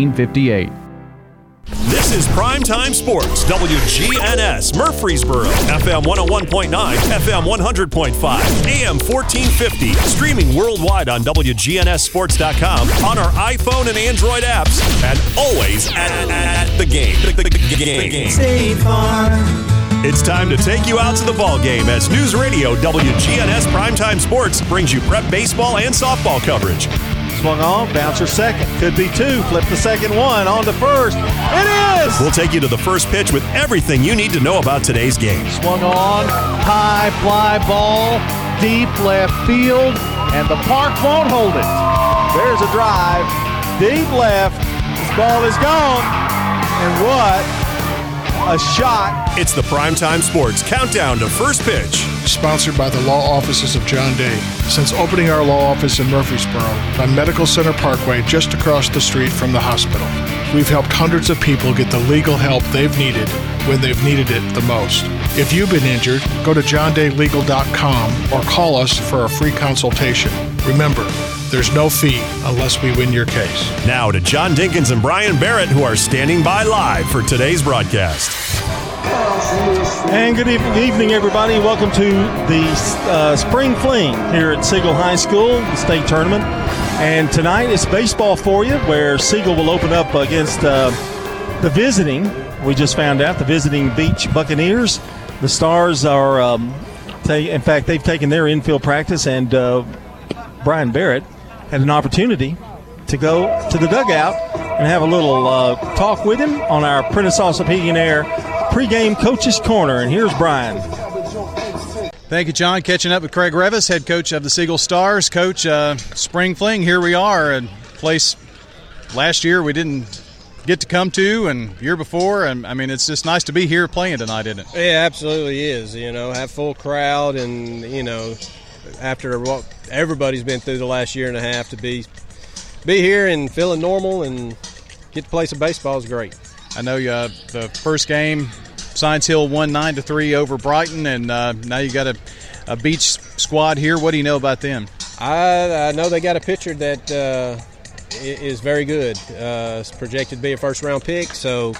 1958. This is Primetime Sports, WGNS, Murfreesboro, FM 101.9, FM 100.5, AM 1450, streaming worldwide on WGNSSports.com, on our iPhone and Android apps, and always at, at the game. The, the, the game. State Farm. It's time to take you out to the ball game as News Radio WGNS Primetime Sports brings you prep baseball and softball coverage. Swung on, bouncer second. Could be two. Flip the second one. On to first. It is! We'll take you to the first pitch with everything you need to know about today's game. Swung on, high fly ball, deep left field, and the park won't hold it. There's a drive, deep left. This ball is gone. And what a shot. It's the Primetime Sports Countdown to First Pitch. Sponsored by the law offices of John Day. Since opening our law office in Murfreesboro on Medical Center Parkway just across the street from the hospital, we've helped hundreds of people get the legal help they've needed when they've needed it the most. If you've been injured, go to johndaylegal.com or call us for a free consultation. Remember, there's no fee unless we win your case. Now to John Dinkins and Brian Barrett, who are standing by live for today's broadcast. And good evening, everybody. Welcome to the uh, Spring Fling here at Siegel High School, the state tournament. And tonight it's baseball for you, where Siegel will open up against uh, the visiting. We just found out the visiting Beach Buccaneers. The Stars are, um, ta- in fact, they've taken their infield practice, and uh, Brian Barrett had an opportunity to go to the dugout and have a little uh, talk with him on our Prentice Allsup Heating and Air pregame coaches corner. And here's Brian. Thank you, John. Catching up with Craig Revis, head coach of the Siegel Stars. Coach, uh, spring fling, here we are. A place last year we didn't get to come to, and year before. And I mean, it's just nice to be here playing tonight, isn't it? It absolutely is. You know, have full crowd, and you know, after what everybody's been through the last year and a half, to be be here and feeling normal and get to play some baseball is great. I know uh, the first game, Science Hill won nine to three over Brighton, and uh, now you got a, a beach squad here. What do you know about them? I, I know they got a pitcher that uh, is very good. Uh, it's projected to be a first round pick, so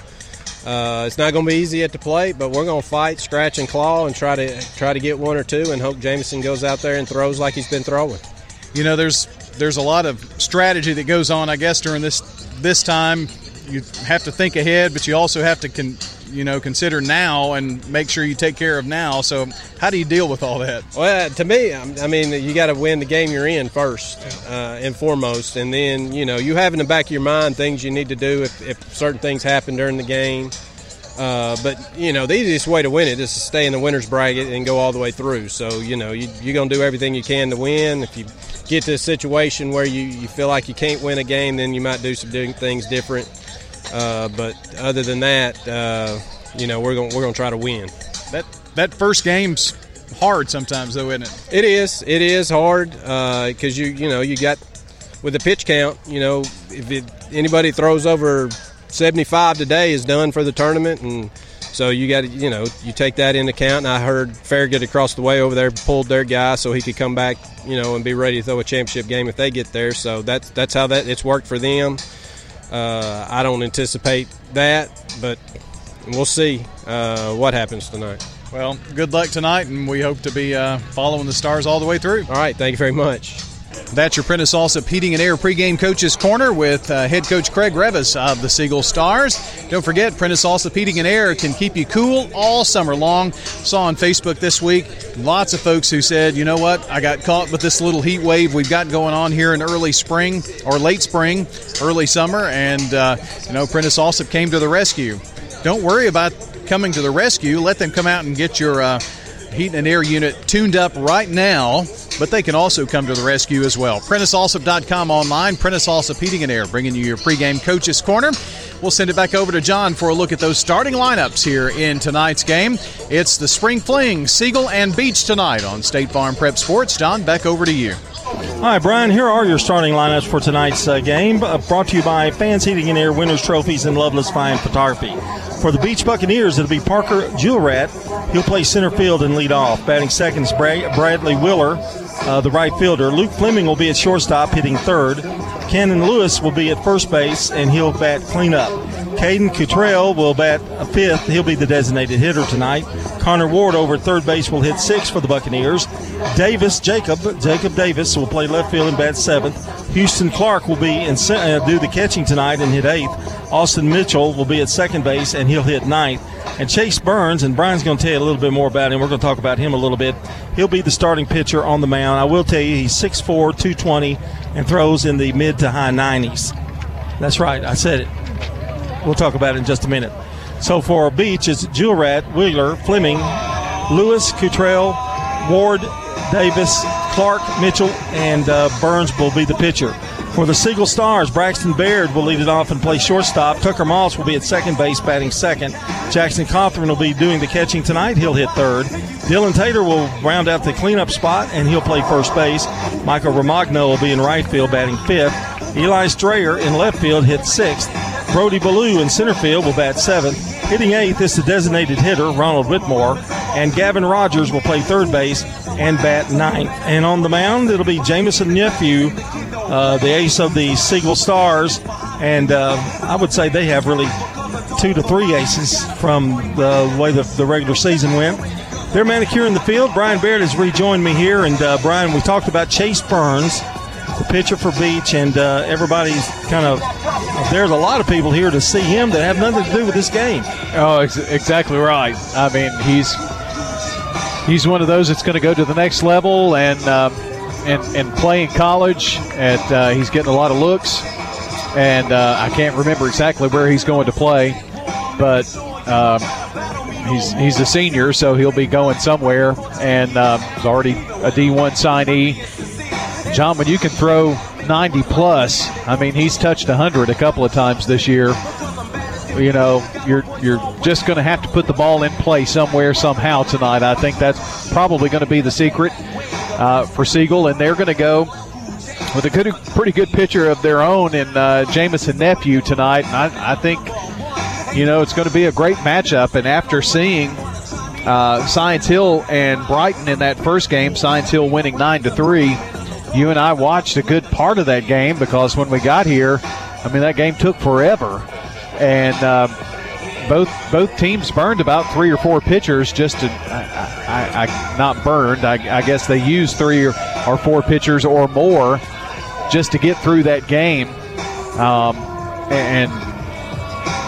uh, it's not going to be easy at the plate. But we're going to fight, scratch and claw, and try to try to get one or two, and hope Jameson goes out there and throws like he's been throwing. You know, there's there's a lot of strategy that goes on, I guess, during this this time. You have to think ahead, but you also have to con, you know consider now and make sure you take care of now. So, how do you deal with all that? Well, to me, I'm- mean, you got to win the game you're in first uh, and foremost, and then you know you have in the back of your mind things you need to do if, if certain things happen during the game. Uh, but you know the easiest way to win it is to stay in the winners bracket and go all the way through. So you know you, you're going to do everything you can to win. If you get to a situation where you, you feel like you can't win a game, then you might do some things different. Uh, but other than that, uh, you know we're going we're going to try to win. That that first game's hard sometimes, though, isn't it? It is. It is hard because you you know you got with the pitch count. You know if it, anybody throws over 75 today is done for the tournament, and so you got to you know you take that into account. And I heard Farragut across the way over there pulled their guy so he could come back you know and be ready to throw a championship game if they get there. So that's that's how that it's worked for them. Uh, I don't anticipate that, but we'll see uh, what happens tonight. Well, good luck tonight, and we hope to be uh, following the Stars all the way through. All right, thank you very much. That's your Prentice Allsup Heating and Air pregame coaches corner with uh, head coach Craig Revis of the Siegel Stars. Don't forget, Prentice Allsup Heating and Air can keep you cool all summer long. Saw on Facebook this week lots of folks who said, you know what, I got caught with this little heat wave we've got going on here in early spring or late spring, early summer, and uh, you know Prentice Allsup came to the rescue. Don't worry about coming to the rescue. Let them come out and get your uh, heat and air unit tuned up right now, but they can also come to the rescue as well. PrenticeAllsup.com online, Prentice Allsup Heating and Air, bringing you your pregame coaches corner. We'll send it back over to John for a look at those starting lineups here in tonight's game. It's the Spring Fling, Siegel, and Beach tonight on State Farm Prep Sports. John, back over to you. Hi, Brian. Here are your starting lineups for tonight's uh, game, uh, brought to you by Fans Heating and Air Winners Trophies and Loveless Fine Photography. For the Beach Buccaneers, it'll be Parker Jewelrat. He'll play center field and lead off. Batting second is Bra- Bradley Wheeler, uh, the right fielder. Luke Fleming will be at shortstop, hitting third. Cannon Lewis will be at first base, and he'll bat cleanup. Caden Cottrell will bat fifth. He'll be the designated hitter tonight. Connor Ward over third base will hit sixth for the Buccaneers. Davis Jacob Jacob Davis will play left field and bat seventh. Houston Clark will be in, uh, do the catching tonight and hit eighth. Austin Mitchell will be at second base and he'll hit ninth. And Chase Burns, and Brian's going to tell you a little bit more about him. We're going to talk about him a little bit. He'll be the starting pitcher on the mound. I will tell you, he's 6'4, 220, and throws in the mid to high 90s. That's right, I said it. We'll talk about it in just a minute. So for Beach, it's Rat, Wheeler, Fleming, Lewis, Cottrell, Ward, Davis, Clark, Mitchell, and uh, Burns will be the pitcher. For the Siegel Stars, Braxton Baird will lead it off and play shortstop. Tucker Moss will be at second base, batting second. Jackson Cawthorn will be doing the catching tonight. He'll hit third. Dylan Taylor will round out the cleanup spot, and he'll play first base. Michael Romagno will be in right field, batting fifth. Eli Strayer in left field hit sixth. Brody Ballou in center field will bat seventh. Hitting eighth is the designated hitter, Ronald Whitmore. And Gavin Rogers will play third base and bat ninth. And on the mound, it'll be Jamison Nephew, uh, the ace of the Siegel Stars. And uh, I would say they have really two to three aces from the way the, the regular season went. They're manicuring the field. Brian Baird has rejoined me here. And uh, Brian, we talked about Chase Burns the pitcher for Beach, and uh, everybody's kind of. There's a lot of people here to see him that have nothing to do with this game. Oh, ex- exactly right. I mean, he's he's one of those that's going to go to the next level and um, and and play in college. And uh, he's getting a lot of looks, and uh, I can't remember exactly where he's going to play, but. Um, he's he's a senior, so he'll be going somewhere, and um, he's already a D1 signee. John, when you can throw 90 plus, I mean, he's touched 100 a couple of times this year. You know, you're you're just going to have to put the ball in play somewhere somehow tonight. I think that's probably going to be the secret uh, for Siegel, and they're going to go with a good, pretty good pitcher of their own in uh, Jamison Nephew tonight. And I, I think, you know, it's going to be a great matchup. And after seeing uh, Science Hill and Brighton in that first game, Science Hill winning nine to three you and I watched a good part of that game because when we got here, I mean that game took forever, and uh, both both teams burned about three or four pitchers just to, I, I, I not burned. I, I, guess they used three or, or, four pitchers or more just to get through that game, um, and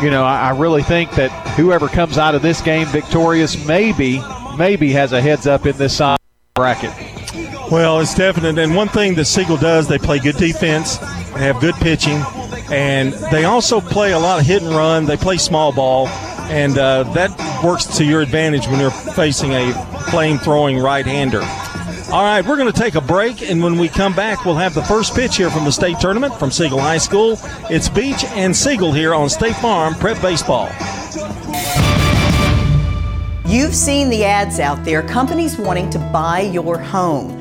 you know I, really think that whoever comes out of this game victorious maybe maybe has a heads up in this side bracket. Well, it's definite. And one thing that Siegel does, they play good defense, they have good pitching, and they also play a lot of hit and run. They play small ball, and uh, that works to your advantage when you're facing a flame throwing right hander. All right, we're going to take a break, and when we come back, we'll have the first pitch here from the state tournament from Siegel High School. It's Beach and Siegel here on State Farm Prep Baseball. You've seen the ads out there, companies wanting to buy your home.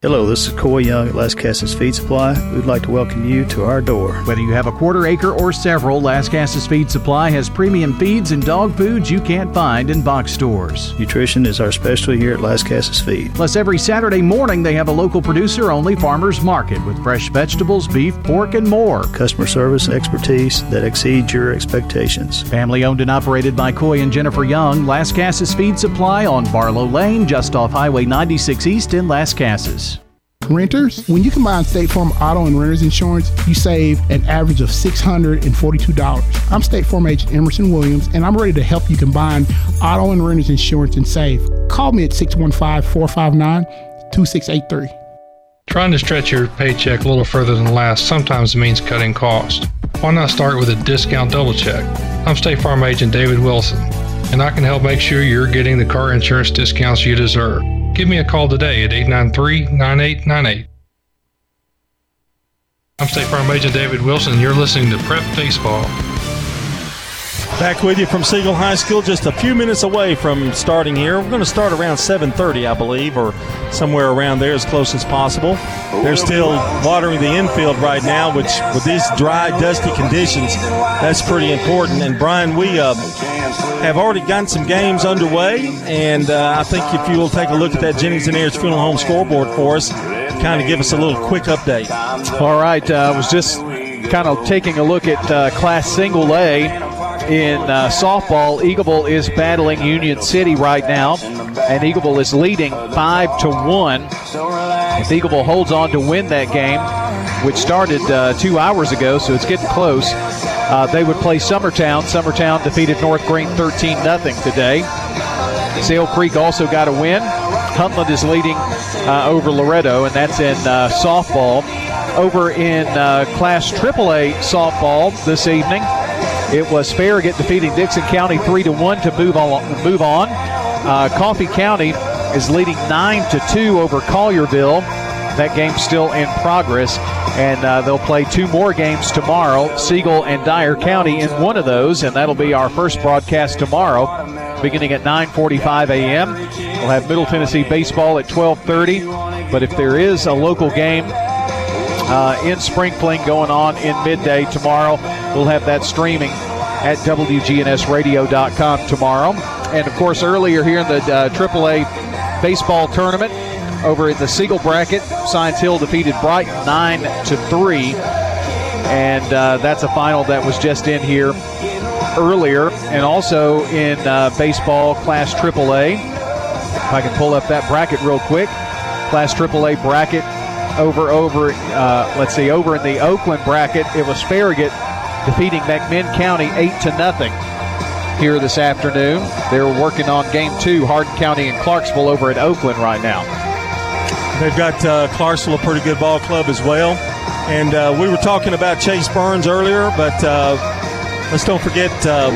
Hello, this is Coy Young at Lascassas Feed Supply. We'd like to welcome you to our door. Whether you have a quarter acre or several, Lascassas Feed Supply has premium feeds and dog foods you can't find in box stores. Nutrition is our specialty here at Lascassas Feed. Plus, every Saturday morning they have a local producer only farmers market with fresh vegetables, beef, pork, and more. Customer service expertise that exceeds your expectations. Family owned and operated by Coy and Jennifer Young, Lascassas Feed Supply on Barlow Lane, just off Highway 96 East in Lascassas renters. When you combine State Farm auto and renter's insurance, you save an average of $642. I'm State Farm agent Emerson Williams, and I'm ready to help you combine auto and renter's insurance and save. Call me at 615 459 2683. Trying to stretch your paycheck a little further than last sometimes means cutting costs. Why not start with a discount double check? I'm State Farm agent David Wilson, and I can help make sure you're getting the car insurance discounts you deserve. Give me a call today at 893 9898. I'm State Farm Agent David Wilson, and you're listening to Prep Baseball. Back with you from Siegel High School, just a few minutes away from starting here. We're going to start around 7:30, I believe, or somewhere around there, as close as possible. They're still watering the infield right now, which with these dry, dusty conditions, that's pretty important. And Brian, we uh, have already gotten some games underway, and uh, I think if you will take a look at that Jennings and Ayers Funeral Home scoreboard for us, kind of give us a little quick update. All right, I uh, was just kind of taking a look at uh, Class Single A in uh, softball, Eagleville is battling Union City right now, and Eagleville is leading five to one. If Eagleville holds on to win that game, which started uh, two hours ago, so it's getting close, uh, they would play Summertown. Summertown defeated North Greene 13 0 today. Sale Creek also got a win. Huntland is leading uh, over Loretto, and that's in uh, softball. Over in uh, Class AAA softball this evening, it was Farragut defeating Dickson County three to one to move on. Move on. Uh, Coffee County is leading nine to two over Collierville. That game's still in progress, and uh, they'll play two more games tomorrow. Siegel and Dyer County in one of those, and that'll be our first broadcast tomorrow, beginning at 9:45 a.m. We'll have Middle Tennessee baseball at 12:30. But if there is a local game uh, in Spring Fling going on in midday tomorrow. We'll have that streaming at WGNSradio.com tomorrow. And of course, earlier here in the uh, AAA baseball tournament, over in the Siegel bracket, Science Hill defeated Brighton 9 to 3. And uh, that's a final that was just in here earlier. And also in uh, baseball, Class AAA. If I can pull up that bracket real quick. Class AAA bracket over over uh, let's see over in the Oakland bracket it was Farragut defeating McMinn County eight to nothing here this afternoon. They're working on game two, Hardin County and Clarksville over at Oakland right now. They've got uh, Clarksville a pretty good ball club as well, and uh, we were talking about Chase Burns earlier, but uh, let's don't forget uh,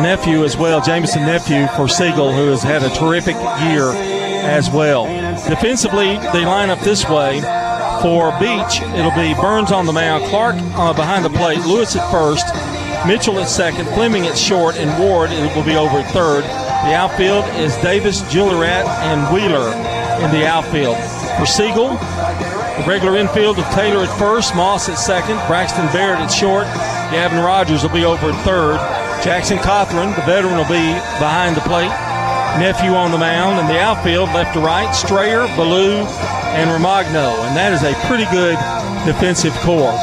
nephew as well, Jameson nephew for Siegel, who has had a terrific year as well. Defensively, they line up this way. For Beach, it'll be Burns on the mound, Clark uh, behind the plate, Lewis at first, Mitchell at second, Fleming at short, and Ward it will be over at third. The outfield is Davis, Gillerat, and Wheeler in the outfield. For Siegel, the regular infield of Taylor at first, Moss at second, Braxton Barrett at short, Gavin Rogers will be over at third. Jackson Cothran, the veteran, will be behind the plate nephew on the mound. And the outfield, left to right, Strayer, Ballou, and Romagno. And that is a pretty good defensive core.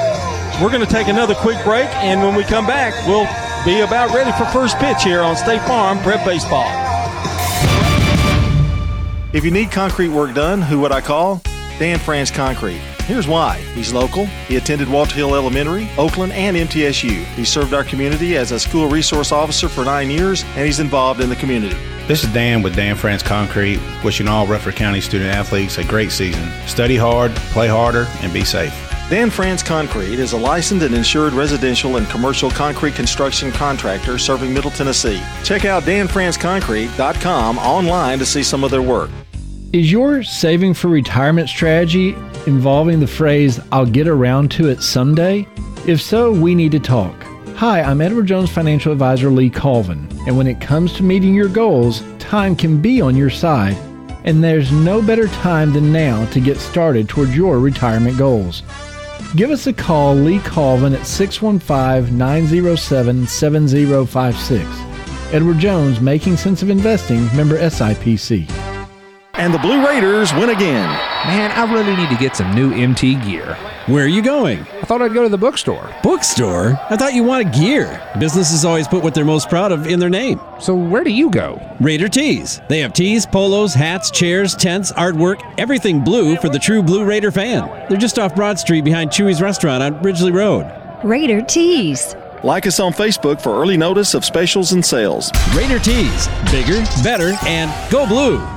We're going to take another quick break, and when we come back, we'll be about ready for first pitch here on State Farm Prep Baseball. If you need concrete work done, who would I call? Dan France Concrete. Here's why. He's local. He attended Walter Hill Elementary, Oakland, and MTSU. He served our community as a school resource officer for nine years, and he's involved in the community. This is Dan with Dan France Concrete, wishing all Rutherford County student athletes a great season. Study hard, play harder, and be safe. Dan France Concrete is a licensed and insured residential and commercial concrete construction contractor serving Middle Tennessee. Check out danfranceconcrete.com online to see some of their work. Is your saving for retirement strategy involving the phrase, I'll get around to it someday? If so, we need to talk. Hi, I'm Edward Jones financial advisor Lee Colvin, and when it comes to meeting your goals, time can be on your side, and there's no better time than now to get started towards your retirement goals. Give us a call, Lee Colvin, at 615 907 7056. Edward Jones, Making Sense of Investing, member SIPC. And the Blue Raiders win again. Man, I really need to get some new MT gear. Where are you going? I thought I'd go to the bookstore. Bookstore? I thought you wanted gear. Businesses always put what they're most proud of in their name. So where do you go? Raider Tees. They have tees, polos, hats, chairs, tents, artwork, everything blue for the true Blue Raider fan. They're just off Broad Street behind Chewy's restaurant on Ridgely Road. Raider Tees. Like us on Facebook for early notice of specials and sales. Raider Tees. Bigger, better, and go blue.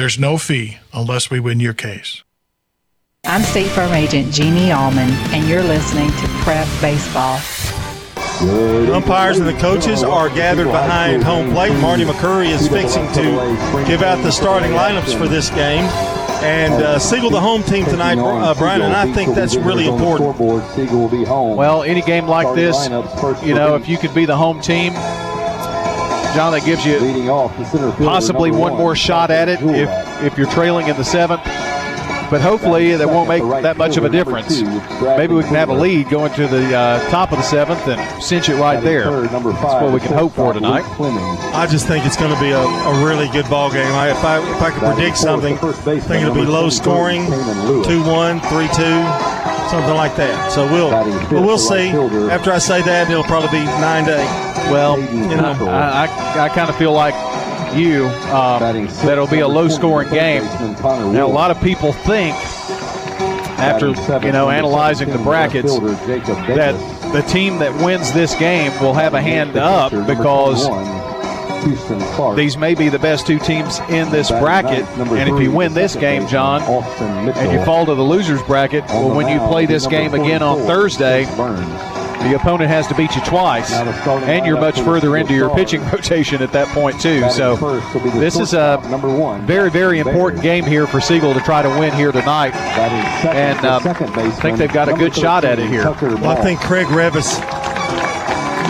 there's no fee unless we win your case. I'm State Farm Agent Jeannie Allman, and you're listening to Prep Baseball. The umpires and the coaches are gathered behind home plate. Marty McCurry is fixing to give out the starting lineups for this game. And uh, Siegel, the home team tonight, uh, Brian, and I think that's really important. Well, any game like this, you know, if you could be the home team, John, that gives you possibly one more shot at it if, if you're trailing in the seventh. But hopefully that won't make that much of a difference. Maybe we can have a lead going to the uh, top of the seventh and cinch it right there. That's what we can hope for tonight. I just think it's going to be a, a really good ball game. I, if I if I could predict something, I think it'll be low scoring, 2-1, 3-2, something like that. So we'll but we'll see. After I say that, it'll probably be nine to eight. Well, you know, I, I, I kind of feel like you um, that it'll be a low-scoring game. Now, a lot of people think after you know analyzing the brackets that the team that wins this game will have a hand up because these may be the best two teams in this bracket. And if you win this game, John, and you fall to the losers bracket, well, when you play this game again on Thursday, the opponent has to beat you twice, and you're much further into your pitching rotation at that point too. So this is a very, very important game here for Siegel to try to win here tonight, and um, I think they've got a good shot at it here. Well, I think Craig Revis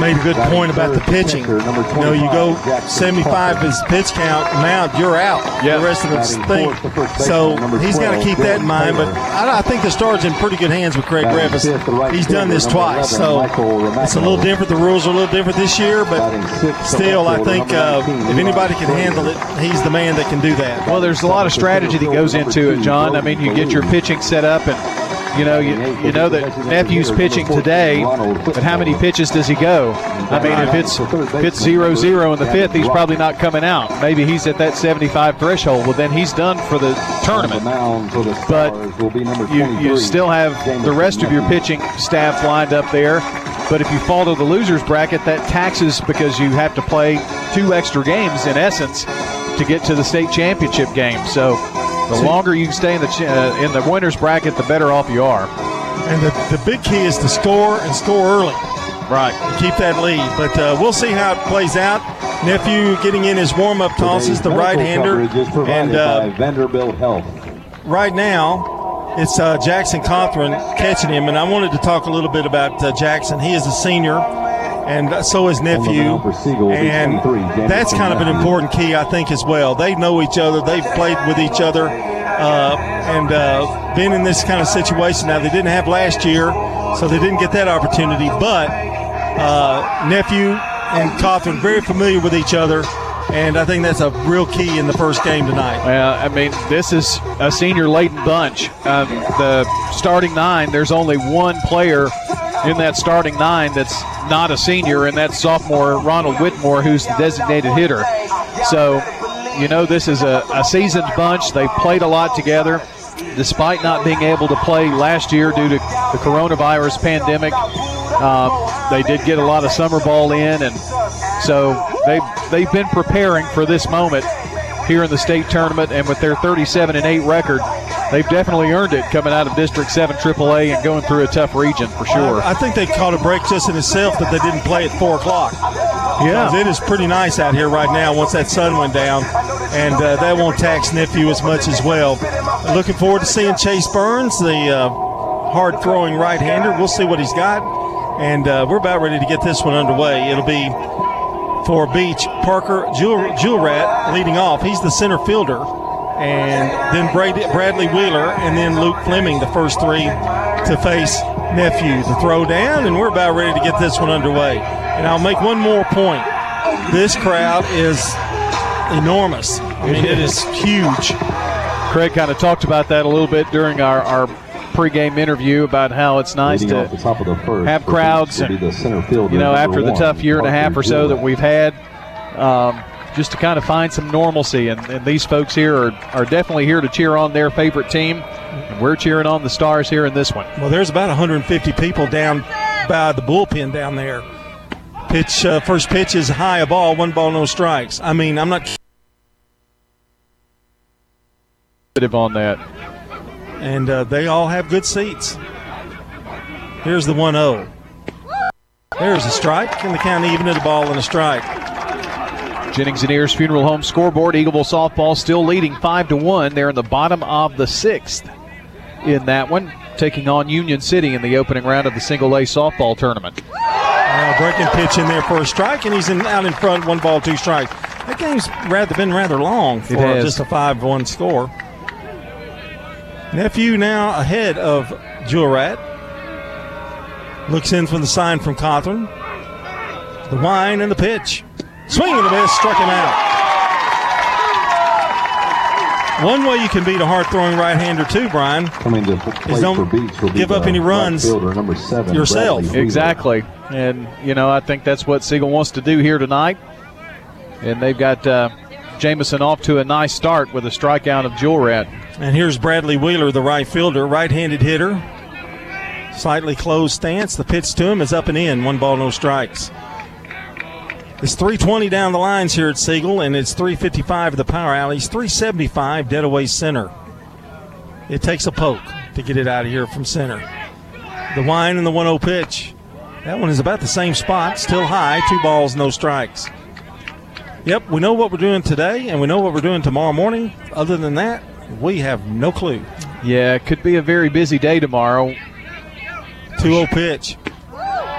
made a good point about the pitching. You know, you go 75 is pitch count, mount, you're out. Yeah. The rest of it's thing. So he's got to keep that in mind. But I, I think the star's in pretty good hands with Craig Revis. He's done this twice, so it's a little different. The rules are a little different this year, but still, I think uh, if anybody can handle it, he's the man that can do that. Well, there's a lot of strategy that goes into it, John. I mean, you get your pitching set up and. You know, you, you know that Nephew's pitching today, but how many pitches does he go? I mean, if it's if it's zero zero in the fifth, he's probably not coming out. Maybe he's at that 75 threshold. Well, then he's done for the tournament. But you, you still have the rest of your pitching staff lined up there. But if you fall to the losers bracket, that taxes because you have to play two extra games in essence to get to the state championship game. So the longer you can stay in the uh, in the winners bracket, the better off you are. And the, the big key is to score and score early. Right. And keep that lead. But uh, we'll see how it plays out. Nephew getting in his warm up tosses, the right hander. And uh, Vanderbilt Health. right now, it's uh, Jackson Cothran catching him. And I wanted to talk a little bit about uh, Jackson. He is a senior, and so is nephew. And that's kind of an important key, I think, as well. They know each other, they've played with each other, uh, and uh, been in this kind of situation. Now, they didn't have last year, so they didn't get that opportunity, but uh, nephew and Cothran very familiar with each other. And I think that's a real key in the first game tonight. Well, I mean, this is a senior laden bunch. Um, the starting nine, there's only one player in that starting nine that's not a senior, and that's sophomore Ronald Whitmore, who's the designated hitter. So, you know, this is a, a seasoned bunch. They've played a lot together. Despite not being able to play last year due to the coronavirus pandemic, um, they did get a lot of summer ball in, and so they they've been preparing for this moment here in the state tournament. And with their 37 and 8 record, they've definitely earned it coming out of District 7 AAA and going through a tough region for sure. I, I think they caught a break just in itself that they didn't play at 4 o'clock. Yeah. It is pretty nice out here right now once that sun went down, and uh, that won't tax Nephew as much as well. Looking forward to seeing Chase Burns, the uh, hard throwing right hander. We'll see what he's got. And uh, we're about ready to get this one underway. It'll be for Beach Parker Jewel, Jewelrat leading off. He's the center fielder. And then Brady, Bradley Wheeler and then Luke Fleming, the first three to face Nephew. The throw down, and we're about ready to get this one underway. And I'll make one more point. This crowd is enormous. I mean, it is huge. Craig kind of talked about that a little bit during our, our pregame interview about how it's nice Leading to off the top of the first have crowds and the center fielder, you know number after the one, tough year and a half or so that we've had um, just to kind of find some normalcy and, and these folks here are, are definitely here to cheer on their favorite team and we're cheering on the stars here in this one Well, there's about 150 people down by the bullpen down there. Pitch, uh, first pitch is high a ball, one ball, no strikes. I mean, I'm not on that. And uh, they all have good seats. Here's the 1 0. There's a strike, and the count even at a ball and a strike. Jennings and Ayers Funeral Home scoreboard. Eagleville softball still leading five to one. They're in the bottom of the sixth in that one, taking on Union City in the opening round of the single A softball tournament. Uh, breaking pitch in there for a strike, and he's in, out in front, one ball, two strikes. That game's rather been rather long for just a five-one score. Nephew now ahead of Jurat. Looks in for the sign from Cawthorn. The wine and the pitch. Swing and a miss, struck him out. One way you can beat a hard throwing right hander too, Brian, Coming to play is don't for Beach will be give up any runs fielder, number seven, yourself. Bradley Wheeler. Exactly. And, you know, I think that's what Siegel wants to do here tonight. And they've got uh, Jamison off to a nice start with a strikeout of Jurat. And here's Bradley Wheeler, the right fielder, right-handed hitter. Slightly closed stance. The pitch to him is up and in. One ball, no strikes. It's 320 down the lines here at Siegel, and it's 355 at the power alleys, 375 dead away center. It takes a poke to get it out of here from center. The wine and the 1 0 pitch. That one is about the same spot, still high, two balls, no strikes. Yep, we know what we're doing today, and we know what we're doing tomorrow morning. Other than that, we have no clue. Yeah, it could be a very busy day tomorrow. 2 0 pitch.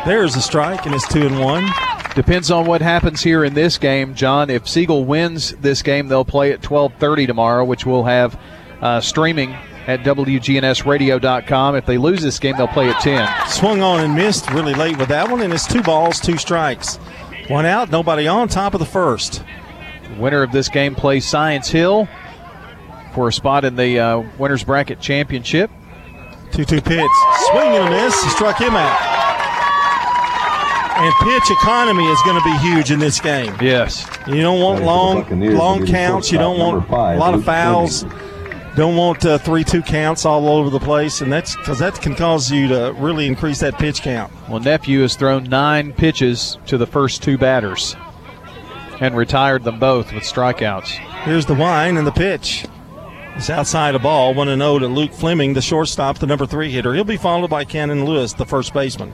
There's a strike, and it's 2 and 1. Depends on what happens here in this game, John. If Siegel wins this game, they'll play at 12:30 tomorrow, which we'll have uh, streaming at WGNSradio.com. If they lose this game, they'll play at 10. Swung on and missed really late with that one, and it's two balls, two strikes. One out, nobody on, top of the first. Winner of this game plays Science Hill for a spot in the uh, winners bracket championship. 2 2 pitch. Swing and a miss. Struck him out. And pitch economy is going to be huge in this game. Yes. You don't want Ready long long to be the counts. You don't want five, a lot of Luke fouls. Don't want uh, three two counts all over the place, and that's because that can cause you to really increase that pitch count. Well, Nephew has thrown nine pitches to the first two batters and retired them both with strikeouts. Here's the wine and the pitch. It's outside a ball, 1 0 to Luke Fleming, the shortstop, the number three hitter. He'll be followed by Cannon Lewis, the first baseman.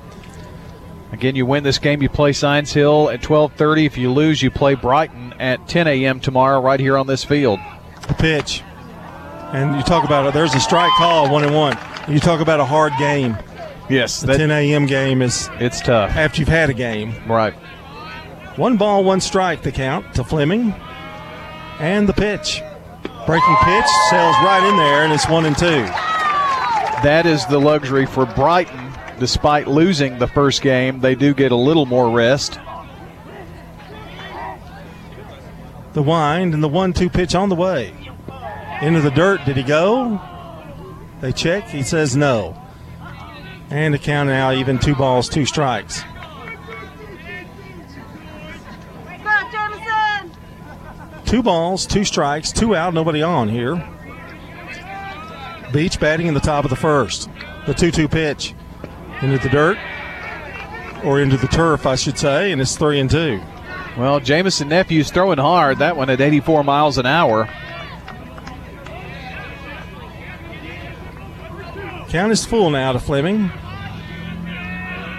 Again, you win this game, you play Science Hill at 12:30. If you lose, you play Brighton at 10 a.m. tomorrow, right here on this field. The pitch. And you talk about it, there's a strike call, 1 and 1. You talk about a hard game. Yes. The 10 a.m. game is it's tough after you've had a game. Right. One ball, one strike, the count to Fleming. And the pitch. Breaking pitch, sails right in there, and it's 1 and 2. That is the luxury for Brighton. Despite losing the first game, they do get a little more rest. The wind and the 1 2 pitch on the way. Into the dirt. Did he go? They check. He says no. And the count now even two balls, two strikes. Two balls, two strikes, two out, nobody on here. Beach batting in the top of the first. The 2 2 pitch into the dirt, or into the turf, I should say, and it's 3 and 2. Well, Jamison Nephew's throwing hard. That one at 84 miles an hour. Count is full now to Fleming.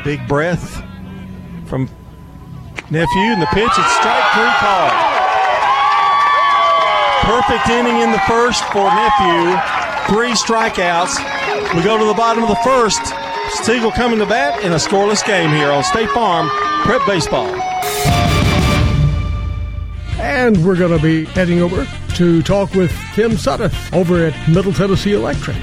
Big breath from Nephew, and the pitch, it's strike three call. Perfect inning in the first for Nephew. Three strikeouts. We go to the bottom of the first. Siegel coming to bat in a scoreless game here on State Farm Prep Baseball. And we're going to be heading over to talk with Tim Sutter over at Middle Tennessee Electric.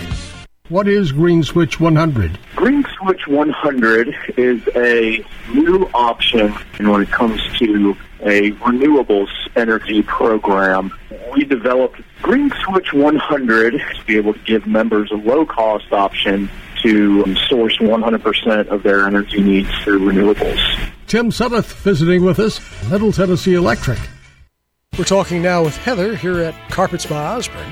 What is Green Switch 100? Green Switch 100 is a new option when it comes to a renewables energy program. We developed Green Switch 100 to be able to give members a low cost option to source 100% of their energy needs through renewables. Tim Sutter visiting with us, Middle Tennessee Electric. We're talking now with Heather here at Carpets by Osborne.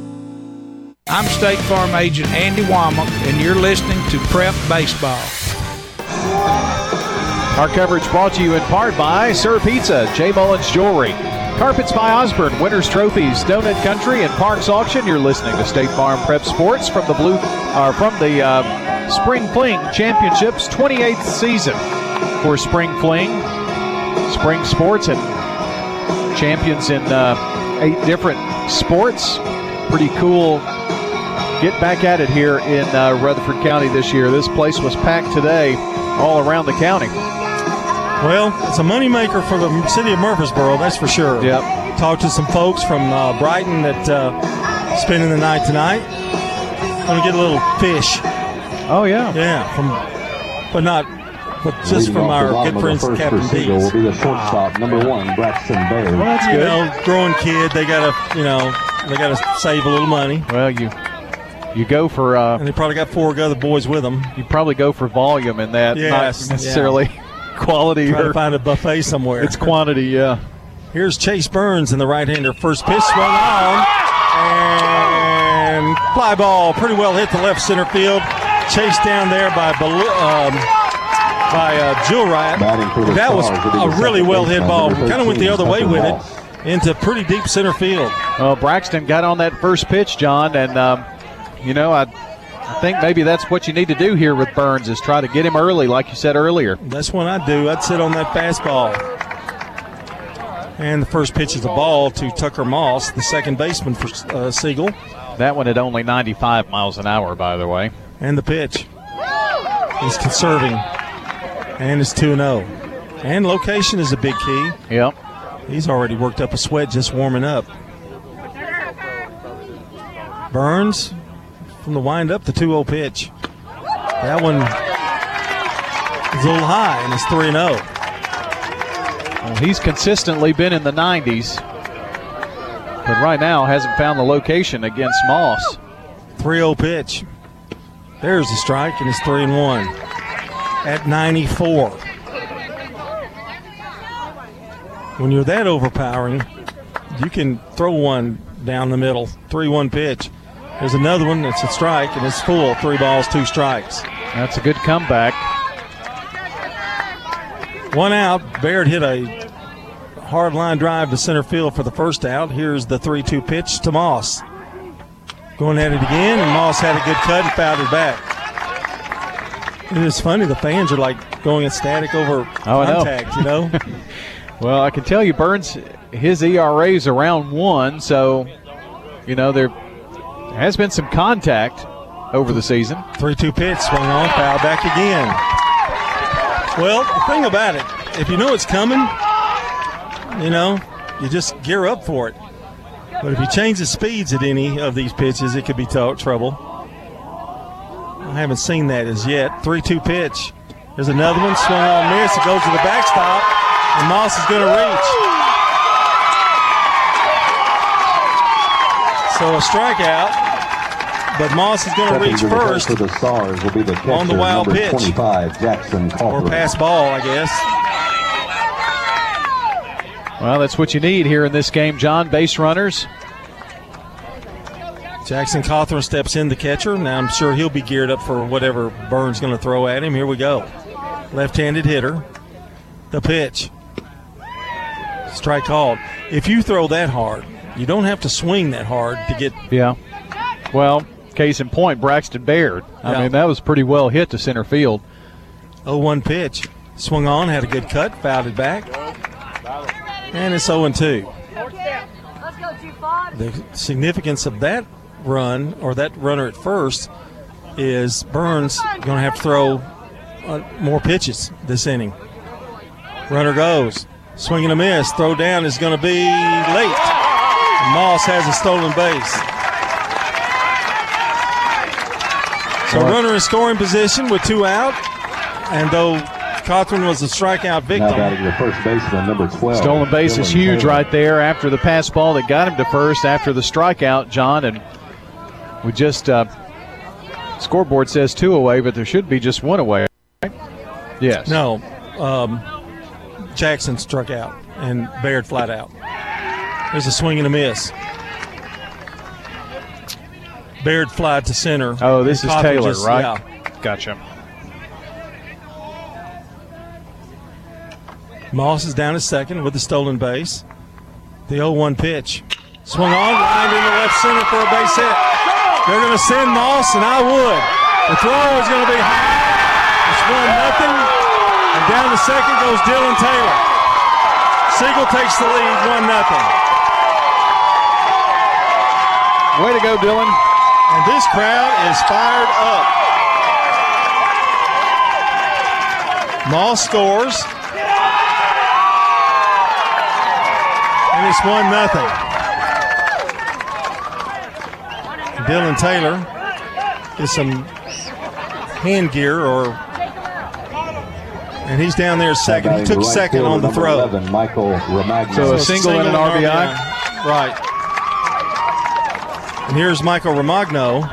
I'm State Farm Agent Andy Womack, and you're listening to Prep Baseball. Our coverage brought to you in part by Sir Pizza, J. Mullins Jewelry, Carpets by Osborne, Winners Trophies, Donut Country, and Parks Auction. You're listening to State Farm Prep Sports from the blue, uh, from the uh, Spring Fling Championships 28th season for Spring Fling, Spring Sports, and champions in uh, eight different sports. Pretty cool get back at it here in uh, Rutherford County this year. This place was packed today all around the county. Well, it's a moneymaker for the city of Murfreesboro, that's for sure. Yep. Talked to some folks from uh, Brighton that uh, spending the night tonight. Going to get a little fish. Oh yeah. Yeah, from but not but just Leading from our good friends the Captain for Siegel D's. will be the shortstop, number one, Braxton Baird. Well, that's You know, growing kid, they got to, you know, they got to save a little money. Well, you you go for uh, And they probably got four other boys with them. you probably go for volume in that, Yes, not necessarily quality Try or to find a buffet somewhere. it's quantity. Yeah. Here's Chase Burns in the right-hander. First pitch swung on and fly ball, pretty well hit the left center field. Chased down there by Bal- um, by uh, Jewel Riot. Batting for the That was Stars will be the a really well hit ball. Kind of went the other way with it into pretty deep center field. Well, Braxton got on that first pitch, John, and um, you know I. I think maybe that's what you need to do here with Burns is try to get him early, like you said earlier. That's what I'd do. I'd sit on that fastball. And the first pitch is a ball to Tucker Moss, the second baseman for uh, Siegel. That one at only 95 miles an hour, by the way. And the pitch. He's conserving. And it's 2 0. And location is a big key. Yep. He's already worked up a sweat just warming up. Burns from the wind-up, the 2 0 pitch. That one is a little high, and it's 3 0. Well, he's consistently been in the 90s, but right now hasn't found the location against Moss. 3 0 pitch. There's the strike, and it's 3 and 1 at 94. When you're that overpowering, you can throw one down the middle. 3 1 pitch. There's another one that's a strike, and it's full. Three balls, two strikes. That's a good comeback. One out. Baird hit a hard line drive to center field for the first out. Here's the 3 2 pitch to Moss. Going at it again, and Moss had a good cut and fouled it back. It is funny, the fans are like going ecstatic over Oh, know. contact, you know? Well, I can tell you, Burns, his ERA is around one, so you know there has been some contact over the season. 3 2 pitch, swung on, foul back again. Well, the thing about it, if you know it's coming, you know, you just gear up for it. But if you change the speeds at any of these pitches, it could be t- trouble. I haven't seen that as yet. 3 2 pitch. There's another one, swung on, miss. It goes to the backstop, and Moss is going to reach. So a strikeout, but Moss is going to reach to the plate first. the Stars will be the catcher, On the wild pitch. 25, Jackson Or pass ball, I guess. Well, that's what you need here in this game, John. Base runners. Jackson Cawthorn steps in the catcher. Now I'm sure he'll be geared up for whatever Burns going to throw at him. Here we go. Left-handed hitter. The pitch. Strike called. If you throw that hard, you don't have to swing that hard to get. Yeah. Well, case in point, Braxton Baird. I Yeah. mean, that was pretty well hit to center field. 0-1 pitch. Swung on, had a good cut, fouled it back, and it's 0-2. The significance of that run or that runner at first is Burns going to have to throw uh, more pitches this inning. Runner goes, swing and a miss. Throw down is going to be late. Moss has a stolen base. So runner in scoring position with two out. And though Cawthorn was a strikeout victim. Now batting the first baseman, number 12. Stolen base is huge Taylor. right there after the pass ball that got him to first after the strikeout, John. And we just, uh, scoreboard says two away, but there should be just one away. Right? Yes. No, um, Jackson struck out and Baird flat out. There's a swing and a miss. Baird flied to center. Oh, this And is Cawthorn Taylor, just- right? Yeah. Gotcha. Moss is down at second with the stolen base. The 0-1 pitch. Swung on, lined into left center for a base hit. They're going to send Moss, and I would. The throw is going to be high. It's 1 nothing. And down to second goes Dylan Taylor. Siegel takes the lead, 1 nothing. Way to go, Dylan. And this crowd is fired up. Moss scores. And it's 1 nothing. Dylan Taylor is some hand gear or and he's down there second. He took right second on the throw. 11, Michael Romagno. So a single and an RBI? Right. And here's Michael Romagno.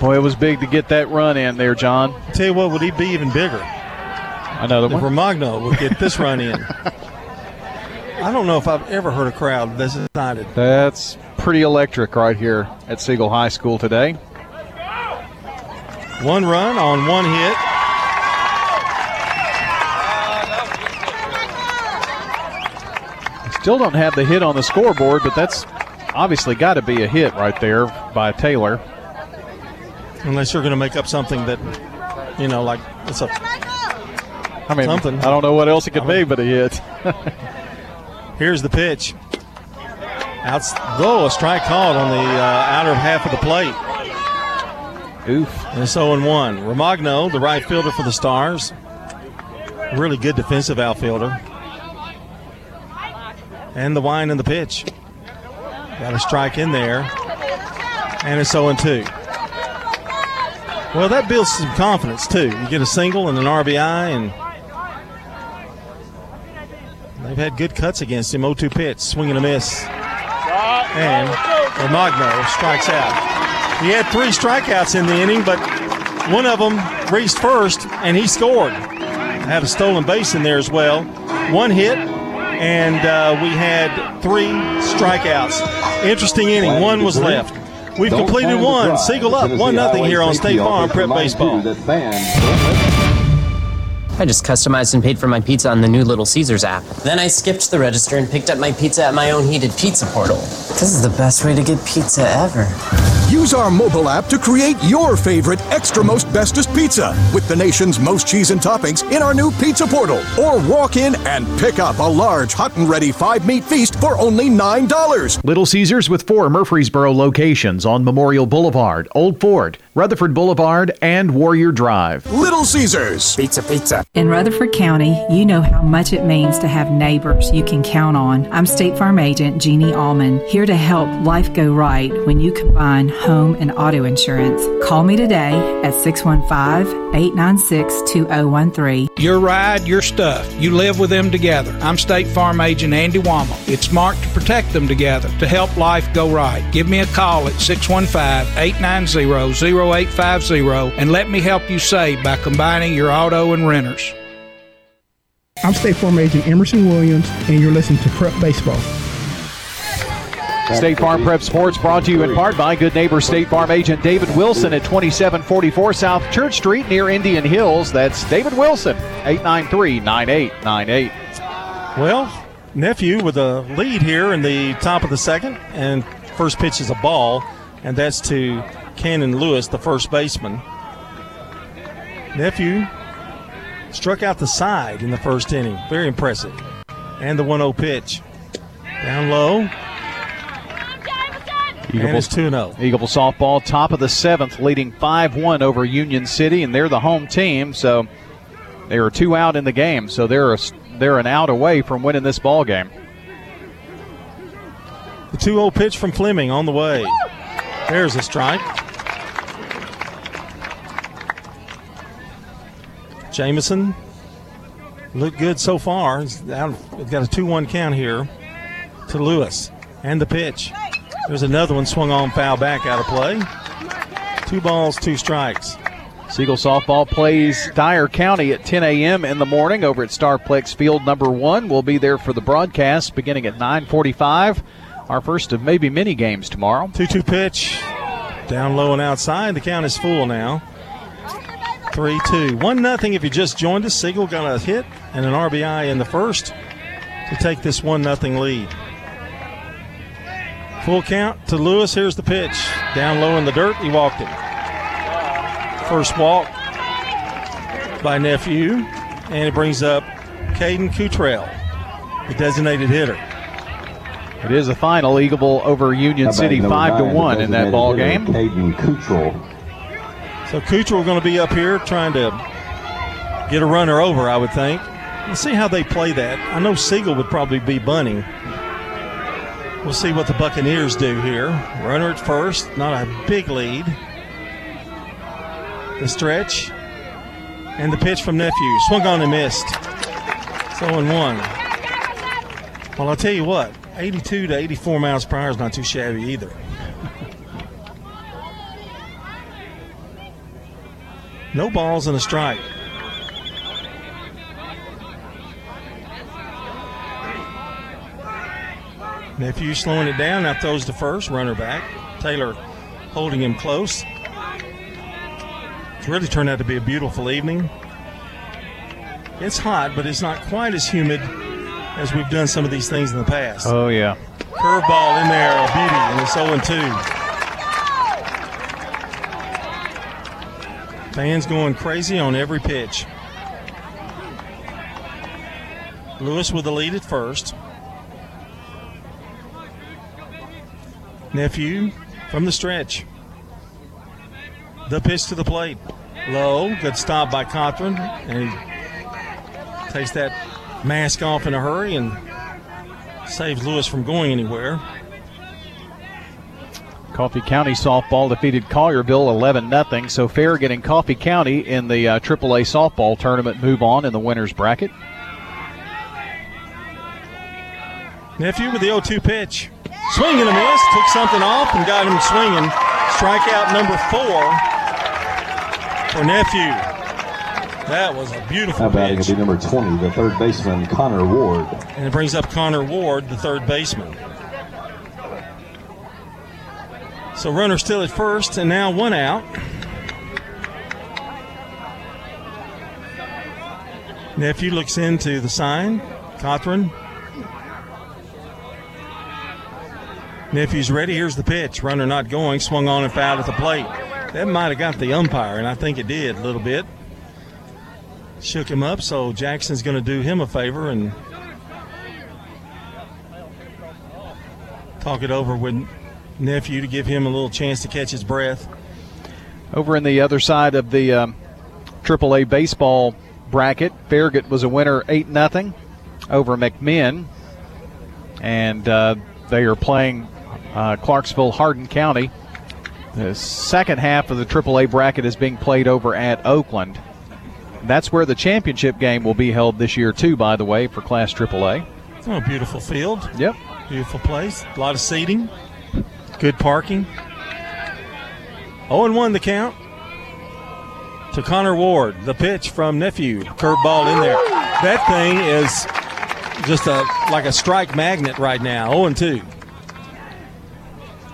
Boy, it was big to get that run in there, John. Tell you what, would he be even bigger? Another one. Romagno would get this run in. I don't know if I've ever heard a crowd this excited. That's pretty electric right here at Siegel High School today. One run on one hit. Still don't have the hit on the scoreboard, but that's obviously got to be a hit right there by Taylor. Unless you're going to make up something that, you know, like it's a I mean, something. I don't know what else it could be but a hit. Here's the pitch. Outs, oh, a strike called on the uh, outer half of the plate. Oof. And it's 0 1. Romagno, the right fielder for the Stars. Really good defensive outfielder. And the wine and the pitch. Got a strike in there. And it's 0 2. Well, that builds some confidence, too. You get a single and an RBI, and they've had good cuts against him. 0 2 pitch, swing and a miss. And Romagno strikes out. He had three strikeouts in the inning, but one of them reached first, and he scored. Had a stolen base in there as well. One hit, and uh, we had three strikeouts. Interesting inning. One was left. We've Don't completed one. drive. Siegel up one nothing here on State Farm Prep Baseball. you that fans I just customized and paid for my pizza on the new Little Caesars app. Then I skipped the register and picked up my pizza at my own heated pizza portal. This is the best way to get pizza ever. Use our mobile app to create your favorite extra most bestest pizza with the nation's most cheese and toppings in our new pizza portal. Or walk in and pick up a large hot and ready five meat feast for only $9. Little Caesars with four Murfreesboro locations on Memorial Boulevard, Old Fort, Rutherford Boulevard, and Warrior Drive. Little Caesars. Pizza, pizza. In Rutherford County, you know how much it means to have neighbors you can count on. I'm State Farm Agent Jeannie Allman, here to help life go right when you combine home and auto insurance. Call me today at 615 896 2013. Your ride, your stuff. You live with them together. I'm State Farm Agent Andy Womack. It's smart to protect them together to help life go right. Give me a call at 615 890 0850 and let me help you save by combining your auto and renters. I'm State Farm Agent Emerson Williams, and you're listening to Prep Baseball. State Farm Prep Sports brought to you in part by good neighbor State Farm agent David Wilson at 2744 South Church Street near Indian Hills. That's David Wilson, 893 9898. Well, nephew with a lead here in the top of the second, and first pitch is a ball, and that's to Cannon Lewis, the first baseman. Nephew struck out the side in the first inning. Very impressive. And the 1 0 pitch. Down low. Eagle 2 0. Eagle softball, top of the seventh, leading 5 1 over Union City, and they're the home team, so they are two out in the game, so they're, a, they're an out away from winning this ball game. The 2 0 pitch from Fleming on the way. There's a strike. Jamison looked good so far. He's got a 2 1 count here to Lewis. And the pitch. There's another one swung on foul back out of play. Two balls, two strikes. Siegel softball plays Dyer County at 10 a.m. in the morning over at Starplex Field number one. We'll be there for the broadcast beginning at 9:45. Our first of maybe many games tomorrow. 2-2 pitch, down low and outside. The count is full now. 3-2. 1 nothing. if you just joined us. Siegel got a hit and an RBI in the first to take this 1 nothing lead. Full count to Lewis. Here's the pitch. Down low in the dirt. He walked it. First walk by Nephew. And it brings up Caden Cottrell, the designated hitter. It is a final Eagle over Union City five to one in that ball game. Caden Cottrell. So Cottrell going to be up here trying to get a runner over, I would think. Let's see how they play that. I know Siegel would probably be bunting. We'll see what the Buccaneers do here. Runner at first, not a big lead. The stretch and the pitch from Nephew. Swung on and missed. So oh in one. Well, I'll tell you what, 82 to 84 miles per hour is not too shabby either. No balls and a strike. Nephew slowing it down. Now throws the first runner back. Taylor holding him close. It's really turned out to be a beautiful evening. It's hot, but it's not quite as humid as we've done some of these things in the past. Oh, yeah. Curveball in there, a beauty, and it's 0 2. Fans going crazy on every pitch. Lewis with the lead at first. Nephew from the stretch. The pitch to the plate. Low. Good stop by Cawthorn. And he takes that mask off in a hurry and saves Lewis from going anywhere. Coffee County softball defeated Collierville 11 0. So Fair getting Coffee County in the uh, AAA softball tournament move on in the winners bracket. Nephew with the 0 2 pitch. Swing and a miss. Took something off and got him swinging. Strikeout number four for Nephew. That was a beautiful Now batting will pitch. be number 20, the third baseman, Connor Ward. And it brings up Connor Ward, the third baseman. So runner still at first, and now one out. Nephew looks into the sign. Cawthorn. Nephew's ready. Here's the pitch. Runner not going. Swung on and fouled at the plate. That might have got the umpire, and I think it did a little bit. Shook him up, so Jackson's going to do him a favor and talk it over with nephew to give him a little chance to catch his breath. Over in the other side of the um, AAA baseball bracket, Farragut was a winner 8 0 over McMinn. And uh, they are playing uh, Clarksville Hardin County. The second half of the AAA bracket is being played over at Oakland. That's where the championship game will be held this year, too, by the way, for Class AAA. Oh, beautiful field. Yep. Beautiful place. A lot of seating. Good parking. 0 1 the count to Connor Ward. The pitch from Nephew. Curveball in there. That thing is just a like a strike magnet right now. 0 2.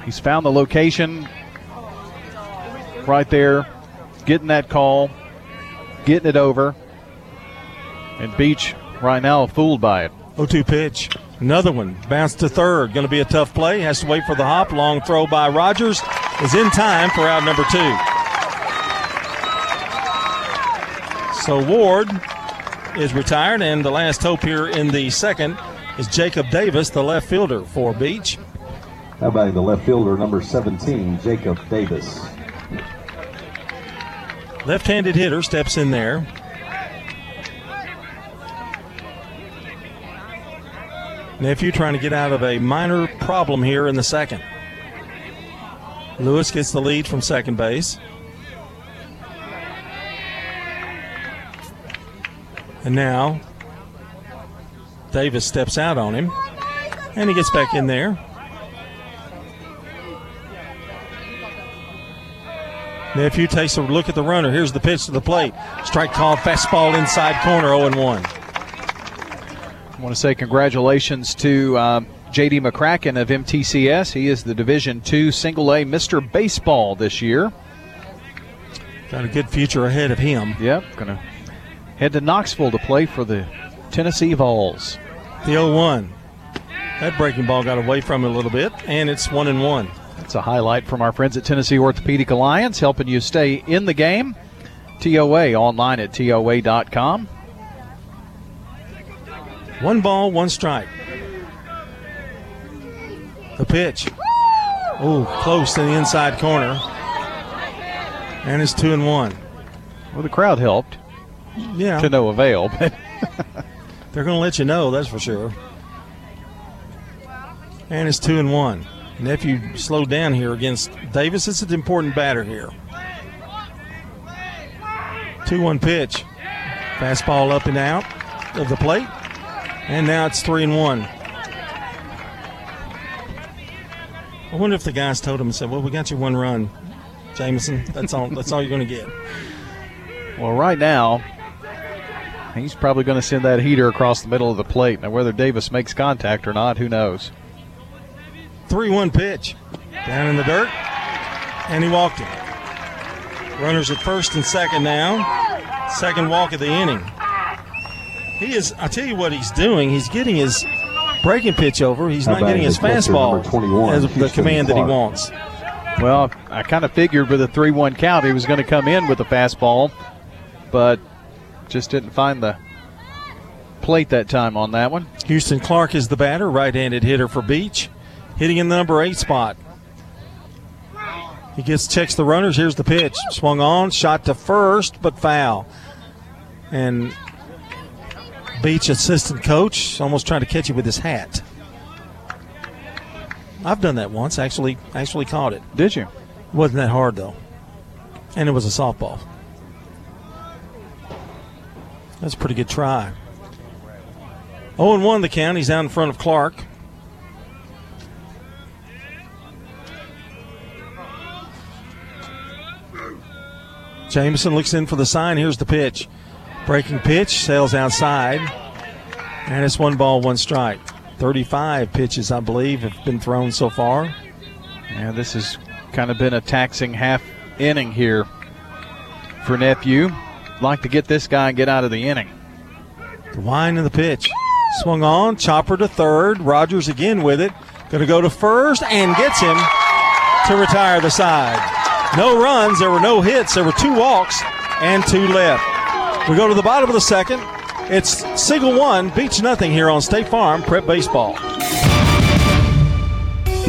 He's found the location right there, getting that call, getting it over. And Beech right now fooled by it. 0 2 pitch. Another one. Bounce to third. Going to be a tough play. Has to wait for the hop. Long throw by Rogers. Is in time for out number two. So Ward is retired, and the last hope here in the second is Jacob Davis, the left fielder for Beech. How about the left fielder, number 17, Jacob Davis. Left handed hitter steps in there. Nephew trying to get out of a minor problem here in the second. Lewis gets the lead from second base. And now Davis steps out on him, and he gets back in there. Nephew takes a look at the runner. Here's the pitch to the plate. Strike called, fastball inside corner, 0 1. I want to say congratulations to um, JD McCracken of MTCS. He is the Division Two Single A Mr. Baseball this year. Got a good future ahead of him. Yep, going to head to Knoxville to play for the Tennessee Vols. The 0 1. That breaking ball got away from it a little bit, and it's 1 and 1. That's a highlight from our friends at Tennessee Orthopedic Alliance, helping you stay in the game. TOA online at TOA.com. One ball, one strike. The pitch. Oh, close to the inside corner. And it's two and one. Well, the crowd helped. Yeah. To no avail, but they're going to let you know, that's for sure. And it's two and one. Nephew slowed down here against Davis. It's an important batter here. 2 1 pitch. Fastball up and out of the plate. And now it's 3 and 1. I wonder if the guys told him and said, Well, we got you one run, Jameson. That's all that's all you're gonna get. Well, right now, he's probably going to send that heater across the middle of the plate. Now, whether Davis makes contact or not, who knows? 3 1 pitch. Down in the dirt. And he walked it. Runners at first and second now. Second walk of the inning. He is, I tell you what he's doing. He's getting his breaking pitch over. He's not getting his fastball as the command that he wants. Well, I kind of figured with a 3 1 count he was going to come in with a fastball, but just didn't find the plate that time on that one. Houston Clark is the batter, right handed hitter for Beech, hitting in the number eight spot. He gets checks the runners. Here's the pitch. Swung on, shot to first, but foul. And Beech assistant coach almost trying to catch it with his hat. I've done that once. Actually, actually caught it. Did you? Wasn't that hard though, and it was a softball. That's a pretty good try. 0 and 1 the count. He's down in front of Clark. Jameson looks in for the sign. Here's the pitch. Breaking pitch, sails outside. And it's one ball, one strike. 35 pitches, I believe, have been thrown so far. Yeah, this has kind of been a taxing half inning here for Nephew. Like to get this guy and get out of the inning. The wind of the pitch. Swung on, chopper to third. Rogers again with it. Going to go to first and gets him to retire the side. No runs, there were no hits, there were two walks and two left. We go to the bottom of the second. It's Siegel 1, Beech nothing here on State Farm Prep Baseball.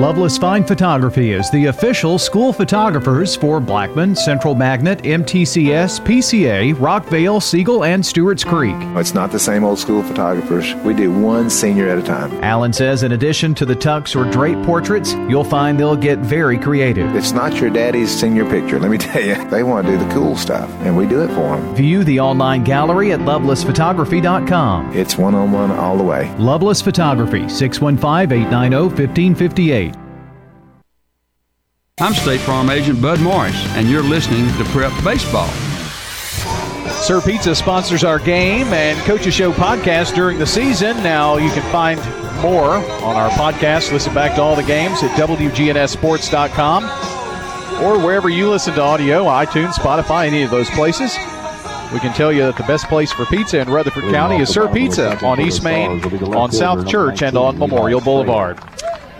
Loveless Fine Photography is the official school photographers for Blackman, Central Magnet, MTCS, PCA, Rockvale, Siegel, and Stewart's Creek. It's not the same old school photographers. We do one senior at a time. Allen says in addition to the tux or drape portraits, you'll find they'll get very creative. It's not your daddy's senior picture, let me tell you. They want to do the cool stuff, and we do it for them. View the online gallery at lovelessphotography.com. It's one on one all the way. Loveless Photography, 615 890 1558. I'm State Farm Agent Bud Morris, and you're listening to Prep Baseball. Sir Pizza sponsors our game and Coaches Show podcast during the season. Now you can find more on our podcast. Listen back to all the games at WGNSSports.com or wherever you listen to audio, iTunes, Spotify, any of those places. We can tell you that the best place for pizza in Rutherford County is Sir Pizza on East Main, on South Church, and on Memorial Boulevard.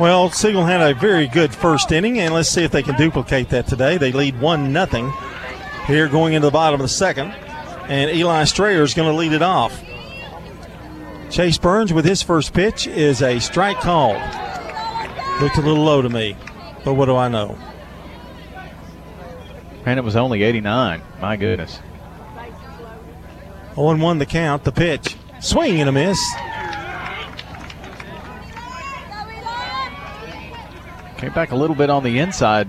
Well, Siegel had a very good first inning, and let's see if they can duplicate that today. They lead 1 nothing here going into the bottom of the second, and Eli Strayer is going to lead it off. Chase Burns with his first pitch is a strike called. Looked a little low to me, but what do I know? And it was only 89. My goodness. 0 1 the count, the pitch. Swing and a miss. Came back a little bit on the inside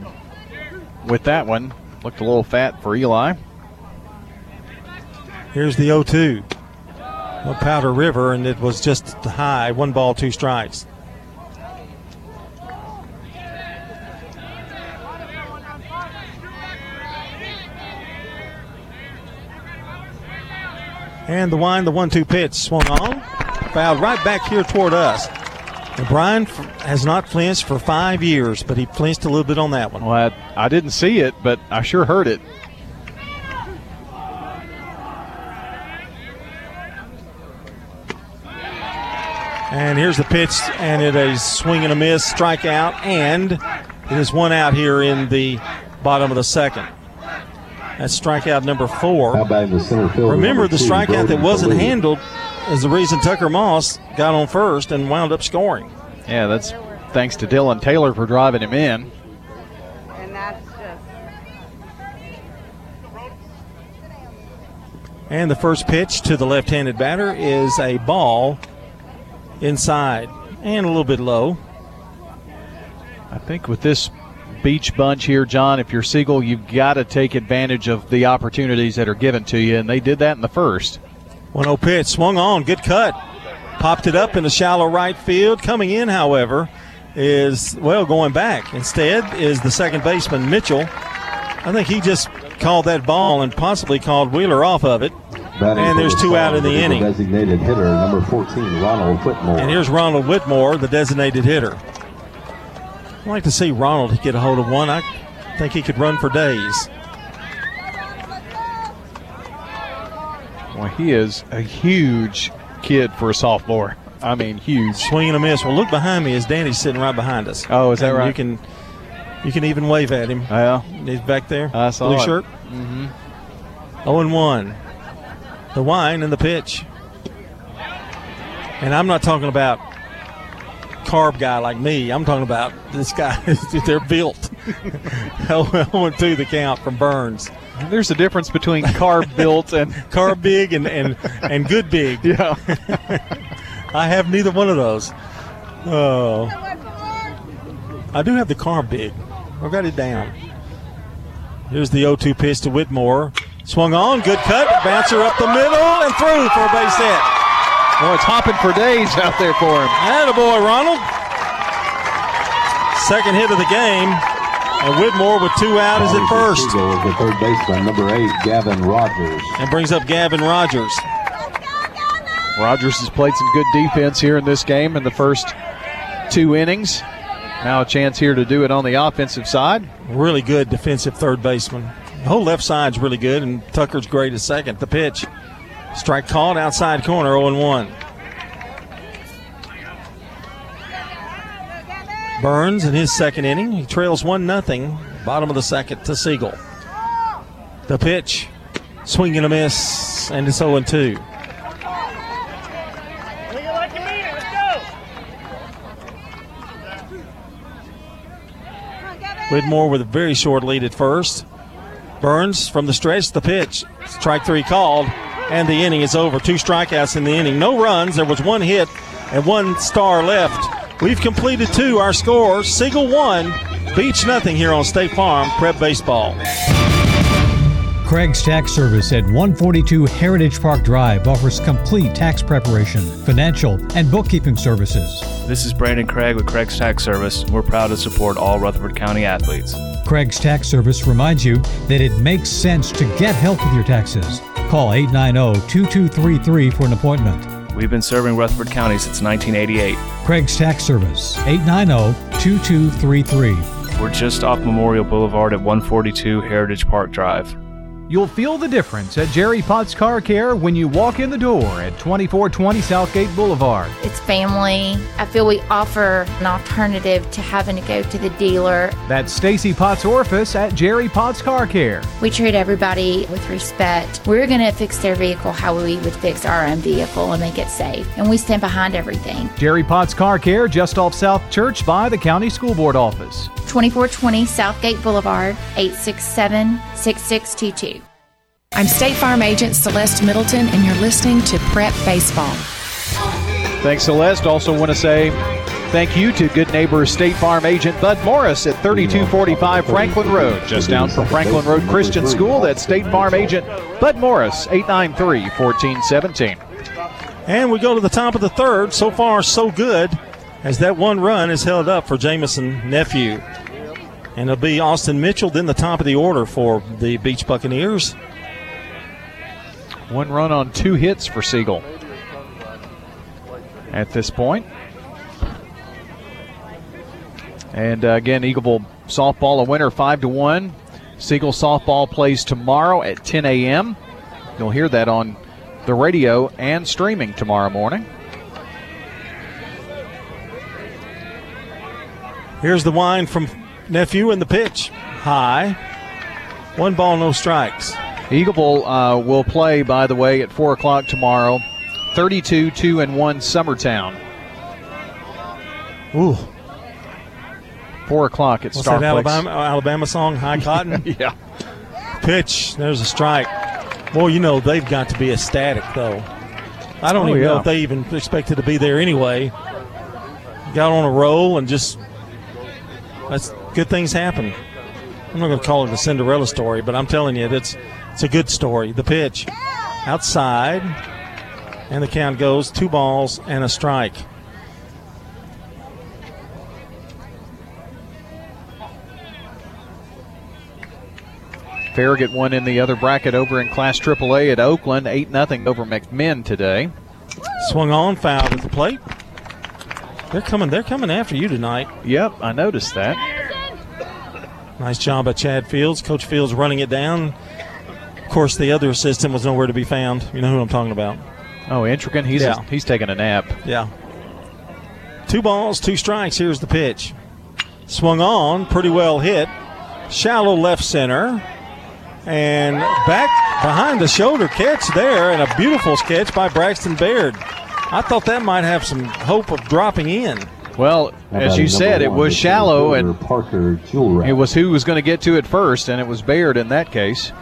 with that one. Looked a little fat for Eli. Here's the 0 2. Well, Powder River, and it was just high. One ball, two strikes. And the wind, the one two pitch swung on, fouled right back here toward us. And Brian has not flinched for five years, but he flinched a little bit on that one. Well, I, I didn't see it, but I sure heard it. And here's the pitch, and it is swing and a miss, strikeout, and it is one out here in the bottom of the second. That's strikeout number four. Remember, the strikeout that wasn't handled is the reason Tucker Moss got on first and wound up scoring. Yeah, that's thanks to Dylan Taylor for driving him in. And that's just. And the first pitch to the left handed batter is a ball inside and a little bit low. I think with this beach bunch here, John, if you're Siegel, you've got to take advantage of the opportunities that are given to you, and they did that in the first. 1 0 pitch, swung on, good cut. Popped it up in the shallow right field. Coming in, however, is, well, going back. Instead, is the second baseman, Mitchell. I think he just called that ball and possibly called Wheeler off of it. and there's two out in the inning. Designated hitter, number 14, Ronald Whitmore. And here's Ronald Whitmore, the designated hitter. I'd like to see Ronald get a hold of one. I think he could run for days. Well, he is a huge kid for a sophomore. I mean, huge. Swing and a miss. Well, look behind me as Danny's sitting right behind us. Oh, is that And right? You can, you can even wave at him. Yeah, he's back there. I saw Blue it. shirt. Mm-hmm. 0 and 1. The wine and the pitch. And I'm not talking about carb guy like me. I'm talking about this guy. They're built. 0 and 2 the count from Burns. There's a difference between car built and car big and, and, and good big. Yeah. I have neither one of those. Oh. I do have the car big. I've got it down. Here's the 0 2 pitch to Whitmore. Swung on, good cut, bouncer up the middle and through for a base hit. Well, it's hopping for days out there for him. boy, Ronald. Second hit of the game. And Whitmore with two out is at first. Siegel is the third baseman, number eight, Gavin Rogers. And brings up Gavin Rogers. Rogers has played some good defense here in this game in the first two innings. Now a chance here to do it on the offensive side. Really good defensive third baseman. The whole left side's really good, and Tucker's great at second. The pitch. Strike called outside corner, 0 1. Burns in his second inning. He trails 1 0, bottom of the second to Siegel. The pitch. Swing and a miss, and it's 0 2. Whitmore with a very short lead at first. Burns from the stretch, the pitch. Strike three called, and the inning is over. Two strikeouts in the inning. No runs. There was one hit and one star left. We've completed two. Our score Siegel one, Beech nothing here on State Farm Prep Baseball. Craig's Tax Service at 142 Heritage Park Drive offers complete tax preparation, financial, and bookkeeping services. This is Brandon Craig with Craig's Tax Service. We're proud to support all Rutherford County athletes. Craig's Tax Service reminds you that it makes sense to get help with your taxes. Call 890-2233 for an appointment. We've been serving Rutherford County since 1988. Craig's Tax Service, 890-2233. We're just off Memorial Boulevard at 142 Heritage Park Drive. You'll feel the difference at Jerry Potts Car Care when you walk in the door at 2420 Southgate Boulevard. It's family. I feel we offer an alternative to having to go to the dealer. That's Stacy Potts Orifice at Jerry Potts Car Care. We treat everybody with respect. We're going to fix their vehicle how we would fix our own vehicle and make it safe. And we stand behind everything. Jerry Potts Car Care just off South Church by the County School Board office. 2420 Southgate Boulevard, 867 6622. I'm State Farm Agent Celeste Middleton, and you're listening to Prep Baseball. Thanks, Celeste. Also, want to say thank you to good neighbor State Farm agent Bud Morris at 3245 Franklin Road, just down from Franklin Road Christian School. That's State Farm agent Bud Morris, 893 1417. And we go to the top of the third. So far, so good, as that one run is held up for Jamison Nephew. And it'll be Austin Mitchell, then the top of the order for the Beech Buccaneers. One run on two hits for Siegel at this point. And uh, again, Eagleville softball a winner five to one. Siegel softball plays tomorrow at 10 a.m. You'll hear that on the radio and streaming tomorrow morning. Here's the wine from nephew and the pitch. High. One ball, no strikes. Eagleville uh, will play, by the way, at 4 o'clock tomorrow. 32 2 and 1 Summertown. Ooh. 4 o'clock at What's that Alabama, Alabama song, High Cotton? yeah. Pitch. There's a strike. Boy, you know they've got to be ecstatic, though. I don't Oh, even know if they even expected to be there anyway. Got on a roll and just that's good things happen. I'm not going to call it a Cinderella story, but I'm telling you, that's it's a good story. The pitch outside, and the count goes two balls and a strike. Farragut won in the other bracket over in Class AAA at Oakland, 8 0 over McMinn today. Swung on, fouled at the plate. They're coming. They're coming after you tonight. Yep, I noticed that. Nice job by Chad Fields. Coach Fields running it down. Of course, the other assistant was nowhere to be found. You know who I'm talking about. Oh, Intrican, he's Yeah. he's taking a nap. Yeah. Two balls, two strikes. Here's the pitch. Swung on, pretty well hit. Shallow left center. And back behind the shoulder catch there, and a beautiful catch by Braxton Baird. I thought that might have some hope of dropping in. Well, as you said, it was shallow, and Parker Jewelry. it was who was going to get to it first, and it was Baird in that case.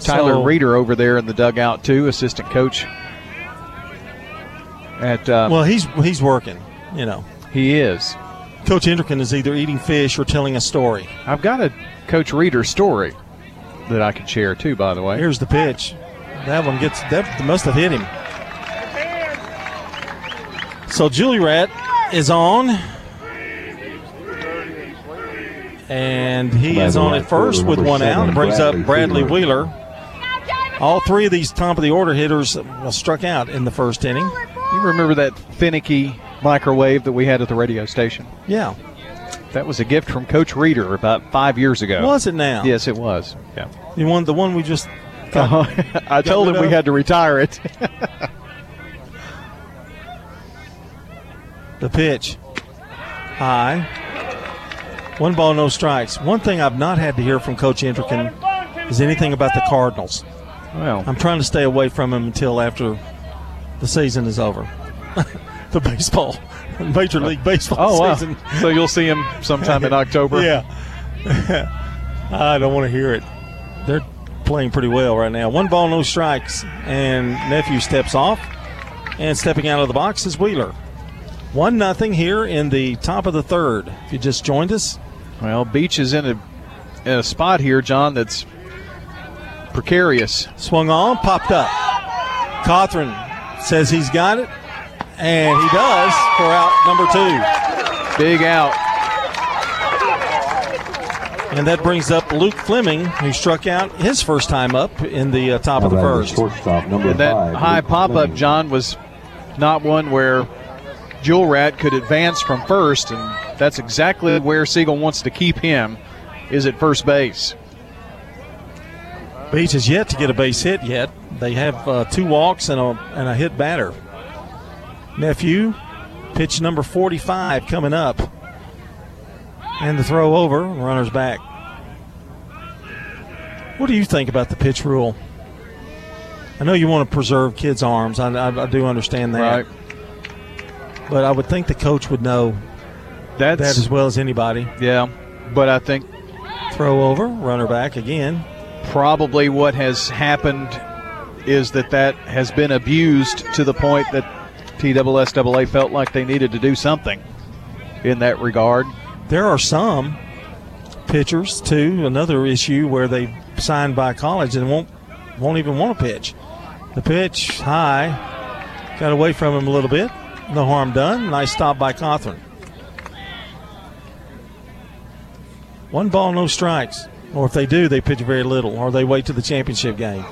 Tyler So- Reeder over there in the dugout too, assistant coach. At uh, Well, he's he's working. You know, he is. Coach Hendricken is either eating fish or telling a story. I've got a Coach Reeder story that I can share too. By the way, Here's the pitch. That one gets that must have hit him. So Julie Juliet is on. And he is on at first with one out. It brings up Bradley Wheeler. All three of these top of the order hitters uh, struck out in the first inning. you remember that finicky microwave that we had at the radio station? Yeah. That was a gift from Coach Reeder about five years ago. Was it now? Yes, it was. Yeah. You want the one we just got- Uh-huh. I told him we had to retire it. The pitch. High. One ball, no strikes. One thing I've not had to hear from Coach Intrican is anything about the Cardinals. Well, I'm trying to stay away from him until after the season is over. the baseball, Major League oh, Baseball oh wow! So you'll see him sometime in October. Yeah. I don't want to hear it. They're playing pretty well right now. One ball, no strikes, and nephew steps off, and stepping out of the box is Wheeler. One nothing here in the top of the third. If you just joined us, Well, Beech is in a in a spot here, John. That's precarious. swung on, popped up. Cawthorn says he's got it, and he does for out number two. Big out. And that brings up Luke Fleming, who struck out his first time up in the uh, top of the first. Shortstop number And that five. high Luke pop up, John, was not one where Jewel Rat could advance from first, and that's exactly where Siegel wants to keep him, is at first base. Beech has yet to get a base hit yet. They have uh, two walks and a, and a hit batter. Nephew, pitch number 45 coming up. And the throw over, runners back. What do you think about the pitch rule? I know you want to preserve kids' arms. I, I, I do understand that. Right. But I would think the coach would know That's, that as well as anybody. Yeah, but I think Throw over, runner back again. Probably what has happened is that that has been abused to the point that TSSAA felt like they needed to do something in that regard. There are some pitchers too. Another issue where they signed by college and won't won't even want to pitch. The pitch high, got away from him a little bit. No harm done. Nice stop by Cawthorn. One ball, no strikes. Or if they do, they pitch very little, or they wait to the championship game.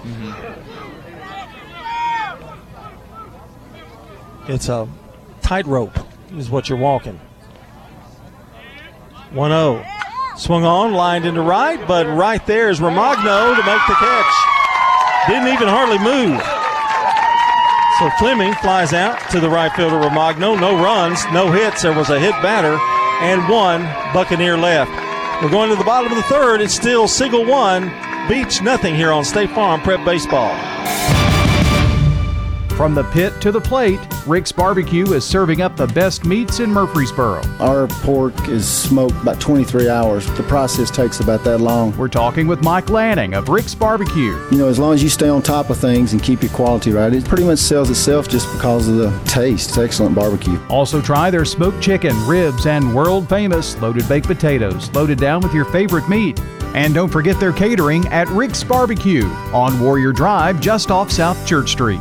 It's a tightrope, is what you're walking. 1 0. Swung on, lined into right, but right there is Romagno to make the catch. Didn't even hardly move. So Fleming flies out to the right fielder Romagno. No runs, no hits. There was a hit batter and one Buccaneer left. We're going to the bottom of the third. It's still Siegel 1, Beech nothing here on State Farm Prep Baseball. From the pit to the plate, Rick's Barbecue is serving up the best meats in Murfreesboro. Our pork is smoked about 23 hours. The process takes about that long. We're talking with Mike Lanning of Rick's Barbecue. You know, as long as you stay on top of things and keep your quality right, it pretty much sells itself just because of the taste. It's excellent barbecue. Also, try their smoked chicken, ribs, and world famous loaded baked potatoes, loaded down with your favorite meat. And don't forget their catering at Rick's Barbecue on Warrior Drive, just off South Church Street.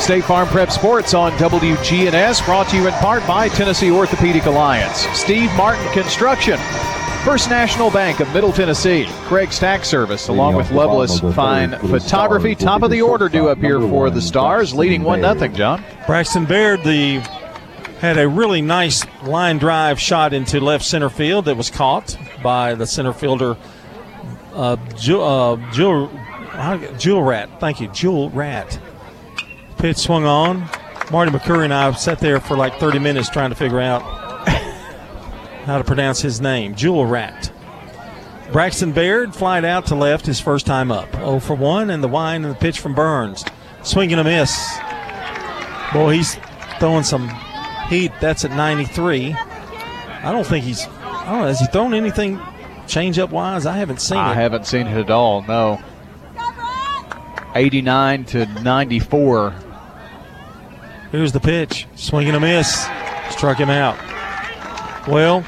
State Farm Prep Sports on WGNS, brought to you in part by Tennessee Orthopedic Alliance, Steve Martin Construction, First National Bank of Middle Tennessee, Craig's Tax Service, along with Loveless Fine Photography. Top of the order due up here for the Stars, leading 1 0, John. Braxton Baird, the had a really nice line drive shot into left center field that was caught by the center fielder, uh, Jewel, uh, Jewel, Jewel Rat. Thank you, Jewel Rat. Pitch swung on. Marty McCurry and I sat there for like 30 minutes trying to figure out how to pronounce his name. Jewel Rat. Braxton Baird flied out to left his first time up. 0 for 1, and the wine and the pitch from Burns. Swing and a miss. Boy, he's throwing some heat. That's at 93. I don't think he's. I don't know. Has he thrown anything change up wise? I haven't seen I it. haven't seen it at all, no. 89 to 94. Here's the pitch. Swing and a miss. Struck him out. Well,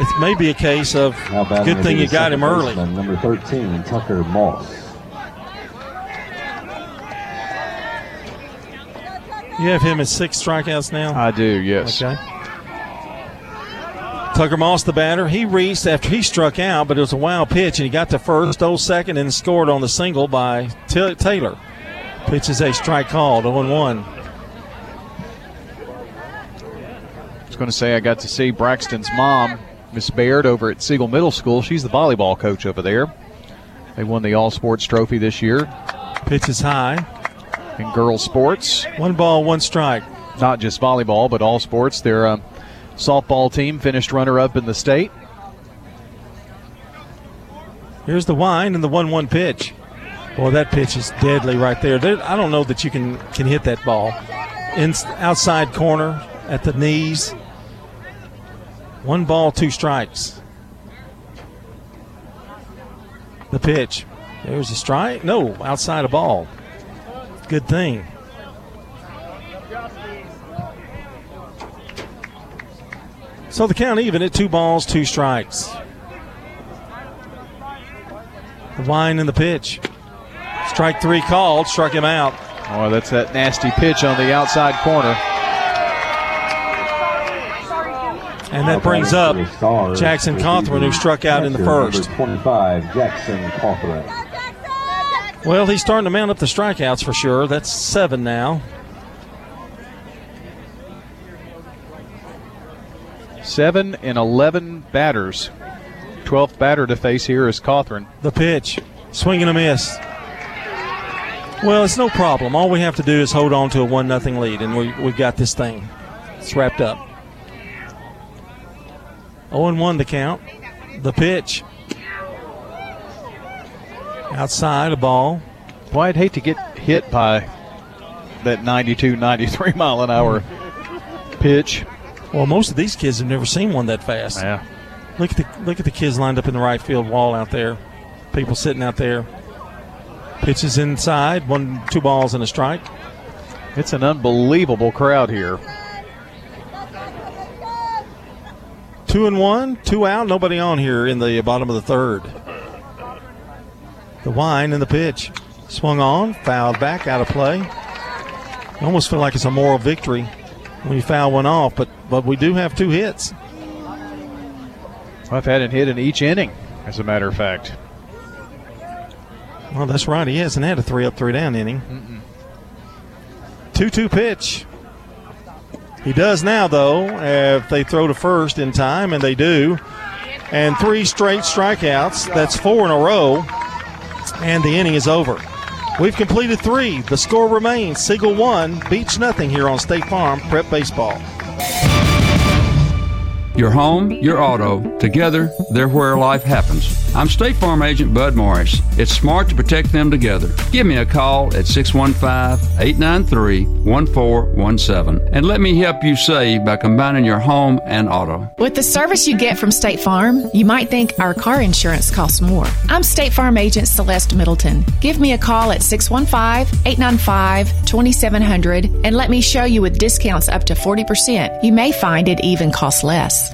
it may be a case of good thing you got him early. Number 13, Tucker Moss. You have him at six strikeouts now? I do, yes. Okay. Tucker Moss, the batter, he reached after he struck out, but it was a wild pitch, and he got to first, stole second, and scored on the single by T- Taylor. Pitch is a strike called, 0 1. I was going to say I got to see Braxton's mom, Miss Baird, over at Siegel Middle School. She's the volleyball coach over there. They won the All Sports Trophy this year. Pitch is high. In girls sports, one ball, one strike. Not just volleyball, but all sports. Their uh, softball team finished runner-up in the state. Here's the wine and the 1 1 pitch. Boy, that pitch is deadly right there. there. I don't know that you can, can hit that ball. In, outside corner at the knees. One ball, two strikes. The pitch. There's a strike. No, outside a ball. Good thing. So the count even at two balls, two strikes. The wine and the pitch. Strike three called, struck him out. Oh, that's that nasty pitch on the outside corner. And that brings up Jackson Cawthorn, who struck out in the first. 25, Jackson Cawthorn. Well, he's starting to mount up the strikeouts for sure. That's seven now. Seven and 11 batters. 12th batter to face here is Cawthorn. The pitch. Swing and a miss. Well, it's no problem. All we have to do is hold on to a 1 0 lead, and we, we've got this thing. It's wrapped up. 0 1 the count. The pitch. Outside a ball. Boy, I'd hate to get hit by that 92, 93 mile an hour pitch. Well, most of these kids have never seen one that fast. Yeah. Look at the look at the kids lined up in the right field wall out there. People sitting out there. Pitches inside, one two balls and a strike. It's an unbelievable crowd here. Two and one, two out, nobody on here in the bottom of the third. The wine and the pitch. Swung on, fouled back, out of play. You almost feel like it's a moral victory when you foul one off, but but we do have two hits. I've had him hit in each inning, as a matter of fact. Well, that's right. He hasn't had a three up, three down inning. 2 2 pitch. He does now, though, if they throw to first in time, and they do. And three straight strikeouts. That's four in a row. And the inning is over. We've completed three. The score remains Siegel 1, Beech nothing here on State Farm Prep Baseball. Your home, your auto, together, they're where life happens. I'm State Farm Agent Bud Morris. It's smart to protect them together. Give me a call at 615 893 1417 and let me help you save by combining your home and auto. With the service you get from State Farm, you might think our car insurance costs more. I'm State Farm Agent Celeste Middleton. Give me a call at 615 895 2700 and let me show you with discounts up to 40%. You may find it even costs less.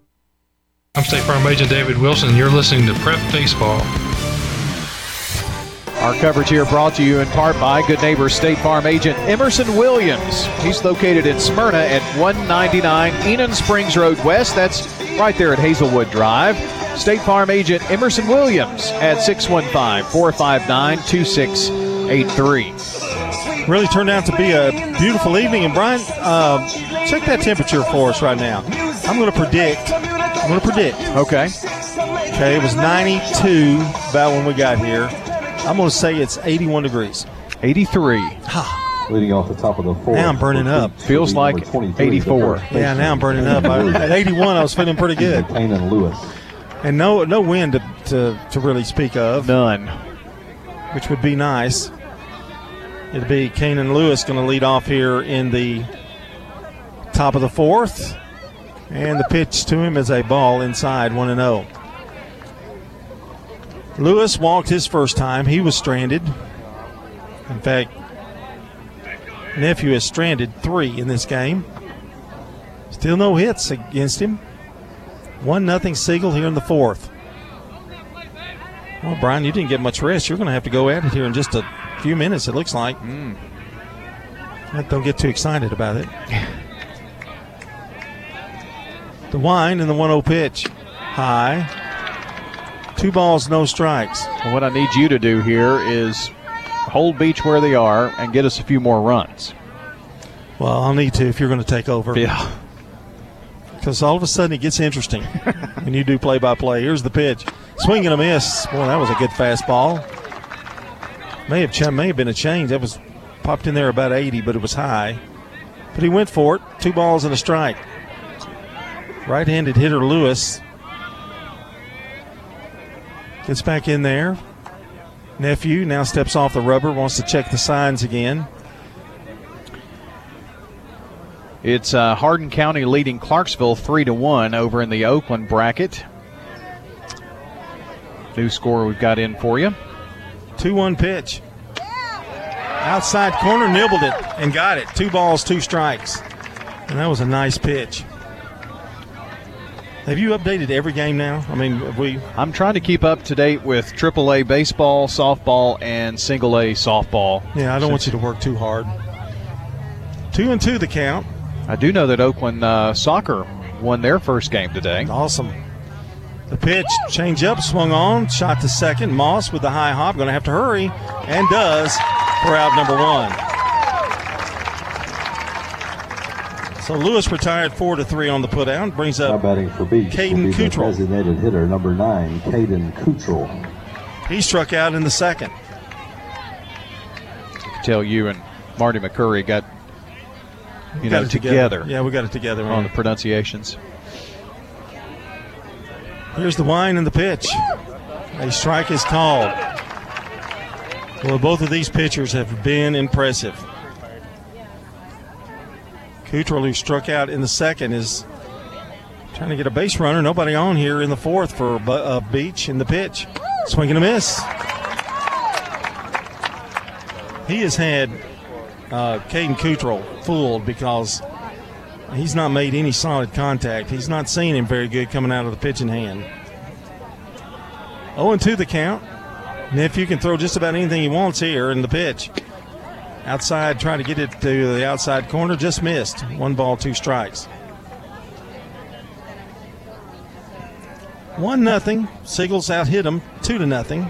I'm State Farm Agent David Wilson, and you're listening to Prep Baseball. Our coverage here brought to you in part by good neighbor State Farm agent Emerson Williams. He's located in Smyrna at 199 Enon Springs Road West. That's right there at Hazelwood Drive. State Farm agent Emerson Williams at 615 459 2683. Really turned out to be a beautiful evening. And Brian, uh, check that temperature for us right now. I'm going to predict. I'm going to predict. Okay. Okay, it was 92 about when we got here. I'm going to say it's 81 degrees. 83. Leading off the top of the fourth. Now I'm burning up. Feels like 84. Yeah, now I'm burning up. I, at 81, I was feeling pretty good. Kane and Lewis. And no no wind to, to, to really speak of. None. Which would be nice. It'd be Kane and Lewis going to lead off here in the top of the fourth. And the pitch to him is a ball inside 1 0. Lewis walked his first time. He was stranded. In fact, nephew has stranded three in this game. Still no hits against him. One nothing Siegel here in the fourth. Well, Brian, you didn't get much rest. You're going to have to go at it here in just a few minutes. It looks like. Mm. Don't get too excited about it. the wine and the 1-0 pitch, high. Two balls, no strikes. Well, what I need you to do here is hold Beech where they are and get us a few more runs. Well, I'll need to if you're going to take over. Yeah. Because all of a sudden it gets interesting when you do play by play. Here's the pitch. Swing and a miss. Boy, that was a good fastball. May have, ch- may have been a change. That was popped in there about 80, but it was high. But he went for it. Two balls and a strike. Right handed hitter Lewis gets back in there. Nephew now steps off the rubber, wants to check the signs again. It's uh, Hardin County leading Clarksville three to one over in the Oakland bracket. New score we've got in for you. 2 1 pitch. Outside corner, nibbled it and got it. Two balls, two strikes. And that was a nice pitch. Have you updated every game now? I mean, we. I'm trying to keep up to date with AAA baseball, softball, and single A softball. Yeah, I don't want you to work too hard. Two and two the count. I do know that Oakland uh, soccer won their first game today. Awesome. The pitch, change up, swung on, shot to second. Moss with the high hop, going to have to hurry, and does for out number one. So Lewis retired four to three on the putout, brings Now up batting for Beech Caden will be the Cottrell. designated hitter number nine, Caden Cottrell. He struck out in the second. I can Tell you and Marty McCurry got you Got know it together. Yeah, we got it together. on Man. the pronunciations. Here's the wine and the pitch. A strike is called. Well, both of these pitchers have been impressive. Cottrell, who struck out in the second, is trying to get a base runner. Nobody on here in the fourth for Beech in the pitch. Swing and a miss. He has had uh, Caden Cottrell fooled because he's not made any solid contact. He's not seen him very good coming out of the pitching hand. 0 2 the count. Nephew can throw just about anything he wants here in the pitch. Outside, trying to get it to the outside corner, just missed. One ball, two strikes. One nothing. Siegels out hit him two to nothing.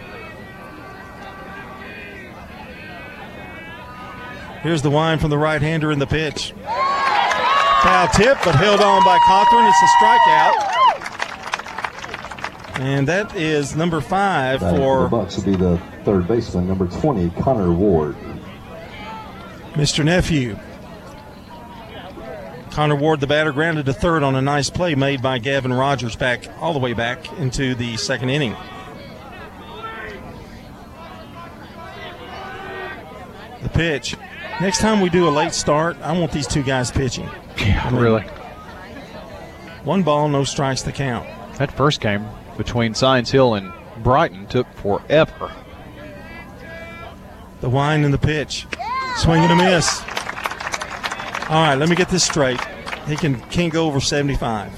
Here's the wine from the right hander in the pitch. Foul tip, but held on by Cawthorn. It's a strikeout. And that is number five Batting for for the Bucks will be the third baseman, number 20, Connor Ward. Mr. Nephew. Connor Ward, the batter, grounded to third on a nice play made by Gavin Rogers back all the way back into the second inning. The pitch. Next time we do a late start, I want these two guys pitching. Yeah, really. One ball, no strikes to count. That first game between Science Hill and Brighton took forever. The wine and the pitch. Swing and a miss. All right, let me get this straight. He can can't go over 75.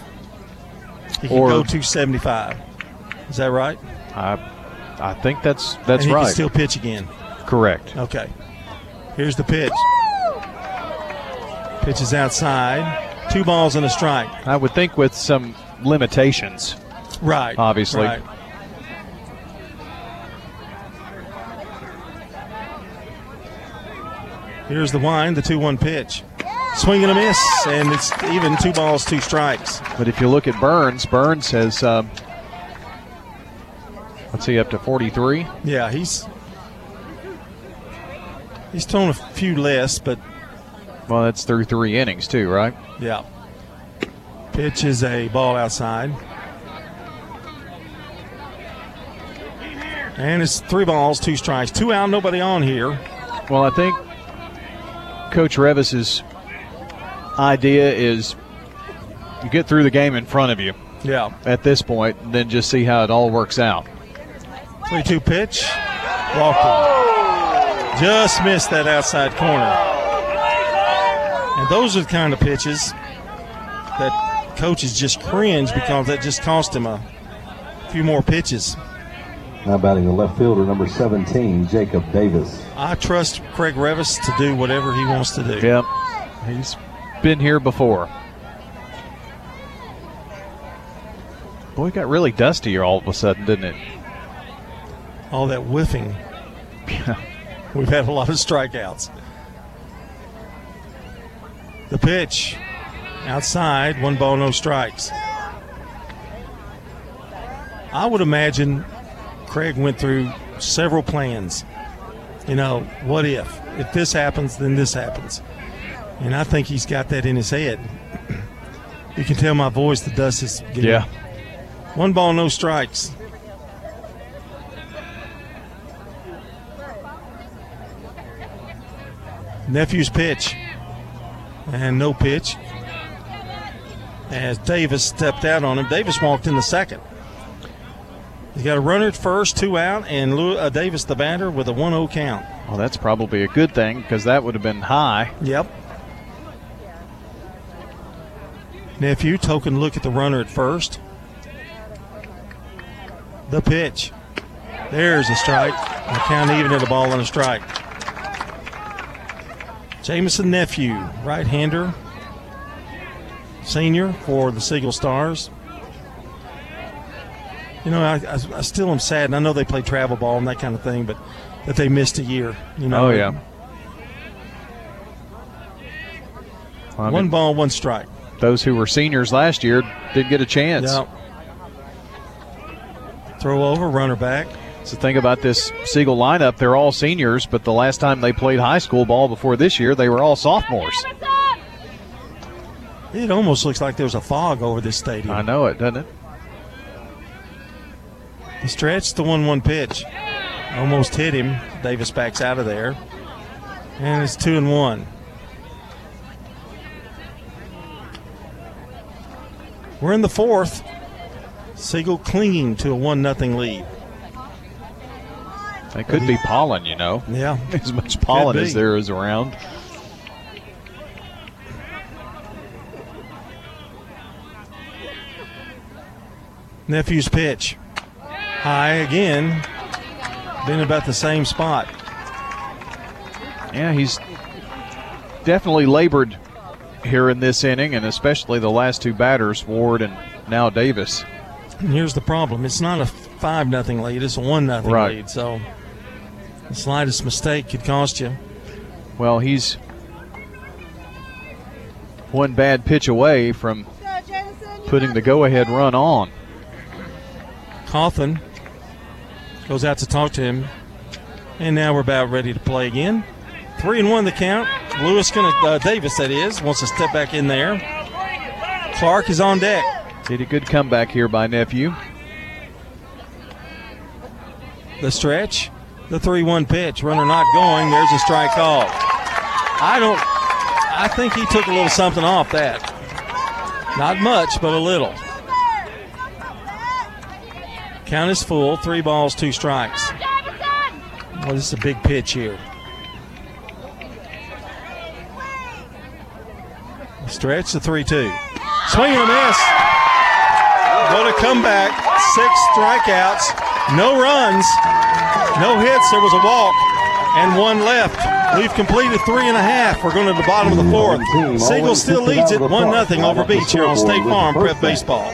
He can Or- go to 75. Is that right? I, I think that's that's and he right. Can still pitch again. Correct. Okay. Here's the pitch. Pitch is outside. Two balls and a strike. I would think with some limitations. Right. Obviously. Right. Here's the wine, the 2 1 pitch. Swing and a miss, and it's even two balls, two strikes. But if you look at Burns, Burns has um, let's see, up to 43. Yeah, he's he's thrown a few less, but Well, that's through three innings too, right? yeah. Pitch is a ball outside. And it's three balls, two strikes. Two out, nobody on here. Well, I think Coach Revis's idea is you get through the game in front of you Yeah. at this point, and then just see how it all works out. 22 pitch. Walker. Just missed that outside corner. And those are the kind of pitches that coaches just cringe because that just cost him a few more pitches. Now batting the left fielder, number 17, Jacob Davis. I trust Craig Revis to do whatever he wants to do. Yep. He's been here before. Boy, it got really dusty here all of a sudden, didn't it? All that whiffing. We've had a lot of strikeouts. The pitch outside, one ball, no strikes. I would imagine Craig went through several plans. You know, what if? If this happens, then this happens. And I think he's got that in his head. You can tell my voice, the dust is getting. Yeah. One ball, no strikes. Nephew's pitch. And no pitch. As Davis stepped out on him. Davis walked in the second. He's got a runner at first, two out, and uh, Davis the batter with a 1 0 count. Well, that's probably a good thing because that would have been high. Yep. Nephew, token look at the runner at first. The pitch. There's a strike. The count even at a ball and a strike. Jamison Nephew, right hander, senior for the Siegel Stars. You know, I, I, I still am sad, and I know they play travel ball and that kind of thing, but that they missed a year. You know, Oh, yeah. Well, one mean, ball, one strike. Those who were seniors last year didn't get a chance. Yep. Throw over, runner back. It's the thing about this Siegel lineup, they're all seniors, but the last time they played high school ball before this year, they were all sophomores. It almost looks like there's a fog over this stadium. I know it, doesn't it? The stretched the 1 1 pitch. Almost hit him. Davis backs out of there. And it's 2 and 1. We're in the fourth. Siegel clinging to a 1 0 lead. They could be pollen, you know. Yeah. As much pollen as there is around. Nephew's pitch. High again. Been about the same spot. Yeah, he's definitely labored here in this inning, and especially the last two batters, Ward and now Davis. And here's the problem it's not a 5 0 lead, it's a 1 0 Right. lead. So the slightest mistake could cost you. Well, he's one bad pitch away from putting the go ahead run on. Cawthorn goes out to talk to him. And now we're about ready to play again. Three and one the count. Lewis gonna uh, Davis that is wants to step back in there. Clark is on deck. Did a good comeback here by nephew. The stretch, the three-one pitch. Runner not going. There's a strike call. I don't. I think he took a little something off that. Not much, but a little. Count is full. Three balls, two strikes. Well, this is a big pitch here. Stretch the 3 2. Swing and a miss. Going to come back. Six strikeouts. No runs. No hits. There was a walk and one left. We've completed three and a half. We're going to the bottom of the fourth. Siegel still leads it 1 0 over Beech here on State Farm Prep Baseball.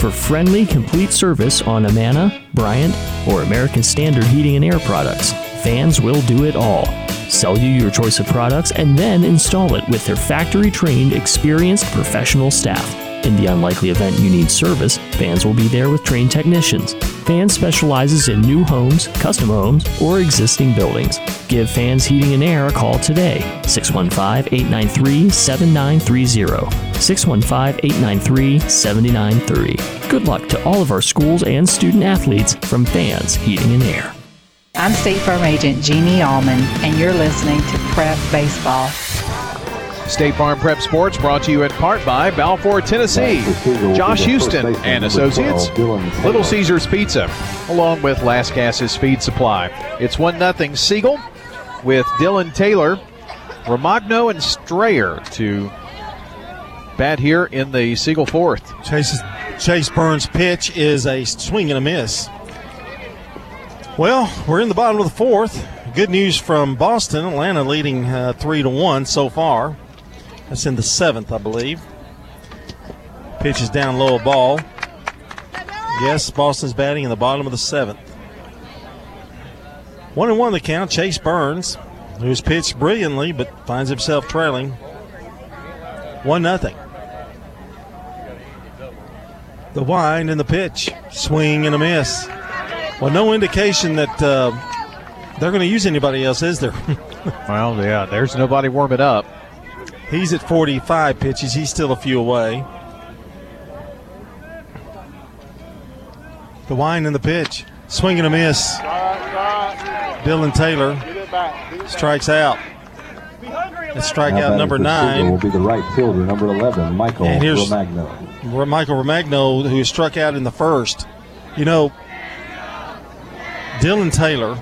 for friendly, complete service on Amana, Bryant, or American Standard Heating and Air products. Vans will do it all. Sell you your choice of products and then install it with their factory trained, experienced professional staff. In the unlikely event you need service, Vans will be there with trained technicians. Vans specializes in new homes, custom homes, or existing buildings. Give Vans Heating and Air a call today, 615 893 7930. 615 893 7930. Good luck to all of our schools and student athletes from Vans Heating and Air. I'm State Farm Agent Jeannie Allman, and you're listening to Prep Baseball. State Farm Prep Sports brought to you in part by Balfour, Tennessee, Josh Houston and Associates, Little Caesars Pizza, along with Lascassas Feed Supply. It's 1 0 Siegel with Dylan Taylor, Romagno, and Strayer to bat here in the Siegel fourth. Chase, Chase Burns' pitch is a swing and a miss. Well, we're in the bottom of the fourth. Good news from Boston. Atlanta leading uh, three to one so far. That's in the seventh, I believe. Pitch is down low, a ball. Yes, Boston's batting in the bottom of the seventh. One and one the count. Chase Burns, who's pitched brilliantly but finds himself trailing. One nothing. The wind and the pitch, swing and a miss. Well, no indication that uh, they're going to use anybody else, is there? well, yeah, there's nobody warming up. He's at 45 pitches. He's still a few away. The wind and the pitch. Swing and a miss. Dylan Taylor strikes out. It's strikeout number nine. Will be the right fielder, number 11, Michael and here's Romagno. Michael Romagno, who struck out in the first. You know, Dylan Taylor,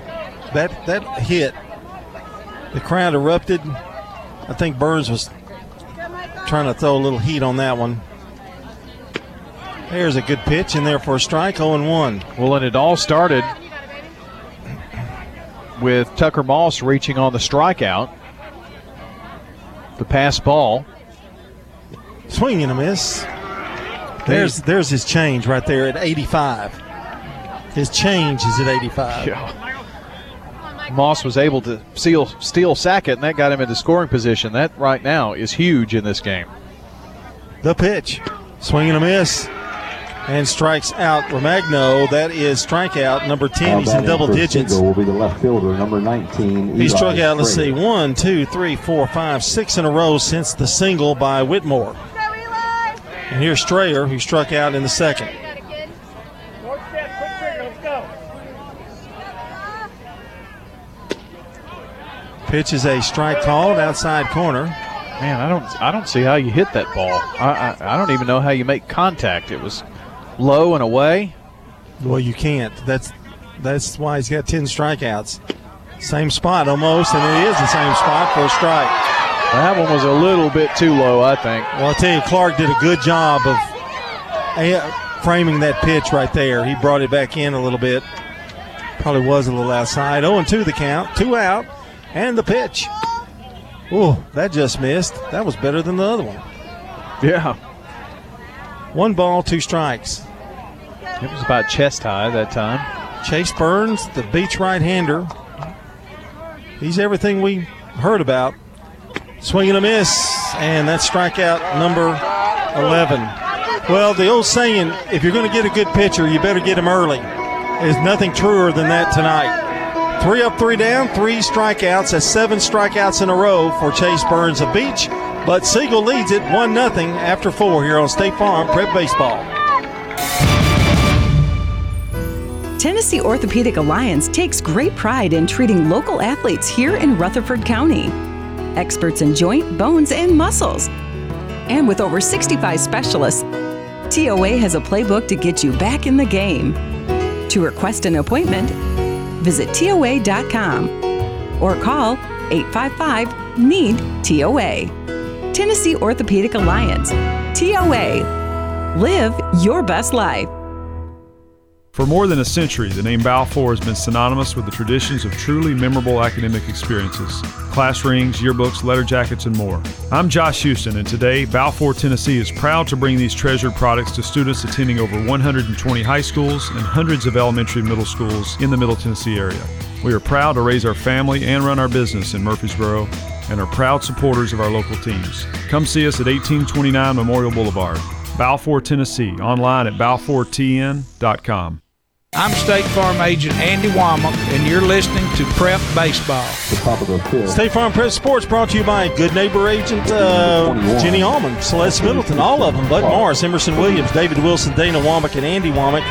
that that hit, the crowd erupted. I think Burns was trying to throw a little heat on that one. There's a good pitch in there for a strike, 0 1. Well, and it all started with Tucker Moss reaching on the strikeout. The pass ball. Swing and a miss. There's there's his change right there at 85. His change is at 85. Yeah. Moss was able to steal, steal Sackett, and that got him into scoring position. That right now is huge in this game. The pitch, swing and a miss, and strikes out Romagno. That is strikeout number 10. He's in double digits. Will be the left fielder, number 19. He struck out, let's see, one, two, three, four, five, six in a row since the single by Whitmore. And here's Strayer, who struck out in the second. Pitch is a strike called outside corner. Man, I don't, I don't see how you hit that ball. I, I, I don't even know how you make contact. It was low and away. Well, you can't. That's that's why he's got ten strikeouts. Same spot almost, and it is the same spot for a strike. That one was a little bit too low, I think. Well, I'll tell you, Clark did a good job of eh, framing that pitch right there. He brought it back in a little bit. Probably was a little outside. 0 2 the count, two out, and the pitch. Oh, that just missed. That was better than the other one. Yeah. One ball, two strikes. It was about chest high that time. Chase Burns, the Beech right hander. He's everything we heard about. Swinging a miss, and that's strikeout number 11. Well, the old saying, if you're going to get a good pitcher, you better get him early. There's nothing truer than that tonight. Three up, three down, three strikeouts. That's seven strikeouts in a row for Chase Burns of Beech. But Siegel leads it 1 0 after four here on State Farm Prep Baseball. Tennessee Orthopedic Alliance takes great pride in treating local athletes here in Rutherford County. Experts in joint, bones, and muscles. And with over 65 specialists, TOA has a playbook to get you back in the game. To request an appointment, visit TOA.com or call 855 NEED TOA. Tennessee Orthopedic Alliance, TOA. Live your best life. For more than a century, the name Balfour has been synonymous with the traditions of truly memorable academic experiences class rings, yearbooks, letter jackets, and more. I'm Josh Houston, and today, Balfour, Tennessee is proud to bring these treasured products to students attending over 120 high schools and hundreds of elementary and middle schools in the Middle Tennessee area. We are proud to raise our family and run our business in Murfreesboro and are proud supporters of our local teams. Come see us at 1829 Memorial Boulevard, Balfour, Tennessee, online at balfourtn.com. I'm State Farm Agent Andy Womack, and you're listening to Prep Baseball. State Farm Prep Sports brought to you by Good Neighbor Agent uh, Jenny Allman, Celeste Middleton, all of them, Bud Morris, Emerson Williams, David Wilson, Dana Womack, and Andy Womack.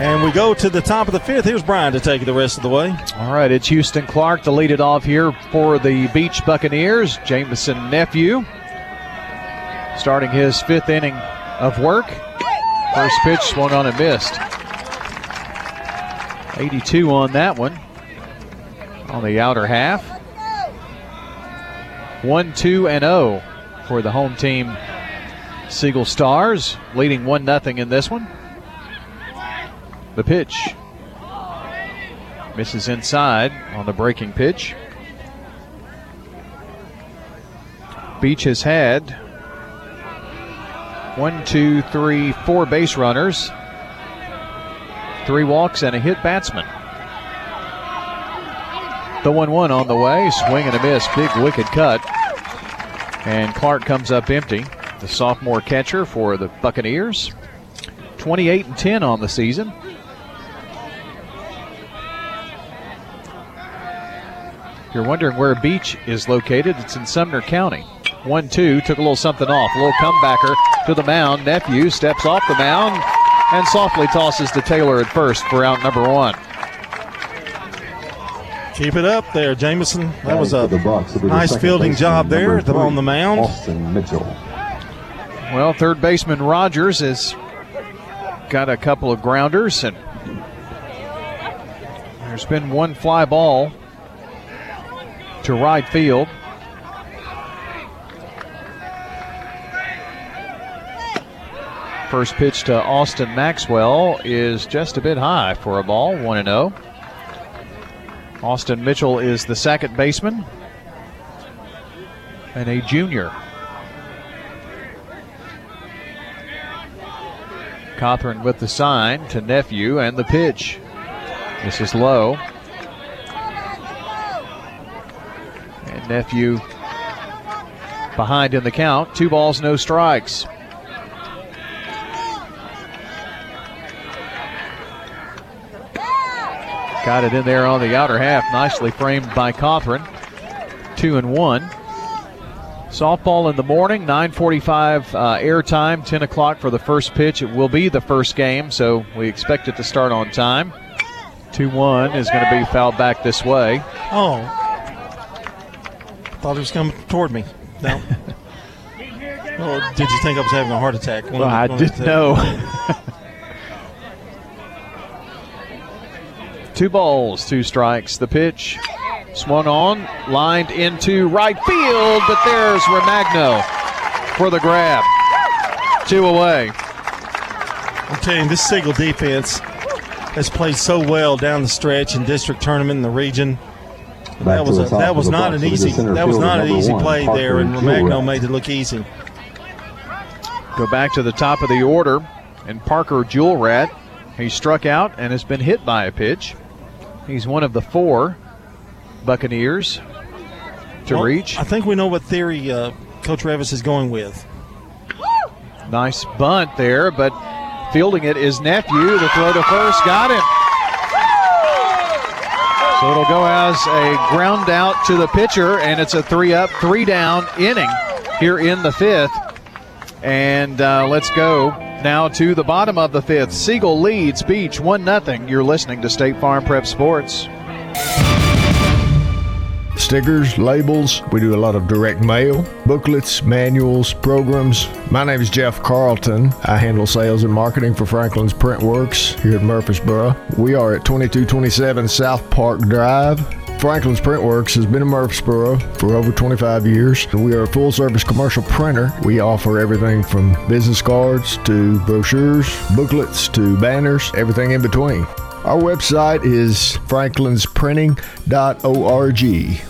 And we go to the top of the fifth. Here's Brian to take it the rest of the way. All right, it's Houston Clark to lead it off here for the Beech Buccaneers. Jameson Nephew starting his fifth inning of work. First pitch swung on and missed. 82 on that one. On the outer half. 1 2 and 0 for the home team Siegel Stars, leading 1 0 in this one. The pitch misses inside on the breaking pitch. Beech has had one, two, three, four base runners three walks and a hit batsman. The 1 1 on the way, swing and a miss, big wicked cut. And Clark comes up empty, the sophomore catcher for the Buccaneers. 28 and 10 on the season. If You're wondering where Beech is located. It's in Sumner County. 1 2, took a little something off. A little comebacker to the mound. Nephew steps off the mound and softly tosses to Taylor at first for out number one. Keep it up there, Jamison. That was a nice fielding job there on the mound. Austin Mitchell. Well, third baseman Rogers has got a couple of grounders, and there's been one fly ball to right field. First pitch to Austin Maxwell is just a bit high for a ball, 1 0. Austin Mitchell is the second baseman and a junior. Cawthorn with the sign to nephew and the pitch. This is low. And nephew behind in the count. Two balls, no strikes. Got it in there on the outer half, nicely framed by Cawthorn. Two and one. Softball in the morning, 9:45 uh, airtime, 10 o'clock for the first pitch. It will be the first game, so we expect it to start on time. 2-1 is going to be fouled back this way. Oh, thought he was coming toward me. No. or did you think I was having a heart attack? Well, I didn't know. two balls, two strikes. The pitch swung on, lined into right field, but there's Romagno for the grab. Two away. I'm telling you, this Siegel defense has played so well down the stretch in district tournament in the region. that was a, that was not an easy that was not an easy play there, and Romagno made it look easy. Go back to the top of the order, and Parker Jewel Rat. He struck out and has been hit by a pitch. He's one of the four Buccaneers to Well, reach. I think we know what theory uh, Coach Revis is going with. Nice bunt there, but fielding it is nephew. The throw to first got him. So it'll go as a ground out to the pitcher, and it's a three up, three down inning here in the fifth. And uh, let's go now to the bottom of the fifth. Siegel leads Beech 1 0. You're listening to State Farm Prep Sports. Stickers, labels, we do a lot of direct mail, booklets, manuals, programs. My name is Jeff Carlton. I handle sales and marketing for Franklin's Print Works here at Murfreesboro. We are at 2227 South Park Drive. Franklin's Print Works has been in Murfreesboro for over 25 years. We are a full service commercial printer. We offer everything from business cards to brochures, booklets to banners, everything in between. Our website is franklinsprinting.org.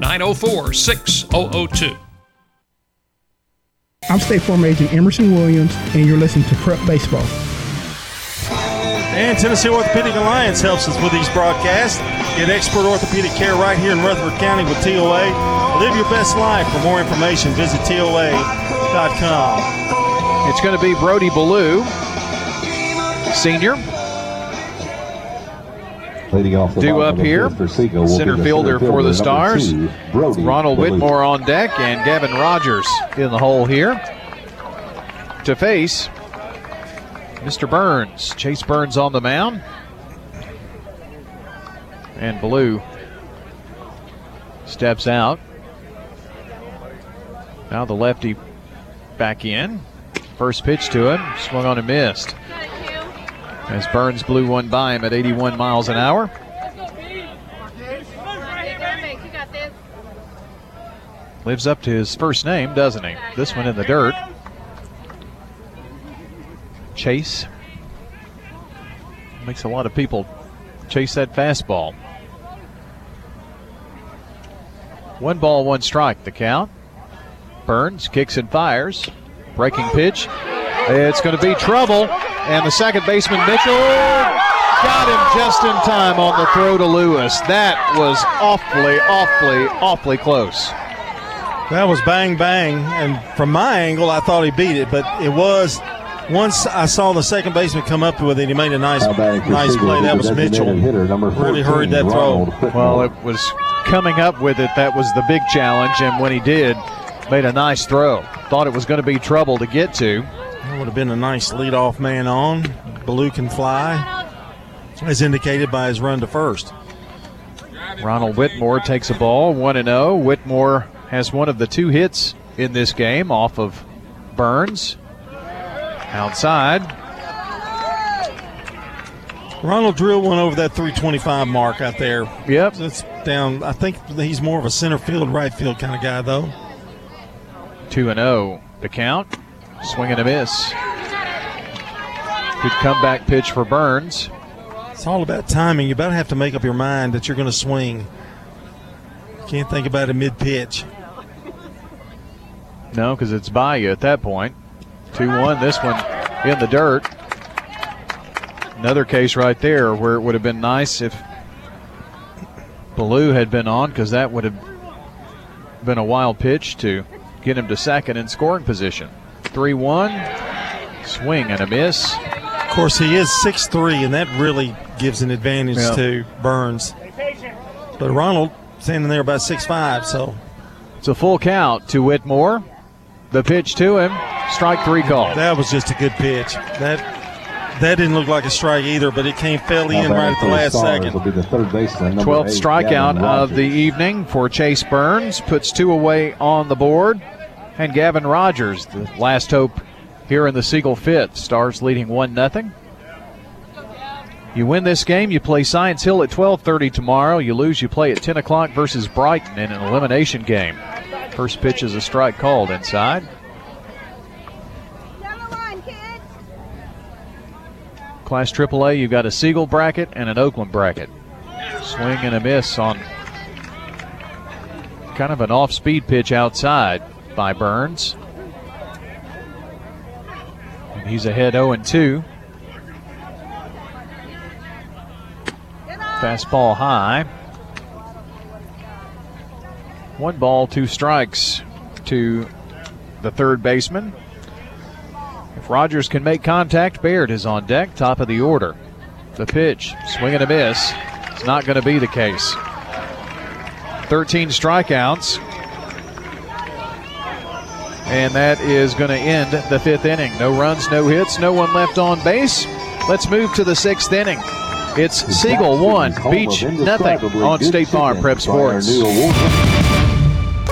904 6002. I'm State Farm Agent Emerson Williams, and you're listening to Prep Baseball. And Tennessee Orthopedic Alliance helps us with these broadcasts. Get expert orthopedic care right here in Rutherford County with TOA. Live your best life. For more information, visit TOA.com. It's going to be Brody Ballou, senior, Leading off the due up here. Siegel will Center fielder for the Stars. two, Ronald Ballou. Whitmore on deck and Gavin Rogers in the hole here to face Mr. Burns. Chase Burns on the mound. And Ballou steps out. Now the lefty back in. First pitch to him, swung on and missed. As Burns blew one by him at 81 miles an hour. Lives up to his first name, doesn't he? This one in the dirt. Chase. Makes a lot of people chase that fastball. One ball, one strike, the count. Burns kicks and fires. Breaking pitch. It's going to be trouble. And the second baseman, Mitchell, got him just in time on the throw to Lewis. That was awfully, awfully, awfully close. That was bang bang, and from my angle, I thought he beat it, but it was. Once I saw the second baseman come up with it, he made a nice, nice play. That was Mitchell. Really hurried that throw. Well, it was coming up with it. That was the big challenge, and when he did, made a nice throw. Thought it was going to be trouble to get to. That would have been a nice leadoff man on. Ballou can fly, as indicated by his run to first. Ronald Whitmore takes a ball, 1 0. Whitmore has one of the two hits in this game off of Burns. Outside. Ronald drilled one over that 325 mark out there. Yep. It's down. I think he's more of a center field, right field kind of guy, though. 2 and 0 the count. Swing and a miss. Good comeback pitch for Burns. It's all about timing. You better have to make up your mind that you're going to swing. You can't think about it mid pitch. No, because it's by you at that point. 2 1. This one in the dirt. Another case right there where it would have been nice if Ballou had been on because that would have been a wild pitch to get him to second in scoring position. 3 1. Swing and a miss. Of course, he is six three, and that really gives an advantage Yeah. to Burns. But Ronald standing there about six five, so. It's a full count to Whitmore. The pitch to him. Strike three call. That was just a good pitch. That that didn't look like a strike either, but it came fell in right at the last second. Will be the third baseman, 12th eight, strikeout of the evening for Chase Burns. Puts two away on the board. And Gavin Rogers, the last hope here in the Siegel fifth. Stars leading 1 0. You win this game, you play Science Hill at 12:30 tomorrow. You lose, you play at 10 o'clock versus Brighton in an elimination game. First pitch is a strike called inside. Class AAA, you've got a Siegel bracket and an Oakland bracket. Swing and a miss on kind of an off speed pitch outside by Burns. And he's ahead 0 2. Fastball high. One ball, two strikes to the third baseman. If Rogers can make contact, Baird is on deck, top of the order. The pitch, swing and a miss. It's not going to be the case. 13 strikeouts. And that is going to end the fifth inning. No runs, no hits, no one left on base. Let's move to the sixth inning. It's Siegel 1, Beech nothing on State Farm Prep Sports.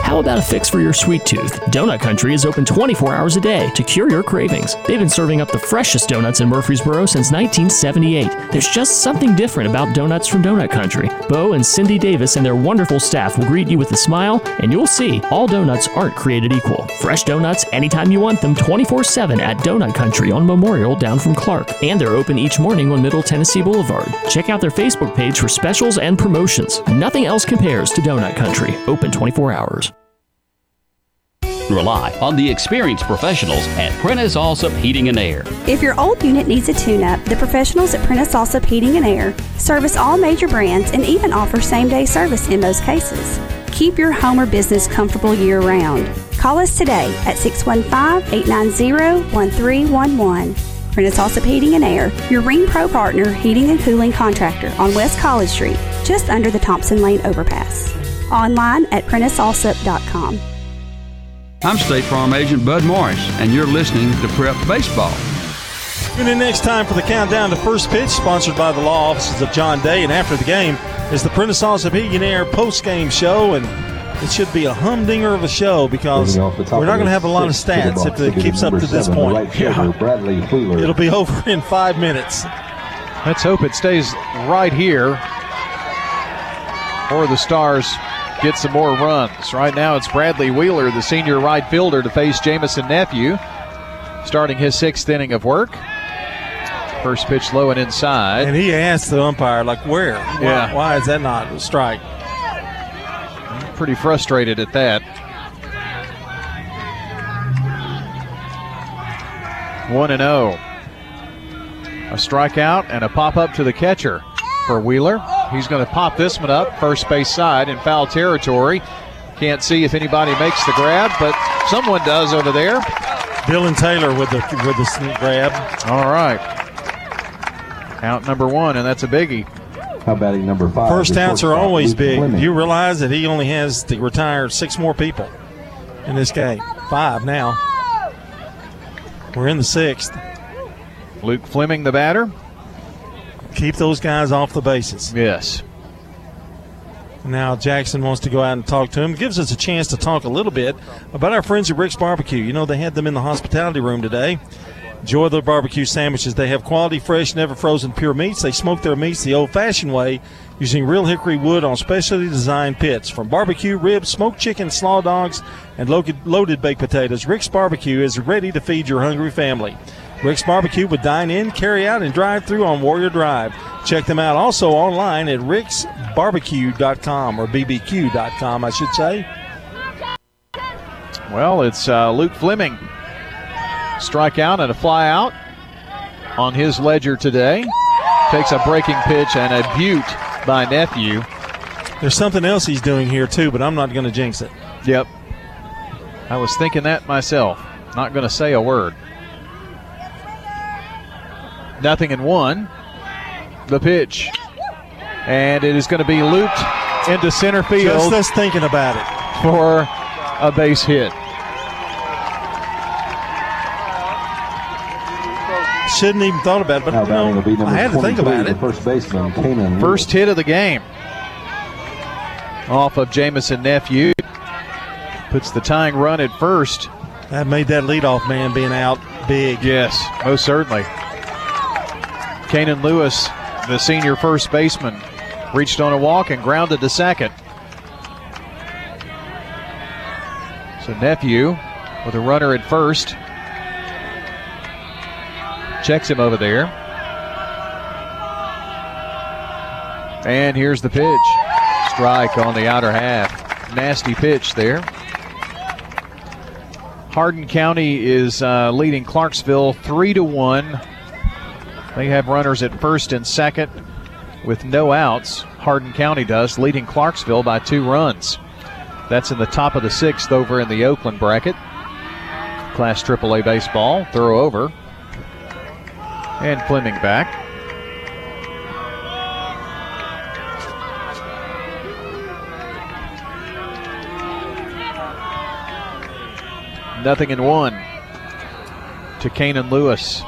How about a fix for your sweet tooth? Donut Country is open 24 hours a day to cure your cravings. They've been serving up the freshest donuts in Murfreesboro since 1978. There's just something different about donuts from Donut Country. Bo and Cindy Davis and their wonderful staff will greet you with a smile, and you'll see all donuts aren't created equal. Fresh donuts anytime you want them 24 7 at Donut Country on Memorial down from Clark. And they're open each morning on Middle Tennessee Boulevard. Check out their Facebook page for specials and promotions. Nothing else compares to Donut Country. Open 24 hours. Rely on the experienced professionals at Prentice Allsup Heating and Air. If your old unit needs a tune up, the professionals at Prentice Allsup Heating and Air service all major brands and even offer same day service in most cases. Keep your home or business comfortable year round. Call us today at 615 890 1311. Prentice Allsup Heating and Air, your Rheem Pro partner heating and cooling contractor on West College Street, just under the Thompson Lane overpass. Online at PrenticeAllsup.com. I'm State Farm Agent Bud Morris, and you're listening to Prep Baseball. Tune in next time for the countdown to first pitch, sponsored by the law offices of John Day. And after the game is the Prentice Allsup Heating and Air post game show, and it should be a humdinger of a show because we're not going to have a lot of sixth stats if it keeps up to this seven, point. right fielder, Bradley Fuller. It'll be over in five minutes. Let's hope it stays right here. Or the Stars get some more runs. Right now it's Bradley Wheeler, the senior right fielder, to face Jamison Nephew, starting his sixth inning of work. First pitch low and inside. And he asked the umpire, like, where? Why, Yeah. Why is that not a strike? Pretty frustrated at that. 1 and 0. A strikeout and a pop up to the catcher for Wheeler. He's going to pop this one up, first base side in foul territory. Can't see if anybody makes the grab, but someone does over there. Dylan Taylor with the with the sneak grab. All right. Out number one, and that's a biggie. How about he number five? First outs are always big. Fleming. You realize that he only has to retire six more people in this game. Five now. We're in the sixth. Luke Fleming, the batter. Keep those guys off the bases. Yes. Now Jackson wants to go out and talk to him. Gives us a chance to talk a little bit about our friends at Rick's Barbecue. You know they had them in the hospitality room today. Enjoy their barbecue sandwiches. They have quality, fresh, never frozen, pure meats. They smoke their meats the old-fashioned way using real hickory wood on specially designed pits. From barbecue, ribs, smoked chicken, slaw dogs, and loaded baked potatoes, Rick's Barbecue is ready to feed your hungry family. Rick's Barbecue would dine in, carry out, and drive through on Warrior Drive. Check them out also online at ricksbarbecue.com or bbq.com, I should say. Well, it's uh, Luke Fleming. Strikeout and a fly out on his ledger today. Takes a breaking pitch and a butte by Nephew. There's something else he's doing here, too, but I'm not going to jinx it. Yep. I was thinking that myself. Not going to say a word. Nothing in one. The pitch. And it is going to be looped into center field. Just field us thinking about it. for a base hit. Shouldn't even thought about it, but you batting will be know, I had to think about it. first baseman, Kanan. First hit of the game. Off of Jamison Nephew. Puts the tying run at first. That made that leadoff man being out big. Yes, most certainly. Kanan Lewis, the senior first baseman, reached on a walk and grounded to second. So Nephew with a runner at first. Checks him over there. And here's the pitch. Strike on the outer half. Nasty pitch there. Hardin County is uh, leading Clarksville three to one. They have runners at first and second with no outs. Hardin County does, leading Clarksville by two runs. That's in the top of the sixth over in the Oakland bracket. Class AAA baseball. Throw over. And Fleming back. Nothing in one to Kanan Lewis.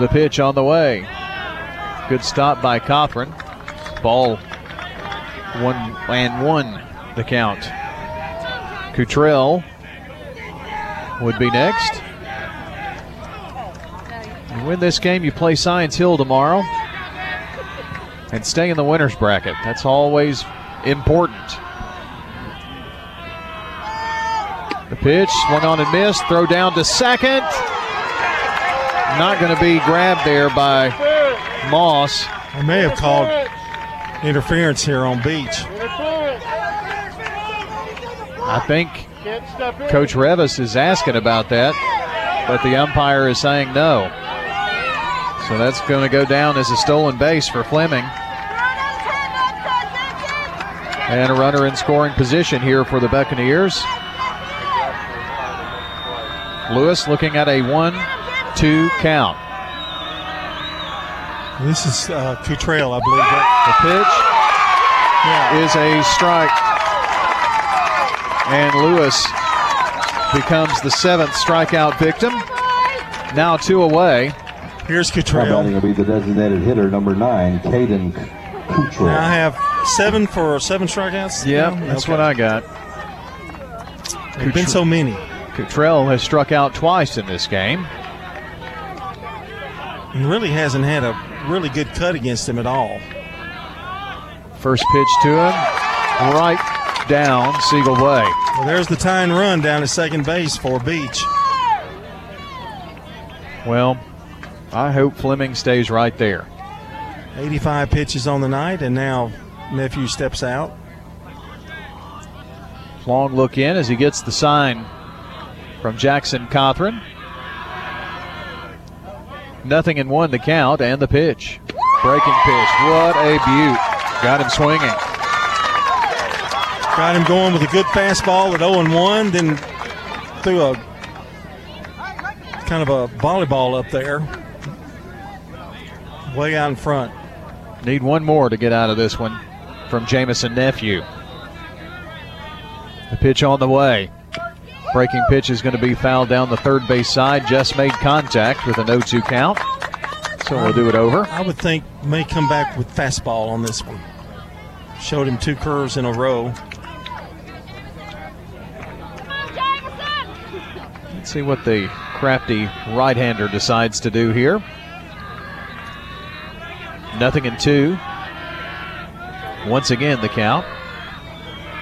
The pitch on the way. Good stop by Cawthorn. Ball one and one the count. Cottrell would be next. You win this game, you play Science Hill tomorrow and stay in the winner's bracket. That's always important. The pitch swung on and missed. Throw down to second. Not going to be grabbed there by Moss. I may have called interference here on Beech. I think Coach Revis is asking about that, but the umpire is saying no. So that's going to go down as a stolen base for Fleming. And a runner in scoring position here for the Buccaneers. Lewis looking at a one two count. This is uh, Cottrell, I believe. The pitch is a strike. And Lewis becomes the seventh strikeout victim. Now two away. Here's Now batting will be the designated hitter, number nine, Caden Cottrell. I have seven for seven strikeouts. Yep, Yeah, that's okay. what I got. There've been so many. Cottrell has struck out twice in this game. And really hasn't had a really good cut against him at all. First pitch to him, right down Siegel Way. Well, there's the tying run down at second base for Beech. Well, I hope Fleming stays right there. 85 pitches on the night, and now nephew steps out. Long look in as he gets the sign from Jackson Cawthorn. Nothing in one to count, and the pitch. Breaking pitch. What a beaut. Got him swinging. Got him going with a good fastball at 0 1, then threw a kind of a volleyball up there, way out in front. Need one more to get out of this one from Jamison Nephew. The pitch on the way. Breaking pitch is going to be fouled down the third base side. Just made contact with a 0 2 count. So we'll do it over. I would think may come back with fastball on this one. Showed him two curves in a row. Let's see what the crafty right hander decides to do here. Nothing in two. Once again, the count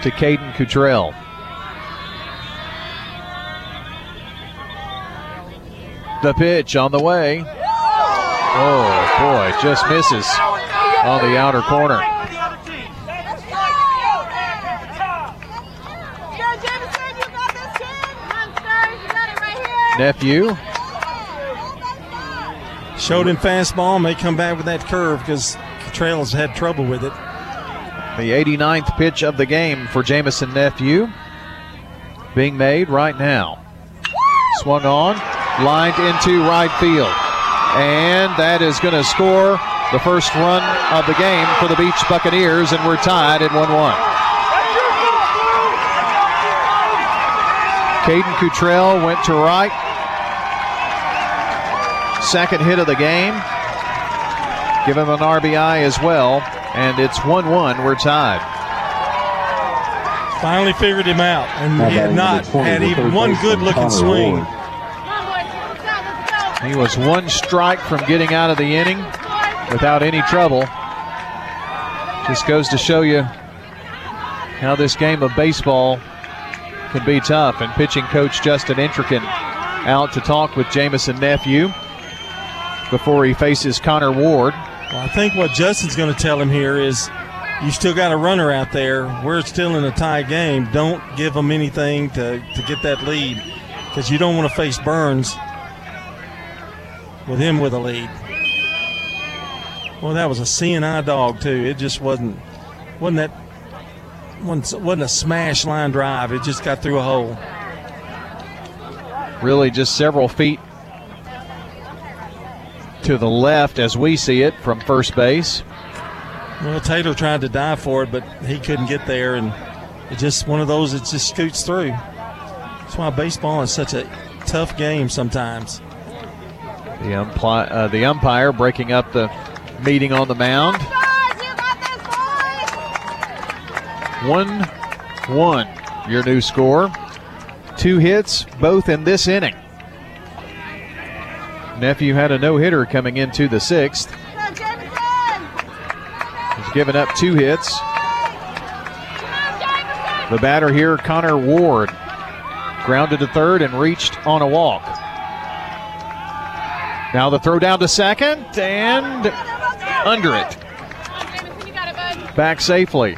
to Caden Cottrell. The pitch on the way. Oh boy, just misses on the outer corner. Nephew Showed him fastball, may come back with that curve because has had trouble with it. The 89th pitch of the game for Jamison Nephew being made right now. Swung on, lined into right field. And that is going to score the first run of the game for the Beech Buccaneers, and we're tied at 1 1. Caden Cottrell went to right. Second hit of the game. Give him an RBI as well, and it's 1 1. We're tied. Finally figured him out, and he had not had even one good looking swing. He was one strike from getting out of the inning without any trouble. Just goes to show you how this game of baseball can be tough. And pitching coach Justin Intrican out to talk with Jamison Nephew before he faces Connor Ward. Well, I think what Justin's going to tell him here is you still got a runner out there. We're still in a tie game. Don't give them anything to, to get that lead because you don't want to face Burns with him with a lead. Well, that was a CNI dog too. It just wasn't wasn't that wasn't, wasn't a smash line drive. It just got through a hole. Really, just several feet to the left as we see it from first base. Well, Taylor tried to dive for it, but he couldn't get there, and it's just one of those that just scoots through. That's why baseball is such a tough game sometimes. The, umpli- uh, the umpire breaking up the meeting on the mound. One, one, your new score. Two hits, both in this inning. Nephew had a no hitter coming into the sixth. He's given up two hits. The batter here, Connor Ward, grounded to third and reached on a walk. Now the throw down to second and under it. Back safely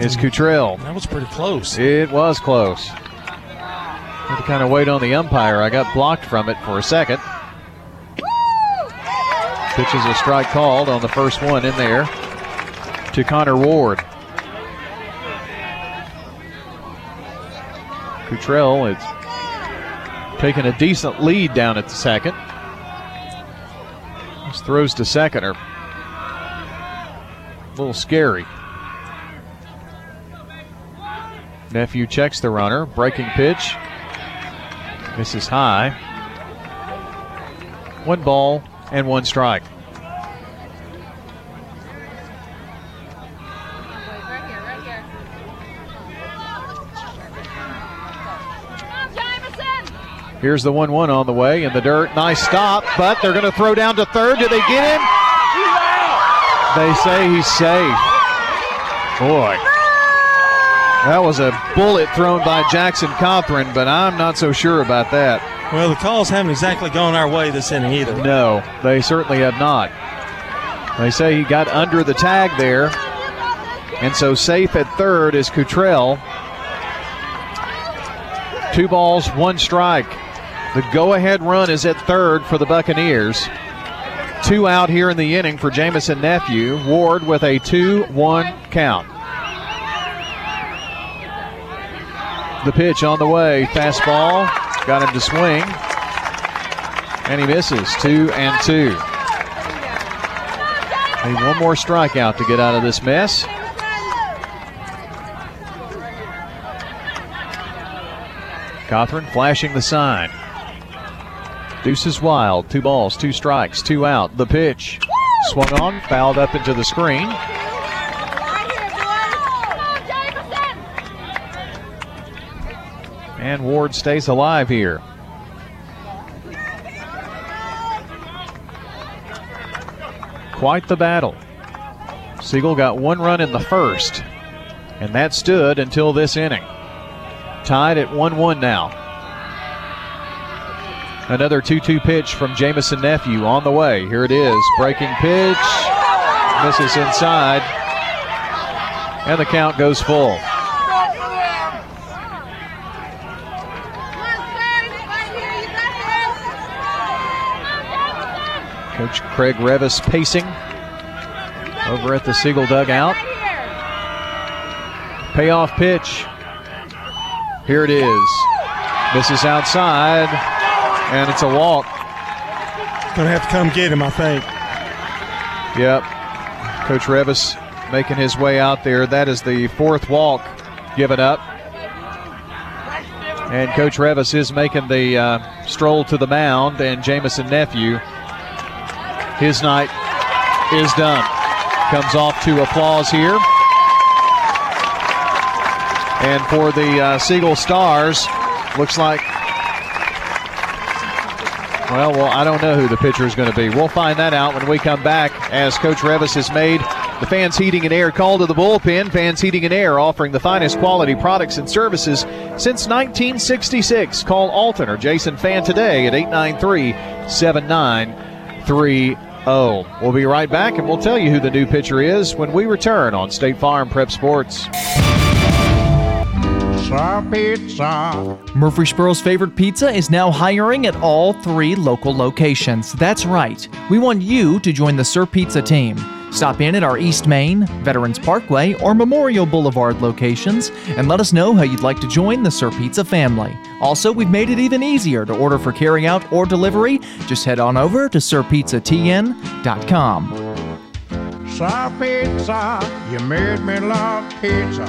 is Cottrell. That was pretty close. It was close. Had to kind of wait on the umpire. I got blocked from it for a second. Pitch is a strike called on the first one in there to Connor Ward. Cottrell is taking a decent lead down at the second. Throws to second are a little scary. Nephew checks the runner. Breaking pitch. Misses high. One ball and one strike. Here's the 1 1 on the way in the dirt. Nice stop, but they're going to throw down to third. Do they get him? They say he's safe. Boy. That was a bullet thrown by Jackson Cawthorn, but I'm not so sure about that. Well, the calls haven't exactly gone our way this inning either. No, they certainly have not. They say he got under the tag there. And so safe at third is Cottrell. Two balls, one strike. The go ahead run is at third for the Buccaneers. Two out here in the inning for Jamison Nephew. Ward with a 2 1 count. The pitch on the way. Fastball. Got him to swing. And he misses. Two and two. Need one more strikeout to get out of this mess. Cawthorn flashing the sign. Deuces wild. Two balls, two strikes, two out. The pitch. Swung on, fouled up into the screen. And Ward stays alive here. Quite the battle. Siegel got one run in the first, and that stood until this inning. Tied at 1 1 now. Another 2 2 pitch from Jamison Nephew on the way. Here it is. Breaking pitch. Misses inside. And the count goes full. Coach Craig Revis pacing over at the Siegel dugout. Payoff pitch. Here it is. Misses outside, and it's a walk. Gonna have to come get him, I think. Yep. Coach Revis making his way out there. That is the fourth walk given up. And Coach Revis is making the uh, stroll to the mound, and Jamison Nephew, his night is done. Comes off to applause here. And for the uh, Siegel Stars, looks like, well, well, I don't know who the pitcher is going to be. We'll find that out when we come back as Coach Revis has made the Vans Heating and Air call to the bullpen. Vans Heating and Air offering the finest quality products and services since 1966. Call Alton or Jason Van today at 893 7930. We'll be right back and we'll tell you who the new pitcher is when we return on State Farm Prep Sports. Pizza. Murfreesboro's favorite pizza is now hiring at all three local locations. That's right. We want you to join the Sir Pizza team. Stop in at our East Main, Veterans Parkway, or Memorial Boulevard locations and let us know how you'd like to join the Sir Pizza family. Also, we've made it even easier to order for carryout or delivery. Just head on over to sirpizzatn.com. Sir Pizza, you made me love pizza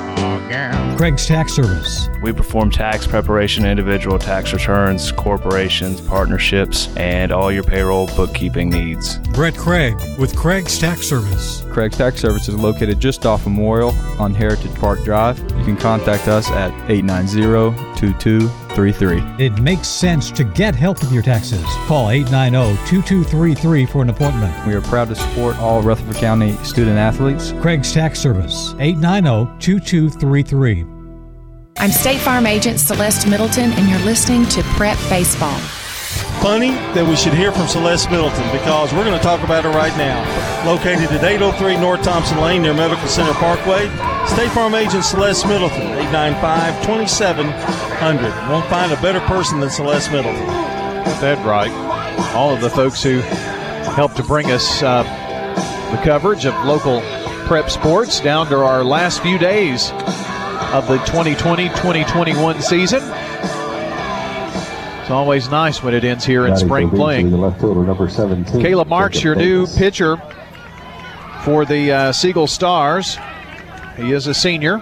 again. Craig's Tax Service. We perform tax preparation, individual tax returns, corporations, partnerships, and all your payroll bookkeeping needs. Brett Craig with Craig's Tax Service. Craig's Tax Service is located just off Memorial on Heritage Park Drive. You can contact us at 890 2233. It makes sense to get help with your taxes. Call 890 2233 for an appointment. We are proud to support all Rutherford County student athletes. Craig's Tax Service, 890 2233. I'm State Farm Agent Celeste Middleton, and you're listening to Prep Baseball. Funny that we should hear from Celeste Middleton because we're going to talk about her right now. Located at 803 North Thompson Lane near Medical Center Parkway, State Farm Agent Celeste Middleton, 895 2700. Won't find a better person than Celeste Middleton. That's right. All of the folks who helped to bring us uh, the coverage of local prep sports down to our last few days of the 2020-2021 season. It's always nice when it ends here in spring playing. The left fielder, number 17. Caleb Marks, your new pitcher for the uh, Siegel Stars. He is a senior.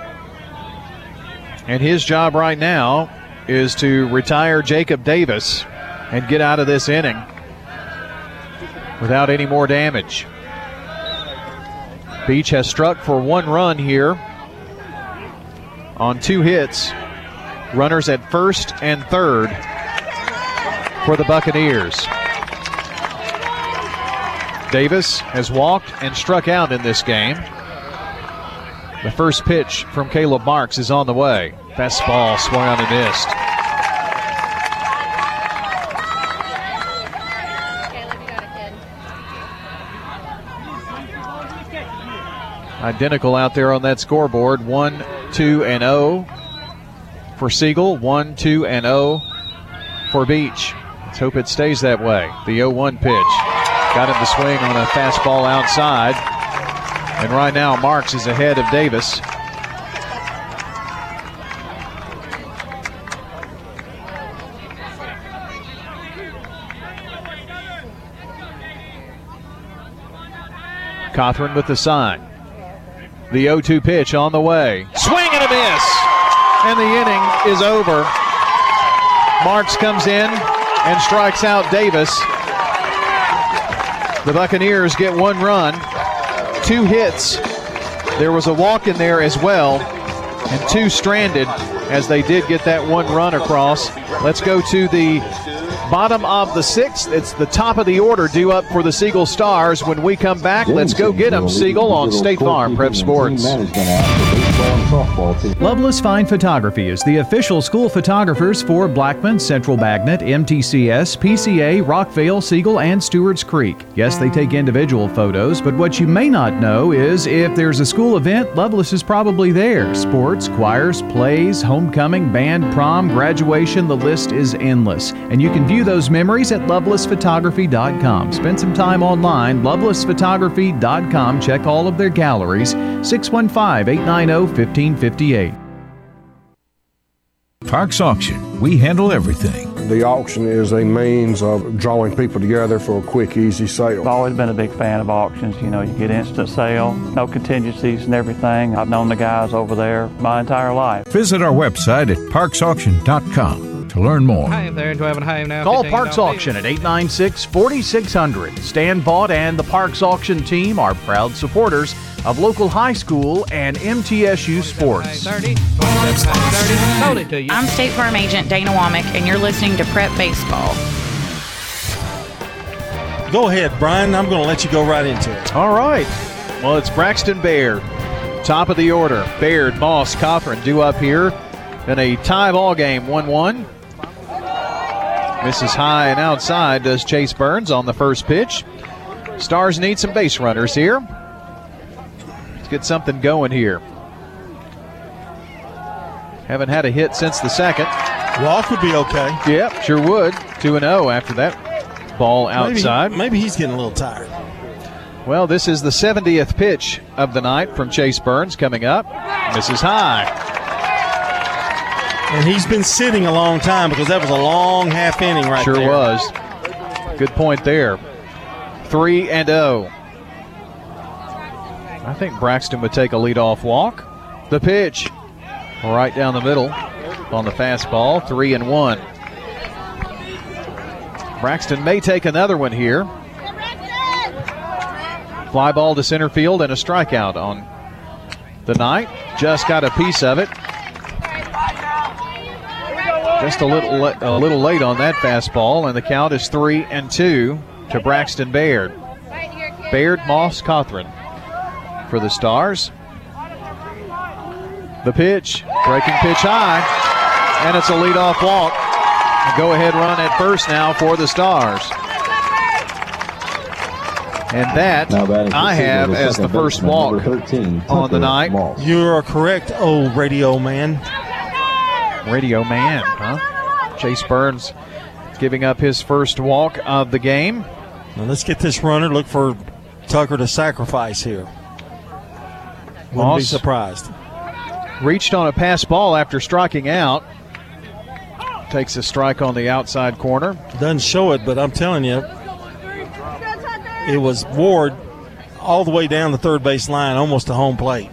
And his job right now is to retire Jacob Davis and get out of this inning without any more damage. Beech has struck for one run here on two hits. Runners at first and third for the Buccaneers. Davis has walked and struck out in this game. The first pitch from Caleb Marks is on the way. Fastball swung on and missed. Identical out there on that scoreboard. 1 2 and 0 for Siegel, 1 2 and 0 for Beech. Let's hope it stays that way. The 0 1 pitch. Got him to swing on a fastball outside. And right now, Marks is ahead of Davis. Cawthorn with the sign. The 0 2 pitch on the way. Swing and a miss. And the inning is over. Marks comes in and strikes out Davis. The Buccaneers get one run, two hits. There was a walk in there as well, and two stranded as they did get that one run across. Let's go to the bottom of the sixth. It's the top of the order due up for the Siegel Stars. When we come back, let's go get them, Siegel, on State Farm Prep Sports. Loveless Fine Photography is the official school photographers for Blackman, Central Magnet, MTCS, PCA, Rockvale, Siegel, and Stewart's Creek. Yes, they take individual photos, but what you may not know is if there's a school event, Loveless is probably there. Sports, choirs, plays, homecoming, band, prom, graduation, the list is endless. And you can view those memories at lovelessphotography.com. Spend some time online, lovelessphotography.com. Check all of their galleries. 615 890 1558. Parks Auction. We handle everything. The auction is a means of drawing people together for a quick, easy sale. I've always been a big fan of auctions. You know, you get instant sale, no contingencies and everything. I've known the guys over there my entire life. Visit our website at parksauction.com to learn more. Hi there, do I have a home now? Call Parks. Auction at 896 4600. Stan Vaught and the Parks Auction team are proud supporters of local high school and MTSU sports. 30, 30, sold it to you. I'm State Farm Agent Dana Womack, and you're listening to Prep Baseball. Go ahead, Brian. I'm going to let you go right into it. All right. Well, it's Braxton Baird, top of the order. Baird, Moss, Cawthorn due up here in a tie ball game, 1 1. Misses high and outside does Chase Burns on the first pitch. Stars need some base runners here. Let's get something going here. Haven't had a hit since the second. Walk would be okay. Yep, sure would. 2 and 0 after that ball outside. Maybe, maybe he's getting a little tired. Well, this is the 70th pitch of the night from Chase Burns coming up. Misses high. And he's been sitting a long time because that was a long half inning right sure there. Sure was. Good point there. 3 and 0. I think Braxton would take a leadoff walk. The pitch right down the middle on the fastball. 3 and 1. Braxton may take another one here. Fly ball to center field and a strikeout on the night. Just got a piece of it. Just a little a little late on that fastball, and the count is three and two to Braxton Baird. Baird Moss Cawthorn for the Stars. The pitch, breaking pitch high, and it's a leadoff walk. Go ahead run at first now for the Stars. And that Now batting I have as the first baseman, walk 13, on the night. You are correct, oh radio man. Radio man, huh? Chase Burns giving up his first walk of the game. Now let's get this runner. Look for Tucker to sacrifice here. Wouldn't be surprised. Reached on a pass ball after striking out. Takes a strike on the outside corner. Doesn't show it, but I'm telling you, it was Ward all the way down the third base line, almost to home plate.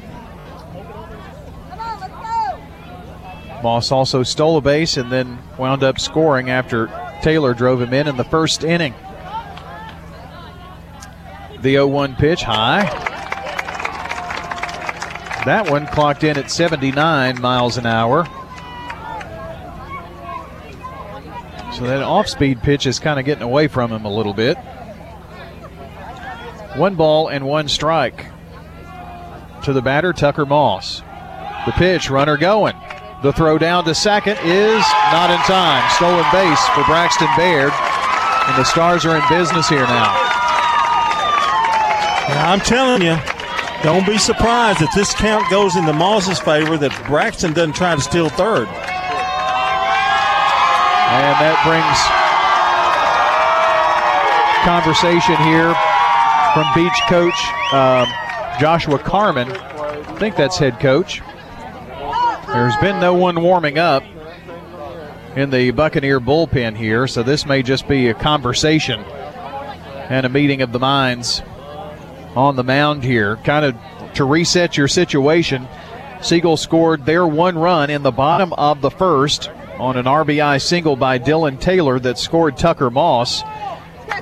Moss also stole a base and then wound up scoring after Taylor drove him in in the first inning. The 0 1 pitch high. That one clocked in at 79 miles an hour. So that off speed pitch is kind of getting away from him a little bit. One ball and one strike to the batter, Tucker Moss. The pitch, runner going. The throw down to second is not in time. Stolen base for Braxton Baird. And the Stars are in business here now. Now, I'm telling you, don't be surprised if this count goes into Moss's favor that Braxton doesn't try to steal third. And that brings conversation here from Beech coach um, Joshua Carmen. I think that's head coach. There's been no one warming up in the Buccaneer bullpen here, so this may just be a conversation and a meeting of the minds on the mound here. Kind of to reset your situation, Siegel scored their one run in the bottom of the first on an RBI single by Dylan Taylor that scored Tucker Moss.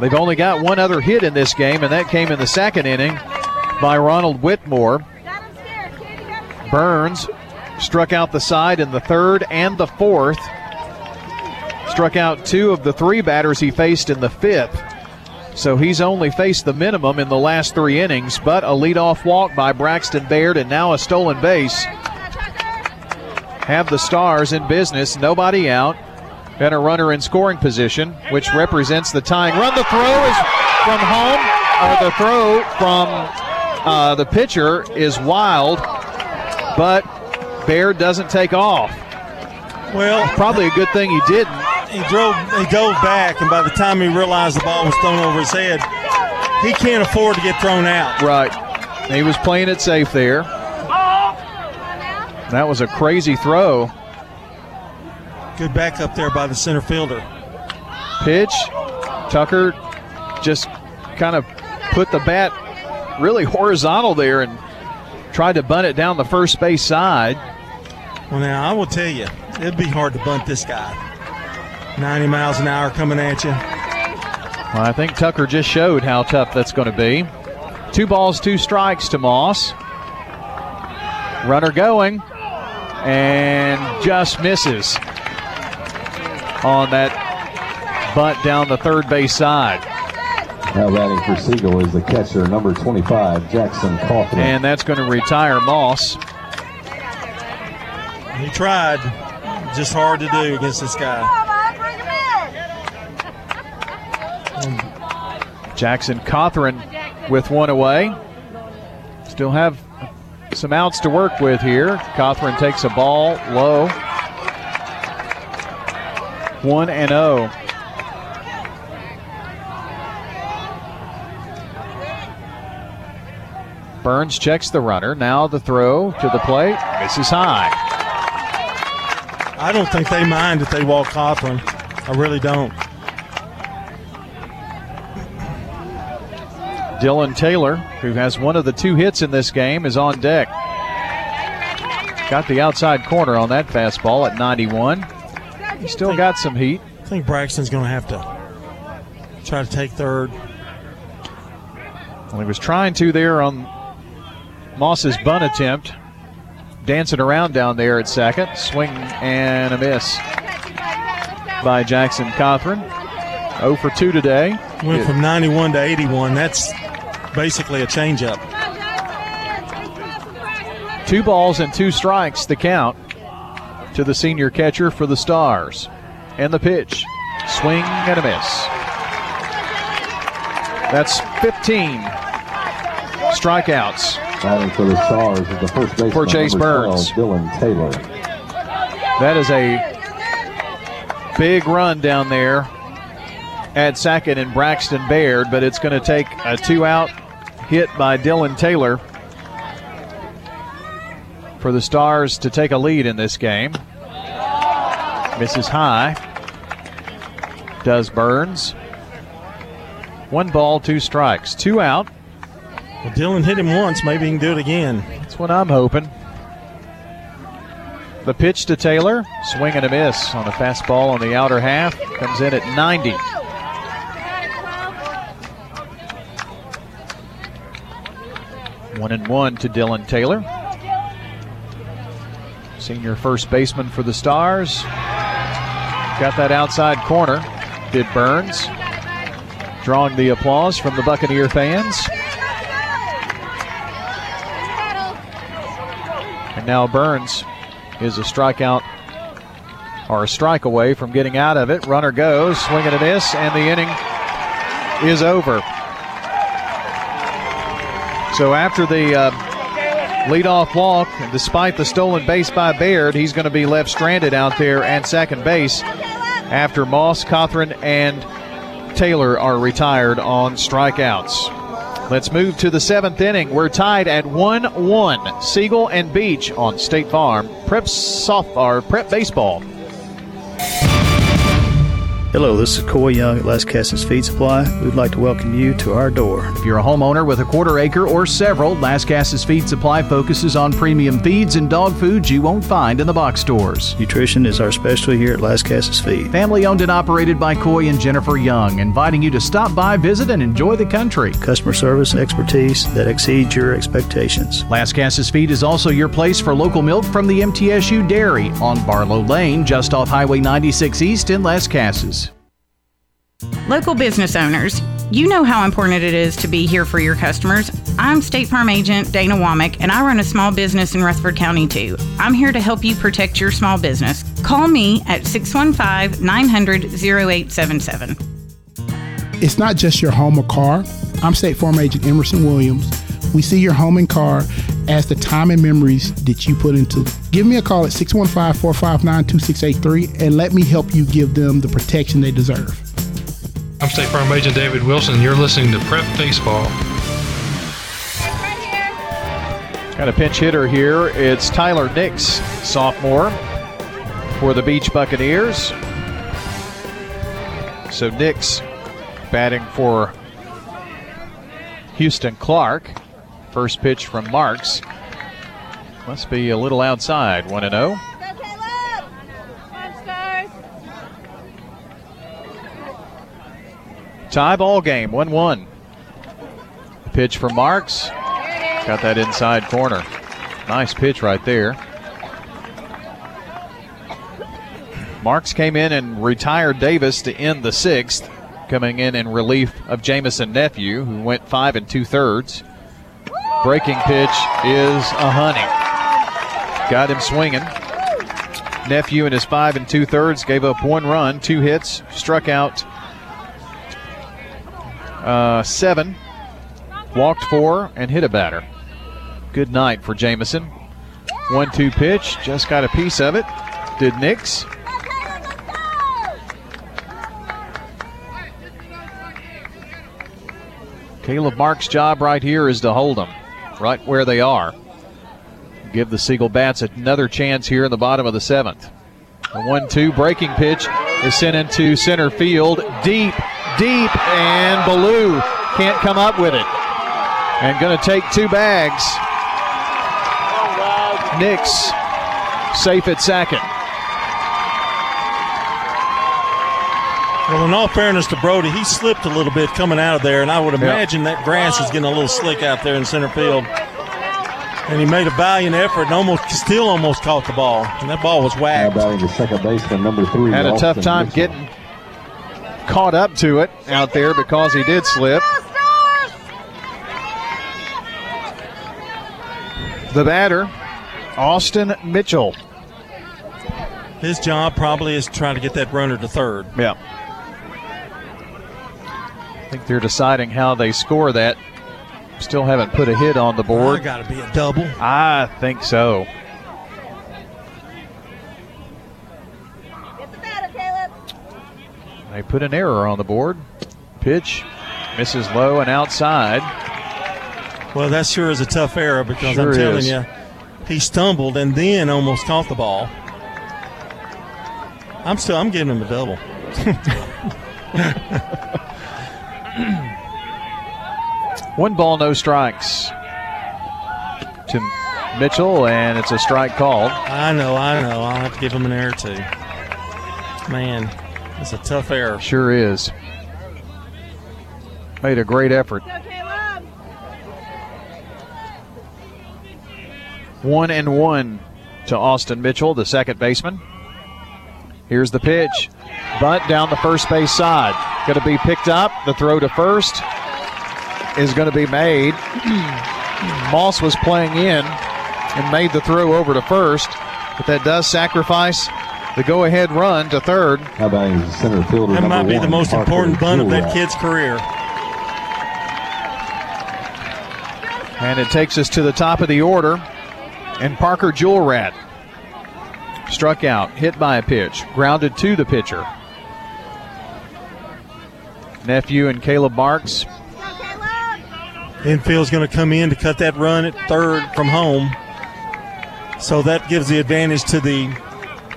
They've only got one other hit in this game, and that came in the second inning by Ronald Whitmore. Burns struck out the side in the third and the fourth. Struck out two of the three batters he faced in the fifth. So he's only faced the minimum in the last three innings, but a leadoff walk by Braxton Baird and now a stolen base. Have the Stars in business, nobody out, and a runner in scoring position, which represents the tying run. The throw is from home, or the throw from uh, the pitcher is wild, but Baird doesn't take off. Well, probably a good thing he didn't. He drove, he dove back, and by the time he realized the ball was thrown over his head, he can't afford to get thrown out. Right. He was playing it safe there. That was a crazy throw. Good back up there by the center fielder. Pitch. Tucker just kind of put the bat really horizontal there and tried to bunt it down the first base side. Well, now I will tell you, it'd be hard to bunt this guy. 90 miles an hour coming at you. Well, I think Tucker just showed how tough that's going to be. Two balls, two strikes to Moss. Runner going and just misses on that bunt down the third base side. Now batting for Siegel is the catcher, number 25, Jackson Cawthorn. And that's going to retire Moss. He tried. Just hard to do against this guy. Jackson Cawthorn with one away. Still have some outs to work with here. Cawthorn takes a ball low. 1 and 0. Burns checks the runner. Now the throw to the plate. Misses high. I don't think they mind if they walk Cawthorn. I really don't. Dylan Taylor, who has one of the two hits in this game, is on deck. Got the outside corner on that fastball at 91. He still think, got some heat. I think Braxton's going to have to try to take third. Well, he was trying to there on Moss's bunt attempt. Dancing around down there at second. Swing and a miss by Jackson Cawthorn. 0 for 2 today. Went from 91 to 81. That's basically a changeup. Two balls and two strikes, the count to the senior catcher for the Stars. And the pitch. Swing and a miss. That's 15 strikeouts. Batting for the Stars is the first baseman for Chase Burns. 12, Dylan Taylor. That is a big run down there at second in Braxton Baird, but it's going to take a two out hit by Dylan Taylor for the Stars to take a lead in this game. Misses high. Does Burns. One ball, two strikes. Two out. Well, Dylan hit him once. Maybe he can do it again. That's what I'm hoping. The pitch to Taylor. Swing and a miss on a fastball on the outer half. Comes in at 90. One and one to Dylan Taylor. Senior first baseman for the Stars. Got that outside corner. Did Burns. Drawing the applause from the Buccaneer fans. And now Burns is a strikeout or a strike away from getting out of it. Runner goes, swinging a miss, and the inning is over. So after the uh, leadoff walk, despite the stolen base by Baird, he's going to be left stranded out there at second base after Moss, Cawthorn, and Taylor are retired on strikeouts. Let's move to the seventh inning. We're tied at 1 1. Siegel and Beech on State Farm. Prep soft or prep baseball. Hello, this is Coy Young at Lascassas Feed Supply. We'd like to welcome you to our door. If you're a homeowner with a quarter acre or several, Lascassas Feed Supply focuses on premium feeds and dog foods you won't find in the box stores. Nutrition is our specialty here at Lascassas Feed. Family owned and operated by Coy and Jennifer Young, inviting you to stop by, visit, and enjoy the country. Customer service and expertise that exceeds your expectations. Lascassas Feed is also your place for local milk from the MTSU Dairy on Barlow Lane, just off Highway 96 East in Lascassas. Local business owners, you know how important it is to be here for your customers. I'm State Farm Agent Dana Womack, and I run a small business in Rutherford County too. I'm here to help you protect your small business. Call me at 615 900 0877. It's not just your home or car. I'm State Farm Agent Emerson Williams. We see your home and car as the time and memories that you put into. Give me a call at 615 459 2683 and let me help you give them the protection they deserve. I'm State Farm Agent David Wilson. You're listening to Prep Baseball. Got a pinch hitter here. It's Tyler Nix, sophomore, for the Beech Buccaneers. So Nix batting for Houston Clark. First pitch from Marks. Must be a little outside, 1 0. Tie ball game, 1 1. Pitch for Marks. Got that inside corner. Nice pitch right there. Marks came in and retired Davis to end the sixth, coming in in relief of Jamison Nephew, who went five and two thirds. Breaking pitch is a honey. Got him swinging. Nephew in his five and two thirds gave up one run, two hits, struck out uh, seven, walked four, and hit a batter. Good night for Jamison. One two pitch, just got a piece of it. Did Nix. Caleb Mark's job right here is to hold them right where they are. Give the Siegel Bats another chance here in the bottom of the seventh. A 1 2 breaking pitch is sent into center field. Deep, deep, and Ballou can't come up with it. And going to take two bags. Nix safe at second. Well, in all fairness to Brody, he slipped a little bit coming out of there, and I would imagine that grass is getting a little slick out there in center field. And he made a valiant effort and almost, still almost caught the ball. And that ball was whacked. Now batting the second baseman, number three. Had a tough time Mitchell. getting caught up to it out there because he did slip. The batter, Austin Mitchell. His job probably is trying to get that runner to third. Yeah. I think they're deciding how they score that. Still haven't put a hit on the board. Got to be a double. I think so. They put an error on the board. Pitch misses low and outside. Well, that sure is a tough error because Sure I'm telling is. you, he stumbled and then almost caught the ball. I'm still, I'm giving him a double. One ball, no strikes to Mitchell, and it's a strike called. I know, I know. I'll have to give him an error too. Man, it's a tough error. Sure is. Made a great effort. One and one to Austin Mitchell, the second baseman. Here's the pitch. Bunt down the first base side. Going to be picked up. The throw to first is going to be made. Moss was playing in and made the throw over to first, but that does sacrifice the go ahead run to third. How about his center fielder? That might number be the most Parker important bunt of that kid's career. And it takes us to the top of the order. And Parker Jewelrat struck out, hit by a pitch, grounded to the pitcher. Nephew and Caleb Marks Infield's going to come in to cut that run at third from home. So that gives the advantage to the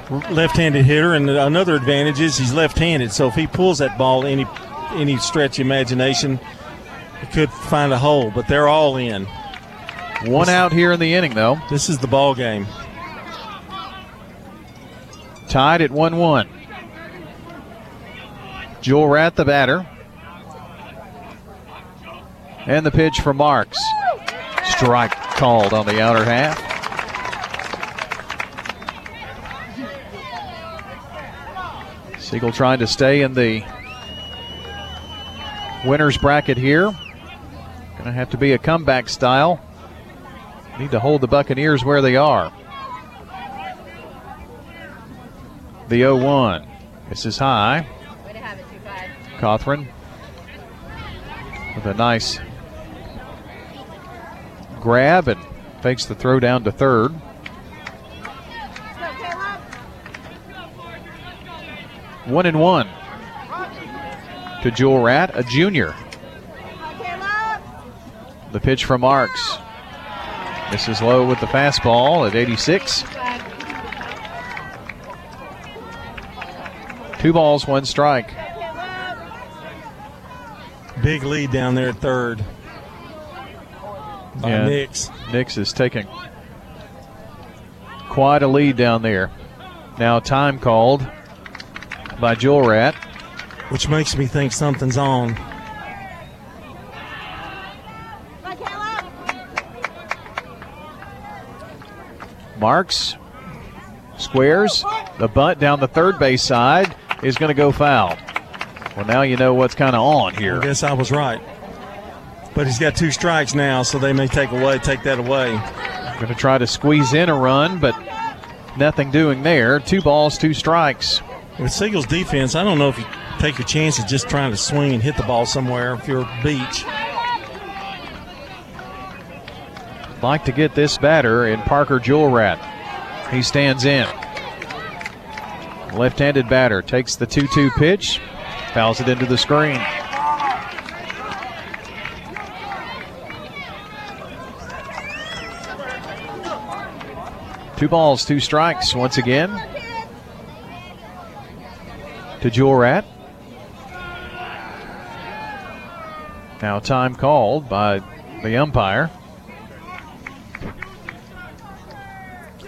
left-handed hitter, and another advantage is he's left-handed. So if he pulls that ball any any stretch of imagination, he could find a hole. But they're all in. One out here in the inning, though. This is the ball game. Tied at 1 1. Jewel Rat, the batter. And the pitch for Marks. Strike called on the outer half. Siegel trying to stay in the winner's bracket here. Going to have to be a comeback style. Need to hold the Buccaneers where they are. The 0 1. This is high. Cawthorn with a nice grab and fakes the throw down to third. One and one to Jewel Rat, a junior. The pitch from Marks. This is low with the fastball at 86. Two balls, one strike. Big lead down there at third by Yeah. Nix. Nix is taking quite a lead down there. Now time called by Jewel Rat. Which makes me think something's on. Marks squares the bunt down the third base side is going to go foul. Well, now you know what's kind of on here. I guess I was right. But he's got two strikes now, so they may take away take that away. Going to try to squeeze in a run, but nothing doing there. Two balls, two strikes. With Siegel's defense, I don't know if you take your chances just trying to swing and hit the ball somewhere if you're Beech. Like to get this batter in Parker Jewelrat. He stands in. Left handed batter takes the 2 2 pitch, fouls it into the screen. Two balls, two strikes once again to Jewel Rat. Now time called by the umpire.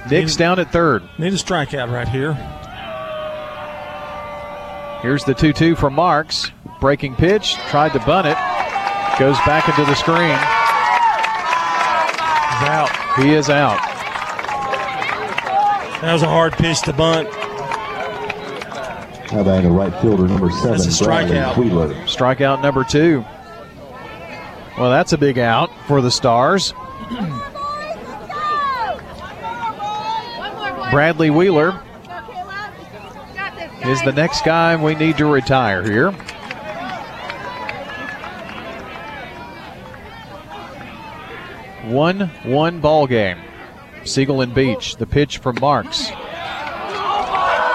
Nick's down at third. Need a strikeout right here. Here's the 2 2 from Marks. Breaking pitch, tried to bunt it. Goes back into the screen. He's out. He is out. That was a hard pitch to bunt. How about the right fielder number seven, That's a Bradley strikeout. Wheeler. Strikeout number two. Well, that's a big out for the Stars. Bradley Wheeler is the next guy we need to retire here. One one ball game. Siegel and Beech. The pitch from Marks.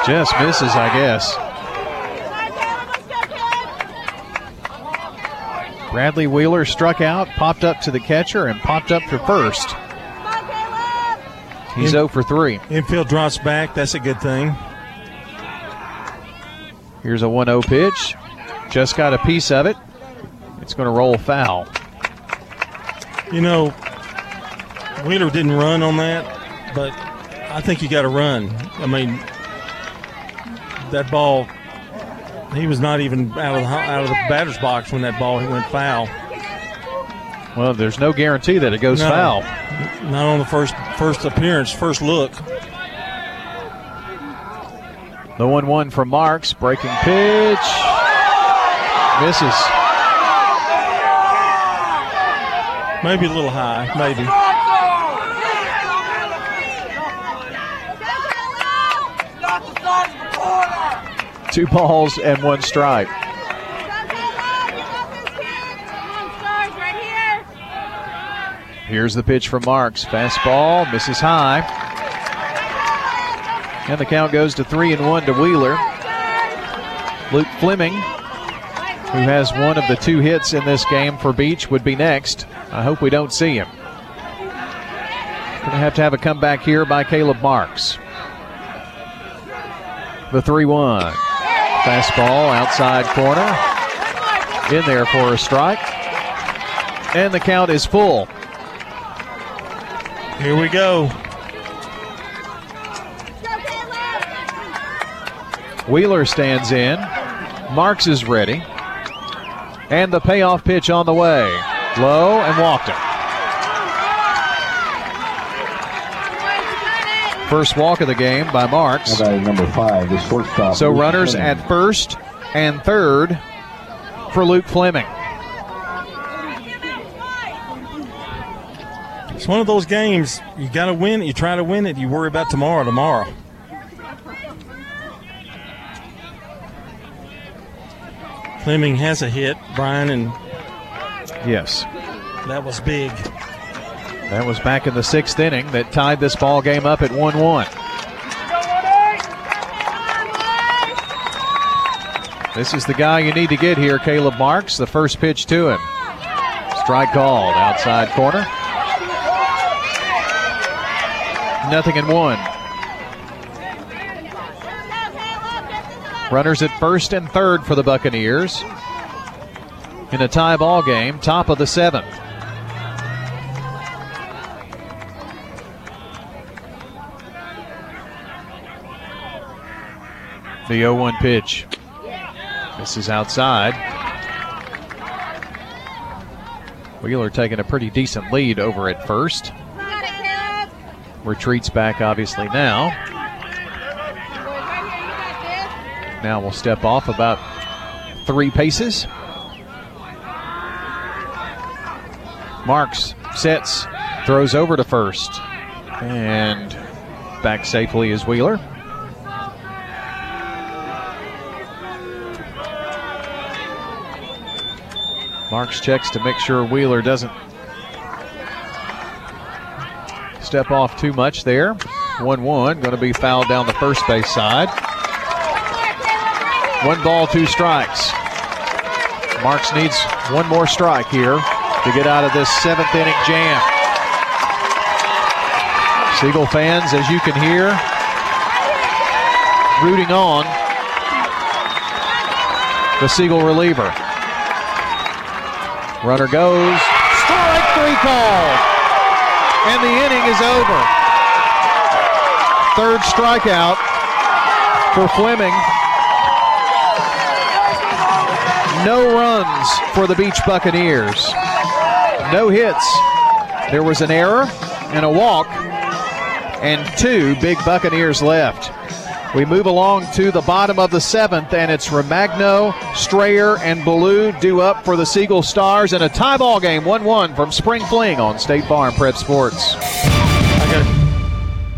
Just misses, I guess. Bradley Wheeler struck out, popped up to the catcher, and popped up to first. He's In- 0 for 3. Infield drops back. That's a good thing. Here's a 1 0 pitch. Just got a piece of it. It's going to roll foul. You know, Wheeler didn't run on that, but I think you got to run. I mean, that ball, he was not even out of the out of the batter's box when that ball went foul. Well, there's no guarantee that it goes No. foul. Not on the first first appearance, first look. The 1 1 from Marks. Breaking pitch. Misses. Maybe a little high, maybe. Two balls and one strike. Here's the pitch from Marks. Fastball misses high. And the count goes to three and one to Wheeler. Luke Fleming, who has one of the two hits in this game for Beech, would be next. I hope we don't see him. Going to have to have a comeback here by Caleb Marks. The 3 1. Fastball outside corner. In there for a strike. And the count is full. Here we go. Wheeler stands in. Marks is ready. And the payoff pitch on the way. Low and walked him. First walk of the game by Marks. number five, the shortstop. So Luke runners Fleming. at first and third for Luke Fleming. It's one of those games you got to win. You try to win it. You worry about tomorrow. Tomorrow. Fleming has a hit, Brian, and Yes. that was big. That was back in the sixth inning that tied this ball game up at 1 1. This is the guy you need to get here, Caleb Marks. The first pitch to him. Strike called outside corner. Nothing in one. Runners at first and third for the Buccaneers. In a tie ball game, top of the seventh. The 0 1 pitch. This is outside. Wheeler taking a pretty decent lead over at first. Retreats back, obviously, now. Now we'll step off about three paces. Marks sets, throws over to first, and back safely is Wheeler. Marks checks to make sure Wheeler doesn't step off too much there. 1 1, going to be fouled down the first base side. One ball, two strikes. Marks needs one more strike here to get out of this seventh inning jam. Siegel fans, as you can hear, rooting on the Siegel reliever. Runner goes. Strike three called. And the inning is over. Third strikeout for Fleming. No runs for the Beech Buccaneers. No hits. There was an error and a walk, and two big Buccaneers left. We move along to the bottom of the seventh, and it's Romagno, Strayer, and Ballou due up for the Siegel Stars in a tie ball game, 1 1 from Spring Fling on State Farm Prep Sports.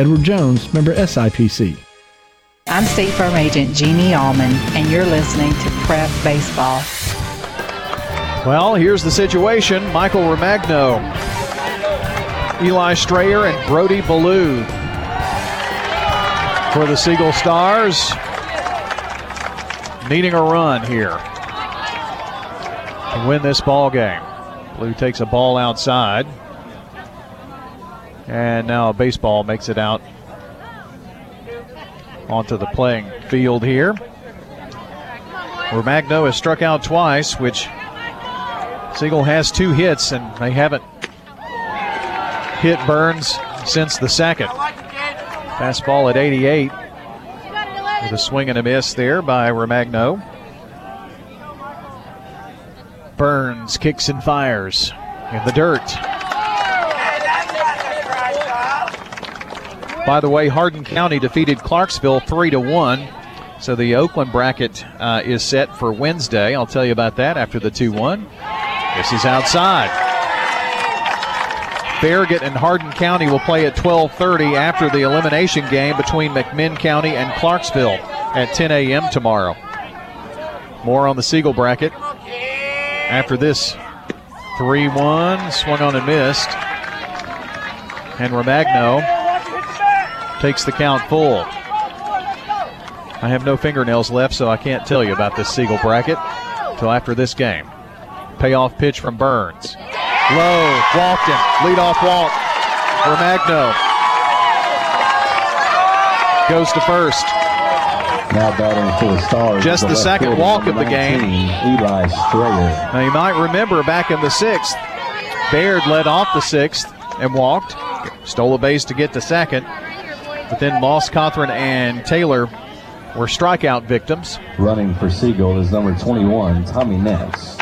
Edward Jones, member SIPC. I'm State Farm Agent Jeannie Allman, and you're listening to Prep Baseball. Well, here's the situation Michael Romagno, Eli Strayer, and Brody Ballou for the Siegel Stars. needing a run here to win this ball game. Ballou takes a ball outside. And now a baseball makes it out onto the playing field here. Romagno has struck out twice, which Siegel has two hits, and they haven't hit Burns since the second. Fastball at 88 with a swing and a miss there by Romagno. Burns kicks and fires in the dirt. By the way, Hardin County defeated Clarksville 3 to 1. So the Oakland bracket uh, is set for Wednesday. I'll tell you about that after the 2 1. This is outside. Farragut and Hardin County will play at 12:30 after the elimination game between McMinn County and Clarksville at 10 a.m. tomorrow. More on the Siegel bracket after this 3-1 swung on and missed, and Romagno takes the count full. I have no fingernails left, so I can't tell you about this Siegel bracket till after this game. Payoff pitch from Burns. Low, walked him. Leadoff walk. for Magno. goes to first. Now batting for the Stars. Just the second walk of the game. Eli Strayer. Now you might remember back in the sixth, Baird led off the sixth and walked, stole a base to get to second, but then Moss, Cawthorn, and Taylor were strikeout victims. Running for Siegel is number 21, Tommy Nance.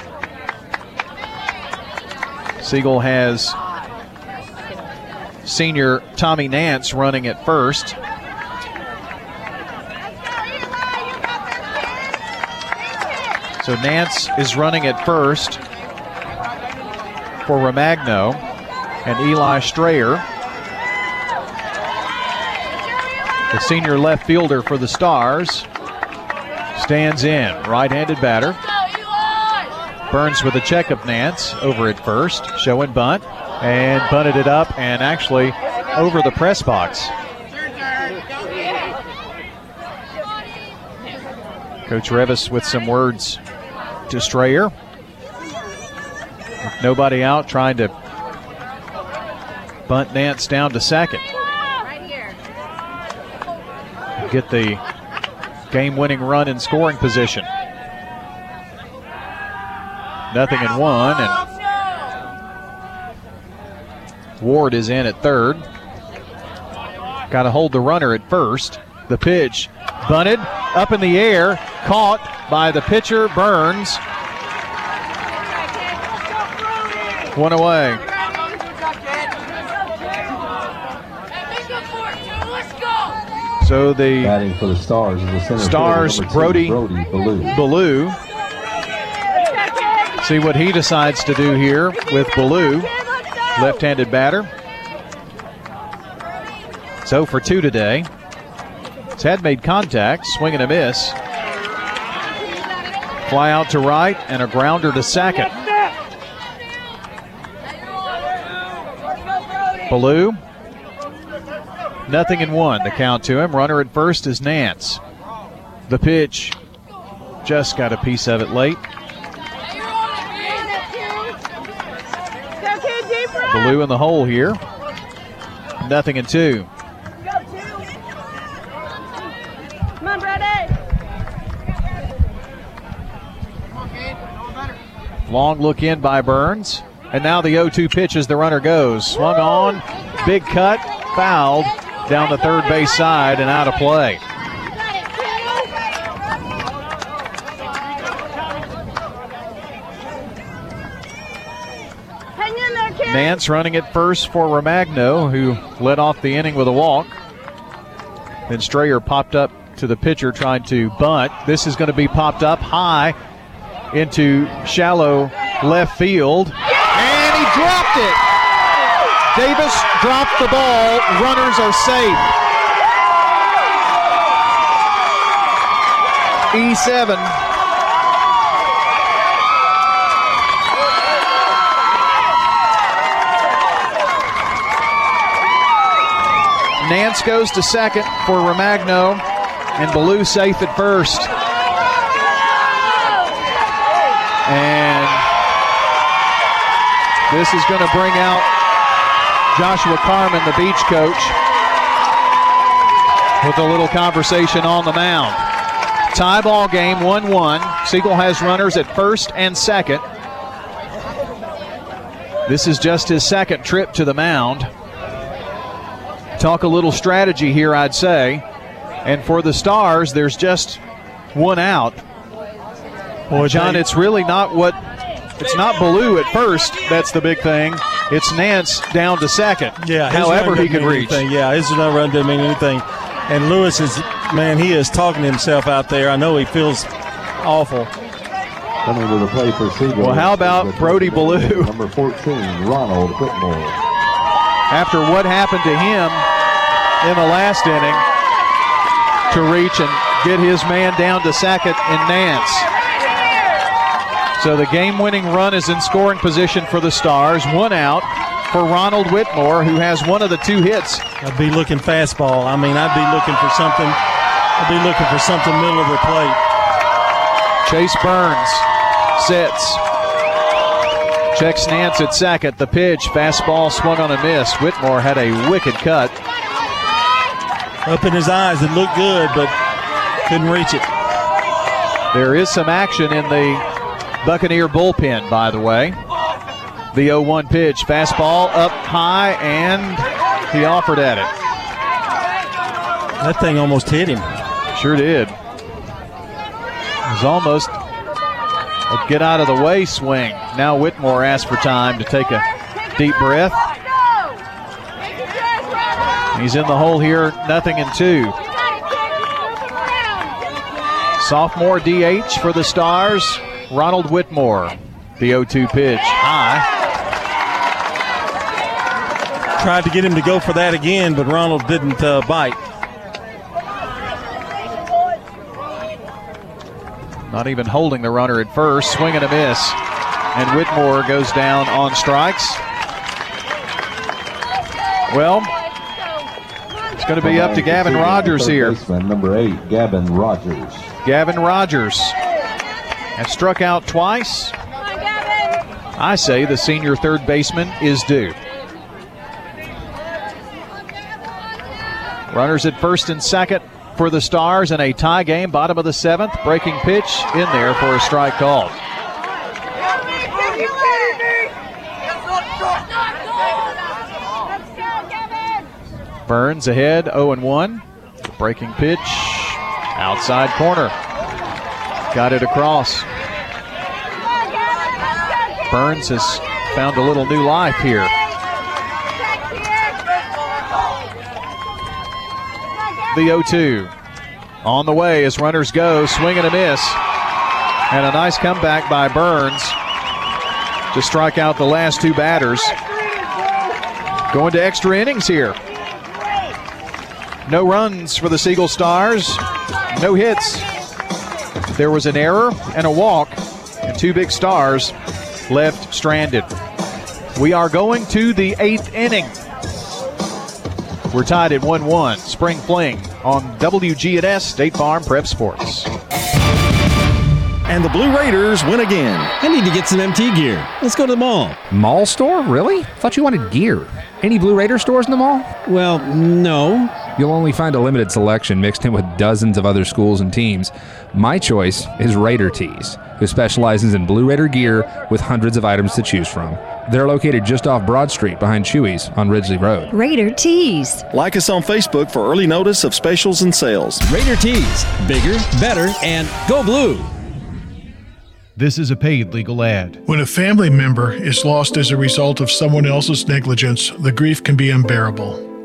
Siegel has senior Tommy Nance running at first. So Nance is running at first for Romagno and Eli Strayer. The senior left fielder for the Stars stands in, right handed batter. Burns with a check of Nance over at first, showing bunt, and bunted it up and actually over the press box. Coach Revis with some words to Strayer. Nobody out, trying to bunt Nance down to second. Get the game winning run in scoring position. Nothing in one, and Ward is in at third. Got to hold the runner at first. The pitch bunted up in the air, caught by the pitcher Burns. One away. So the batting for the Stars is the center Stars Brody Brody Ballou. Ballou. See what he decides to do here with Ballou, left-handed batter. So for two today. He's had made contact, swing and a miss. Fly out to right and a grounder to second. Ballou. Nothing in one. The count to him. Runner at first is Nance. The pitch. Just got a piece of it late. Ballou in the hole here. Nothing in two. Long look in by Burns. And now the 0 2 pitch as the runner goes. Swung on, big cut, fouled down the third base side and out of play. Nance running at first for Romagno, who led off the inning with a walk. Then Strayer popped up to the pitcher trying to bunt. This is going to be popped up high into shallow left field. And he dropped it. Davis dropped the ball. Runners are safe. E E7. Nance goes to second for Romagno, and Ballou safe at first. And this is going to bring out Joshua Carmen, the Beech coach, with a little conversation on the mound. Tie ball game 1 1. Siegel has runners at first and second. This is just his second trip to the mound. Talk a little strategy here, I'd say. And for the Stars, there's just one out. Boy, John, it's really not what it's not Ballou at first. That's the big thing. It's Nance down to second. Yeah, however he can mean reach. anything. Yeah, his no run doesn't mean anything. And Lewis is, man, he is talking to himself out there. I know he feels awful. Coming to the plate for Siegel. Well, how about Brody Ballou? Number 14, Ronald Whitmore. After what happened to him in the last inning, to reach and get his man down to second in Nance. So the game-winning run is in scoring position for the Stars. One out for Ronald Whitmore, who has one of the two hits. I'd be looking fastball. I mean, I'd be looking for something. I'd be looking for something middle of the plate. Chase Burns sets. Checks Nance at second. The pitch, fastball swung on a miss. Whitmore had a wicked cut. Up in his eyes, it looked good, but couldn't reach it. There is some action in the Buccaneer bullpen, by the way. The 0 1 pitch, fastball up high, and he offered at it. That thing almost hit him. Sure did. It was almost a get out of the way swing. Now Whitmore asked for time to take a deep breath. He's in the hole here, nothing in two. Sophomore DH for the Stars, Ronald Whitmore. The 0 2 pitch, high. Tried to get him to go for that again, but Ronald didn't uh, bite. Not even holding the runner at first. Swing and a miss. And Whitmore goes down on strikes. Well, it's going to be up to Gavin Rogers here. Baseman, number eight, Gavin Rogers. Gavin Rogers has struck out twice. I say the senior third baseman is due. Runners at first and second for the Stars in a tie game, bottom of the seventh. Breaking pitch in there for a strike call. Burns ahead, 0 1. Breaking pitch, outside corner. Got it across. Burns has found a little new life here. The 0 2. On the way as runners go, swing and a miss. And a nice comeback by Burns to strike out the last two batters. Going to extra innings here. No runs for the Siegel Stars, no hits. There was an error and a walk, and two big stars left stranded. We are going to the eighth inning. We're tied at 1 1. Spring Fling on WGNS State Farm Prep Sports. And the Blue Raiders win again. I need to get some MT gear. Let's go to the mall. Mall store? Really? Thought you wanted gear. Any Blue Raider stores in the mall? Well, no. You'll only find a limited selection mixed in with dozens of other schools and teams. My choice is Raider Tees, who specializes in Blue Raider gear with hundreds of items to choose from. They're located just off Broad Street behind Chewy's on Ridgely Road. Raider Tees. Like us on Facebook for early notice of specials and sales. Raider Tees. Bigger, better, and go blue. This is a paid legal ad. When a family member is lost as a result of someone else's negligence, the grief can be unbearable.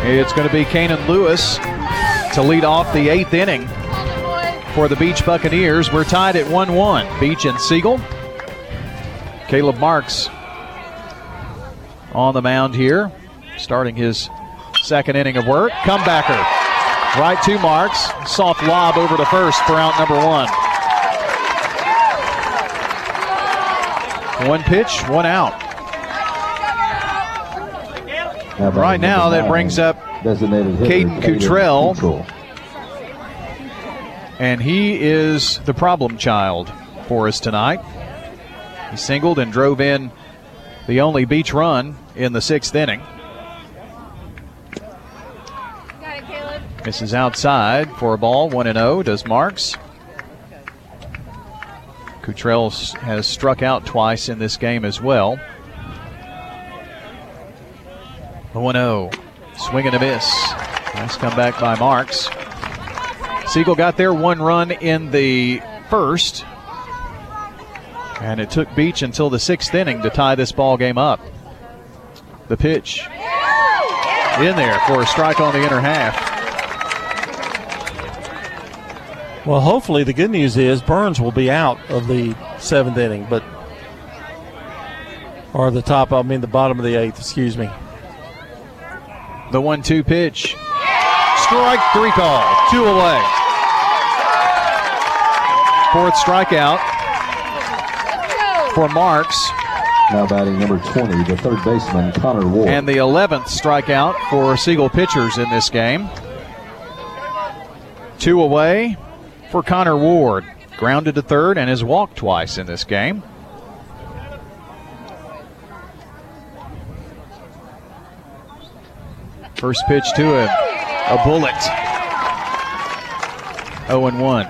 It's going to be Kanan Lewis to lead off the eighth inning for the Beech Buccaneers. We're tied at 1 1. Beech and Siegel Caleb Marks on the mound here, starting his second inning of work. Comebacker. Right to Marks. Soft lob over to first for out number one. One pitch, one out. Right now, that brings up Caden Cottrell. And he is the problem child for us tonight. He singled and drove in the only Beech run in the sixth inning. Misses outside for a ball, 1 0. Does Marks. Cottrell has struck out twice in this game as well. 1 0. Swing and a miss. Nice comeback by Marks. Siegel got there one run in the first. And it took Beech until the sixth inning to tie this ball game up. The pitch in there for a strike on the inner half. Well, hopefully the good news is Burns will be out of the seventh inning, but or the top, I mean the bottom of the eighth, excuse me. The one-two pitch, strike three call, two away. Fourth strikeout for Marks. Now batting number 20, the third baseman, Connor Ward. And the 11th strikeout for Siegel pitchers in this game. Two away for Connor Ward. Grounded to third and has walked twice in this game. First pitch to him, a bullet. 0 1.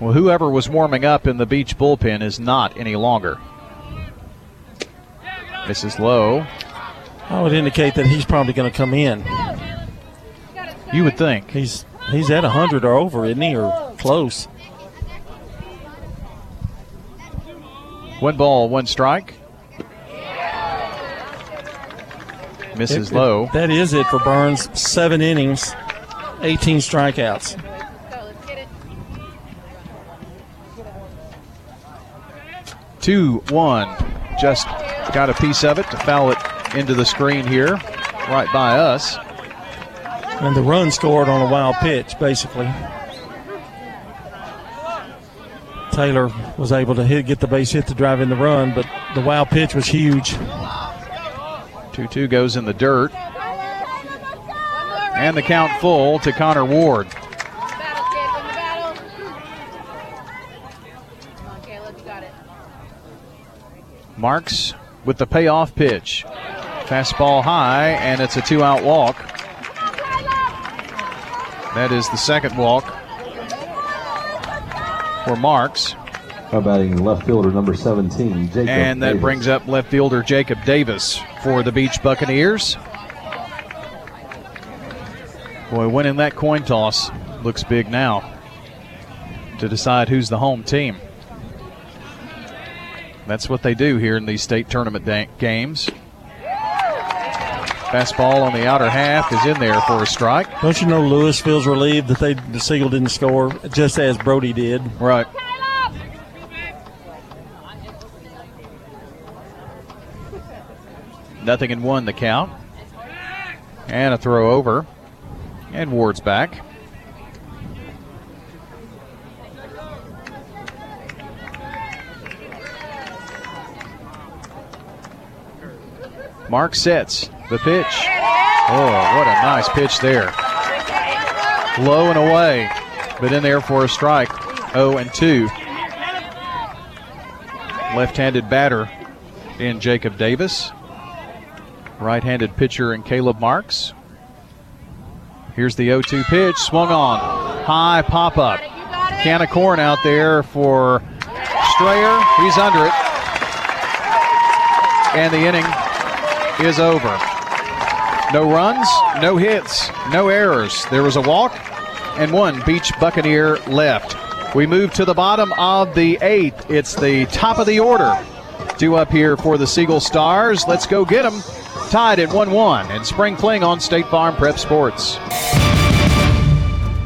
Well, whoever was warming up in the Beech bullpen is not any longer. This is low. I would indicate that he's probably going to come in. You would think he's he's at hundred or over, isn't he, or close? One ball, one strike. Misses it, low. That is it for Burns. Seven innings, 18 strikeouts. Two, one. Just got a piece of it to foul it into the screen here, right by us. And the run scored on a wild pitch, basically. Taylor was able to hit, get the base hit to drive in the run, but the wild pitch was huge. 2 2 goes in the dirt. And the count full to Connor Ward. Marks with the payoff pitch. Fastball high, and it's a two out walk. That is the second walk for Marks. How about batting left fielder number 17, Jacob And that Davis. brings up left fielder Jacob Davis for the Beach Buccaneers. Boy, winning that coin toss looks big now to decide who's the home team. That's what they do here in these state tournament da- games. Fastball on the outer half is in there for a strike. Don't you know Lewis feels relieved that they the Siegel didn't score just as Brody did? Right. Nothing in one the count. And a throw over. And Ward's back. Mark sets the pitch. Oh, what a nice pitch there. Low and away, but in there for a strike. 0 and 2. Left handed batter in Jacob Davis. Right handed pitcher in Caleb Marks. Here's the 0 2 pitch. Swung on. High pop up. Can of corn out there for Strayer. He's under it. And the inning is over. No runs, no hits, no errors. There was a walk and one Beech Buccaneer left. We move to the bottom of the eighth. It's the top of the order. Two up here for the Siegel Stars. Let's go get them. Tied at 1 1 and Spring Fling on State Farm Prep Sports.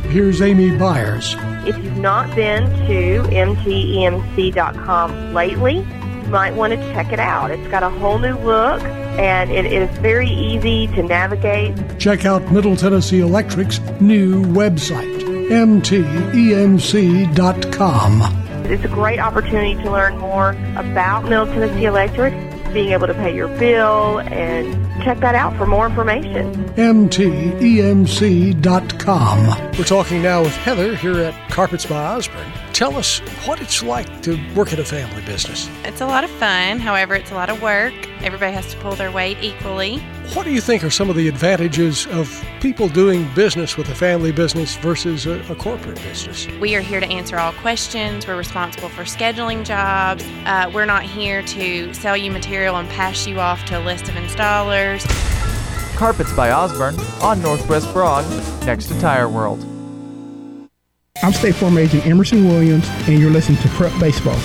Here's Amy Byers If you've not been to mtemc.com lately, you might want to check it out. It's got a whole new look and it is very easy to navigate. Check out Middle Tennessee Electric's new website, mtemc.com. It's a great opportunity to learn more about Middle Tennessee Electric, being able to pay your bill, and check that out for more information. mtemc.com. We're talking now with Heather here at Carpets by Osborne. Tell us what it's like to work at a family business. It's a lot of fun, however, it's a lot of work. Everybody has to pull their weight equally. What do you think are some of the advantages of people doing business with a family business versus a, a corporate business? We are here to answer all questions. We're responsible for scheduling jobs. Uh, we're not here to sell you material and pass you off to a list of installers. Carpets by Osborne on Northwest Broad, next to Tire World. I'm State Farm Agent Emerson Williams, and you're listening to Prep Baseball.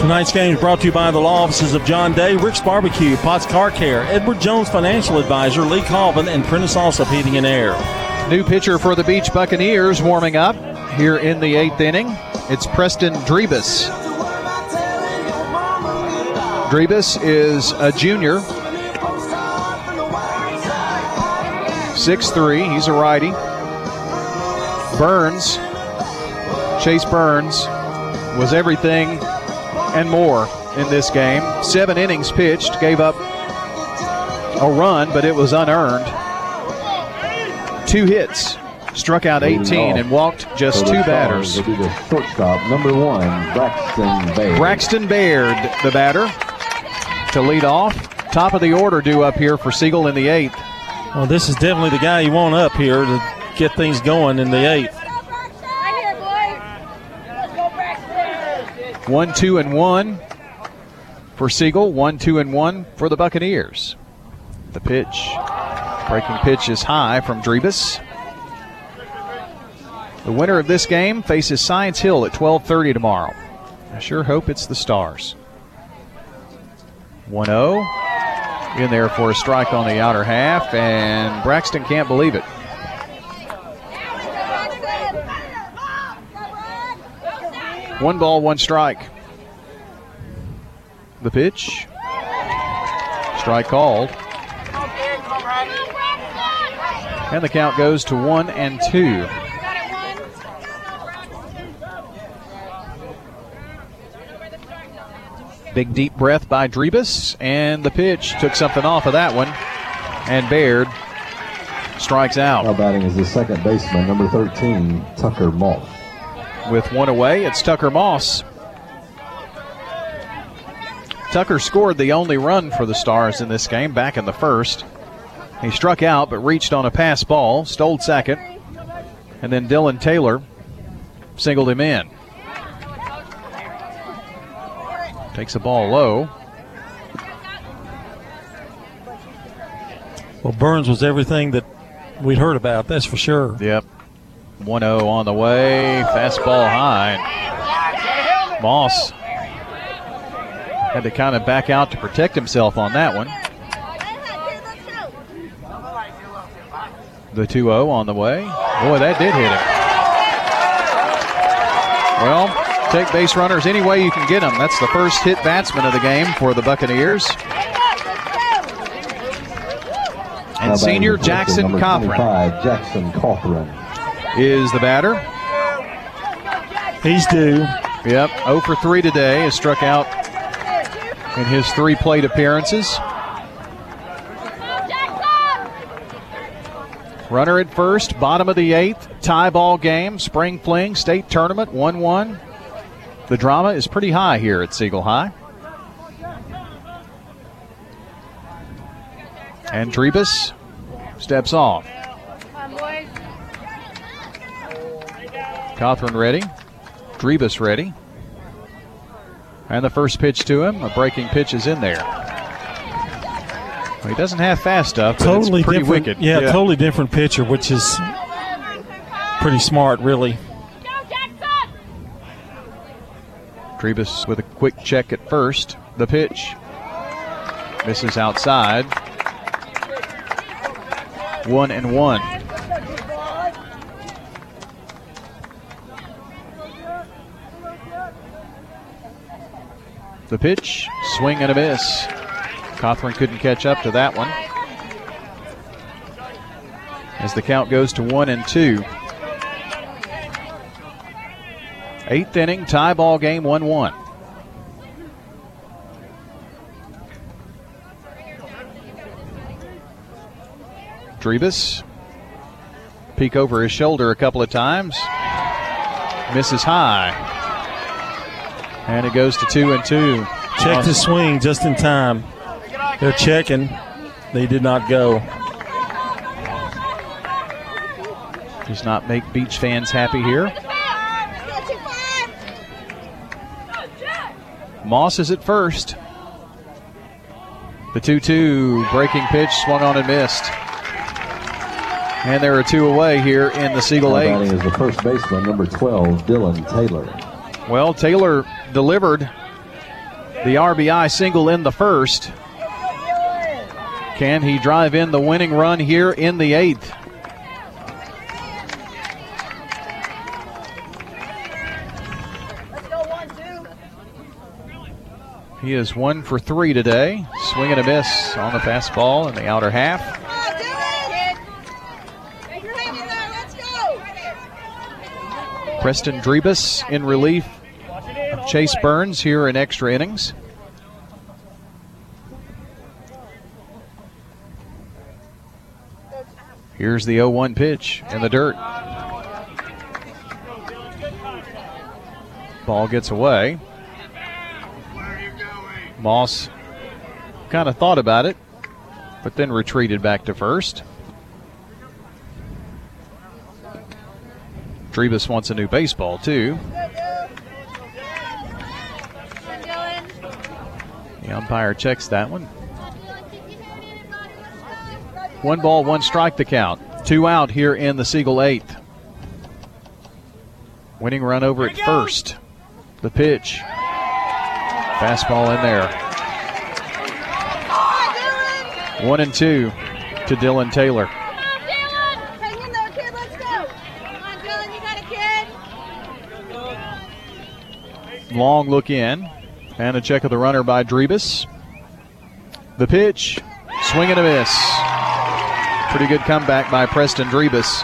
Tonight's game is brought to you by the law offices of John Day, Rick's Barbecue, Potts Car Care, Edward Jones Financial Advisor, Lee Colvin, and Prentice Allsup Heating and Air. New pitcher for the Beach Buccaneers warming up here in the eighth inning. It's Preston Drebus. Drebus is a junior. 6'3, he's a righty. Burns, Chase Burns, was everything and more in this game. Seven innings pitched, gave up a run, but it was unearned. Two hits, struck out 18, and walked just two batters. Shortstop number one, Braxton Baird. Braxton Baird, the batter, to lead off. Top of the order due up here for Siegel in the eighth. Well, this is definitely the guy you want up here to get things going in the eighth. One, two, and one for Siegel. One, two, and one for the Buccaneers. The pitch. Breaking pitch is high from Drebus. The winner of this game faces Science Hill at 12:30 tomorrow. I sure hope it's the Stars. 1-0 in there for a strike on the outer half, and Braxton can't believe it. One ball, one strike. The pitch. Strike called. And the count goes to one and two. Big deep breath by Drebus, and the pitch took something off of that one. And Baird strikes out. Now batting is the second baseman, number 13, Tucker Moss. With one away, it's Tucker Moss. Tucker scored the only run for the Stars in this game back in the first. He struck out but reached on a pass ball, stole second, and then Dylan Taylor singled him in. Takes a ball low. Well, Burns was everything that we'd heard about, that's for sure. Yep. 1 0 on the way. Fastball high. Moss had to kind of back out to protect himself on that one. The 2 0 on the way. Boy, that did hit him. Well, take base runners any way you can get them. That's the first hit batsman of the game for the Buccaneers. And senior Jackson Cawthorn. Jackson Cawthorn is the batter. He's due. Yep, 0 for 3 today. Has struck out in his three plate appearances. Runner at first, bottom of the eighth, tie ball game, spring fling, state tournament, 1 1. The drama is pretty high here at Siegel High. And Drebus steps off. Cawthorn ready. Drebus ready. And the first pitch to him, a breaking pitch is in there. Well, he doesn't have fast stuff, totally pretty different, wicked. Yeah, yeah, totally different pitcher, which is pretty smart, really. Drebus with a quick check at first. The pitch misses outside. One and one. The pitch, swing and a miss. Cawthorn couldn't catch up to that one. As the count goes to one and two. Eighth inning, tie ball game, 1 1. Drebus. Peek over his shoulder a couple of times. Misses high. And it goes to two and two. Checked the swing just in time. They're checking. They did not go. Does not make Beech fans happy here. Moss is at first. The 2 2 breaking pitch swung on and missed. And there are two away here in the Siegel 8. is the first baseman, number 12, Dylan Taylor. Well, Taylor delivered the RBI single in the first. Can he drive in the winning run here in the eighth? He is one for three today. Swing and a miss on the fastball in the outer half. Preston Drebus in relief Chase Burns here in extra innings. Here's the 0 1 pitch in the dirt. Ball gets away. Moss kind of thought about it, but then retreated back to first. Drebus wants a new baseball, too. The umpire checks that one. One ball, one strike the count. Two out here in the Siegel eighth. Winning run over at first. The pitch. Fastball in there. One and two to Dylan Taylor. Long look in. And a check of the runner by Drebus. The pitch. Swing and a miss. Pretty good comeback by Preston Drebus.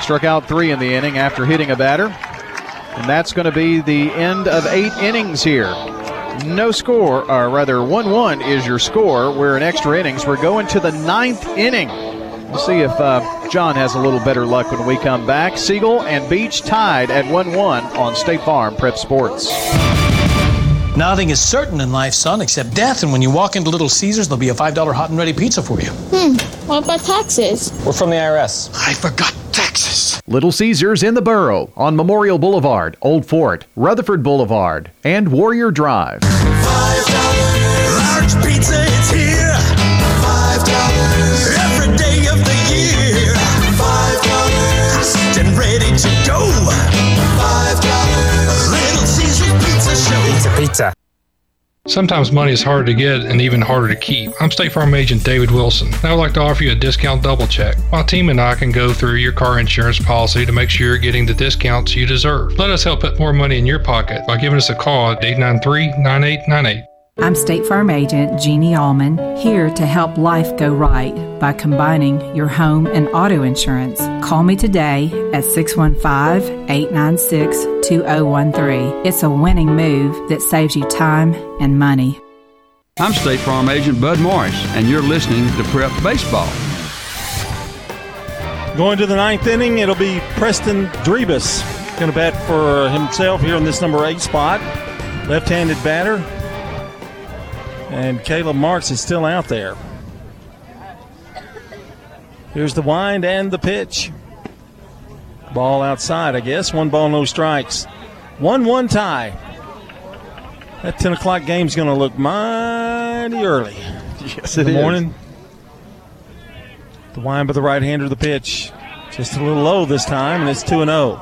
Struck out three in the inning after hitting a batter. And that's going to be the end of eight innings here. No score, or rather, 1 1 is your score. We're in extra innings. We're going to the ninth inning. We'll see if uh, John has a little better luck when we come back. Siegel and Beech tied at 1 1 on State Farm Prep Sports. Nothing is certain in life, son, except death. And when you walk into Little Caesars, there'll be a $5 hot and ready pizza for you. Hmm. What about taxes? We're from the IRS. I forgot taxes. Little Caesars in the Borough on Memorial Boulevard, Old Fort, Rutherford Boulevard, and Warrior Drive. Pizza. Sometimes money is hard to get and even harder to keep. I'm State Farm agent David Wilson, I would like to offer you a discount double check. My team and I can go through your car insurance policy to make sure you're getting the discounts you deserve. Let us help put more money in your pocket by giving us a call at 893 9898. I'm State Farm Agent Jeannie Allman, here to help life go right by combining your home and auto insurance. Call me today at 615 896 2013. It's a winning move that saves you time and money. I'm State Farm Agent Bud Morris, and you're listening to Prep Baseball. Going to the ninth inning, it'll be Preston Drebus. Going to bat for himself here in this number eight spot. Left handed batter. And Caleb Marks is still out there. Here's the wind and the pitch. Ball outside, I guess. One ball, no strikes. 1 1 tie. That 10 o'clock game's going to look mighty early. Yes, the is. morning. The wind by the right hander, the pitch. Just a little low this time, and it's 2 0.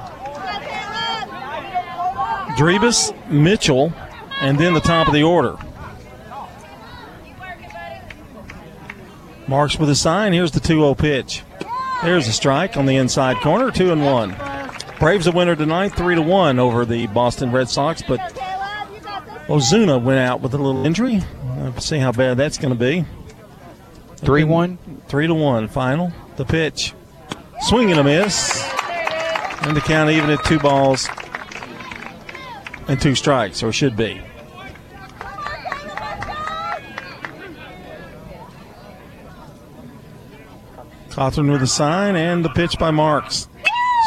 Drebus, Mitchell, and then the top of the order. Marks with a sign. Here's the 2 0 pitch. There's a strike on the inside corner, 2 and 1. Braves a winner tonight, 3 to 1 over the Boston Red Sox, but Ozuna went out with a little injury. Let's see how bad that's going to be. 3 1? 3 to 1 final. The pitch. Swing and a miss. And the count even at two balls and two strikes, or should be. Cawthorn with a sign and the pitch by Marks.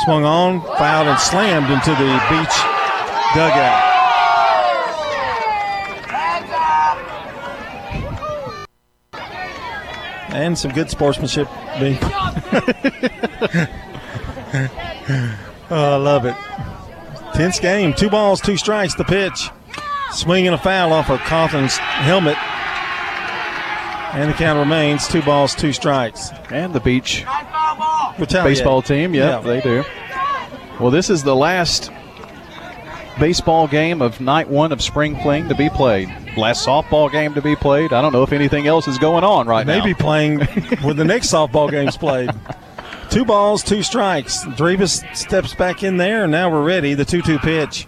Swung on, fouled, and slammed into the Beech dugout. And some good sportsmanship being. oh, I love it. Tense game. Two balls, two strikes. The pitch. Swinging a foul off of Cawthorn's helmet. And the count remains two balls, two strikes. And the Beech Retaliate. baseball team, yep, Yeah. they do. Well, this is the last baseball game of night one of spring fling to be played. Last softball game to be played. I don't know if anything else is going on right now. Maybe playing when the next softball game's played. Two balls, two strikes. Drebus steps back in there, and now we're ready. The 2 2 pitch.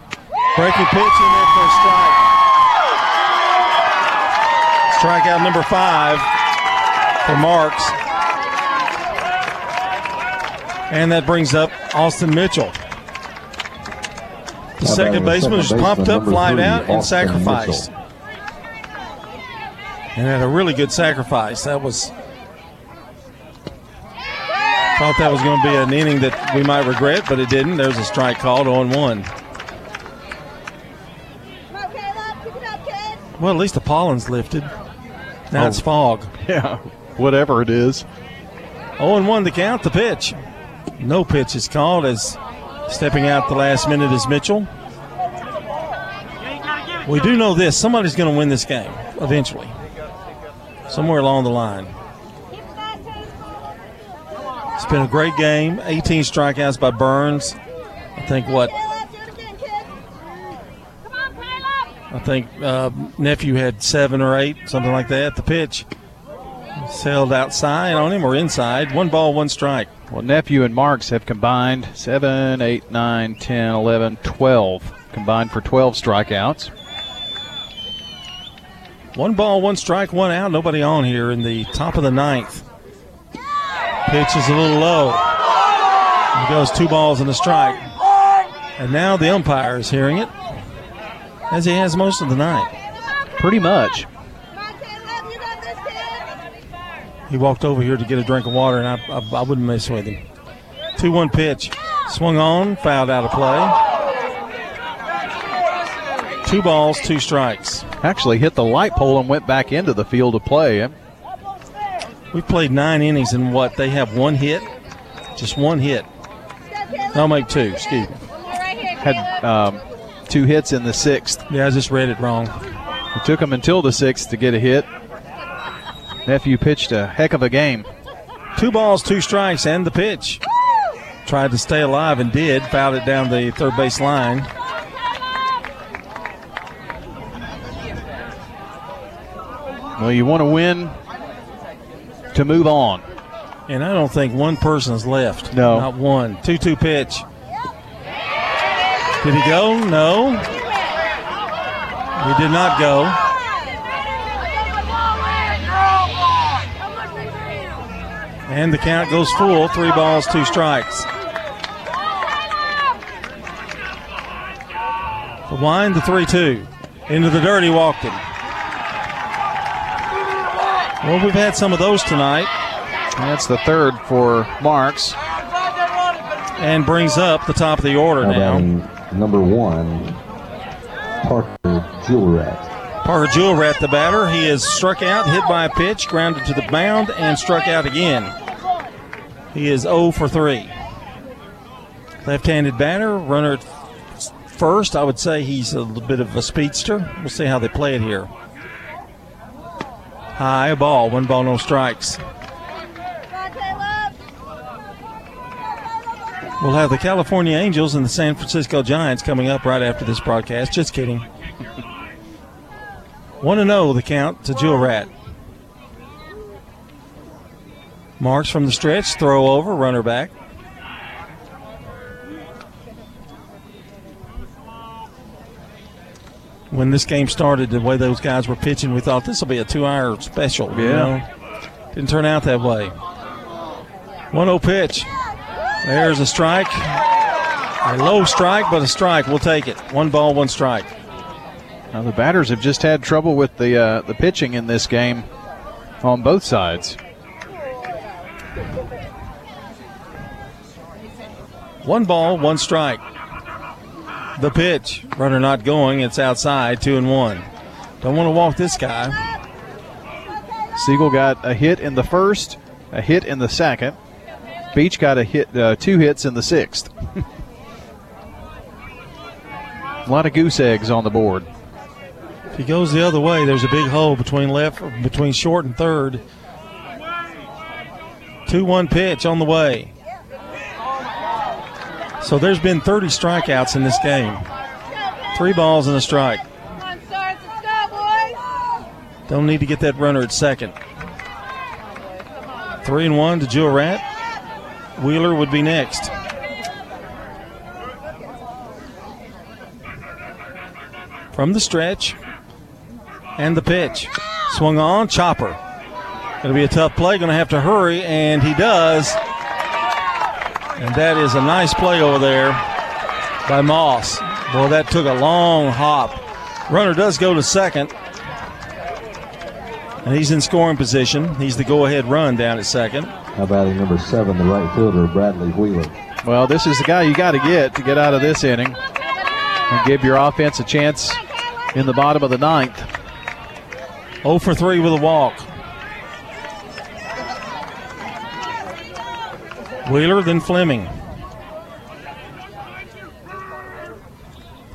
Breaking pitch in there for a strike. Strikeout number five for Marks. And that brings up Austin Mitchell. The second baseman was second pumped up, number flied three, out, and Austin sacrificed. Mitchell. And had a really good sacrifice. That was. Thought that was going to be an inning that we might regret, but it didn't. There's a strike called on one. Well, at least the pollen's lifted. Now Oh. fog. Yeah, whatever it is. 0 and 1 to count the pitch. No pitch is called as stepping out the last minute is Mitchell. We do know this somebody's going to win this game eventually, somewhere along the line. It's been a great game. 18 strikeouts by Burns. I think what? I think uh, nephew had seven or eight, something like that. The pitch sailed outside on him or inside. One ball, one strike. Well, Nephew and Marks have combined 7, 8, 9, 10, 11, 12. Combined for 12 strikeouts. One ball, one strike, one out. Nobody on here in the top of the ninth. Pitch is a little low. It goes two balls and a strike. And now the umpire is hearing it, as he has most of the night. Pretty much. He walked over here to get a drink of water, and I, I, I wouldn't mess with him. 2 1 pitch. Swung on, fouled out of play. Two balls, two strikes. Actually hit the light pole and went back into the field of play. We've played nine innings, and what? They have one hit? Just one hit. I'll make two, excuse me. Had um, two hits in the sixth. Yeah, I just read it wrong. It took him until the sixth to get a hit. Nephew pitched a heck of a game. Two balls, two strikes, and the pitch. Tried to stay alive and did. Fouled it down the third base line. Well, you want to win to move on. And I don't think one person's left. No. Not one. 2 2 pitch. Did he go? No. He did not go. And the count goes full. Three balls, two strikes. The wind, the 3 2. Into the dirt, he walked it. Well, we've had some of those tonight. That's the third for Marks. And brings up the top of the order now. Number one, Parker Jewelrat. Parker Jewelrat, the batter. He is struck out, hit by a pitch, grounded to the mound, and struck out again. He is 0 for 3. Left handed batter, runner first. I would say he's a little bit of a speedster. We'll see how they play it here. High ball, one ball, no strikes. We'll have the California Angels and the San Francisco Giants coming up right after this broadcast. Just kidding. 1 to 0 the count to Jewel Rat. Marks from the stretch, throw over, runner back. when this game started, the way those guys were pitching, we thought this will be a two-hour special. you Yeah. know? Didn't turn out that way. 1-0 pitch. There's a strike. A low strike, but a strike. We'll take it. One ball, one strike. Now the batters have just had trouble with the uh, the pitching in this game on both sides. One ball, one strike. The pitch. Runner not going. It's outside. Two and one. Don't want to walk this guy. Siegel got a hit in the first, a hit in the second. Beech got a hit, uh, two hits in the sixth. a lot of goose eggs on the board. If he goes the other way, there's a big hole between left, between short and third. Two-one pitch on the way. So there's been 30 strikeouts in this game. Three balls and a strike. Don't need to get that runner at second. Three and one to Jewel Rat. Wheeler would be next. From the stretch and the pitch. Swung on, chopper. Going to be a tough play. Going to have to hurry, and he does. And that is a nice play over there by Moss. Boy, that took a long hop. Runner does go to second. And he's in scoring position. He's the go ahead run down at second. How about number seven, the right fielder, Bradley Wheeler? Well, this is the guy you got to get to get out of this inning and give your offense a chance in the bottom of the ninth. 0 for 3 with a walk. Wheeler, then Fleming.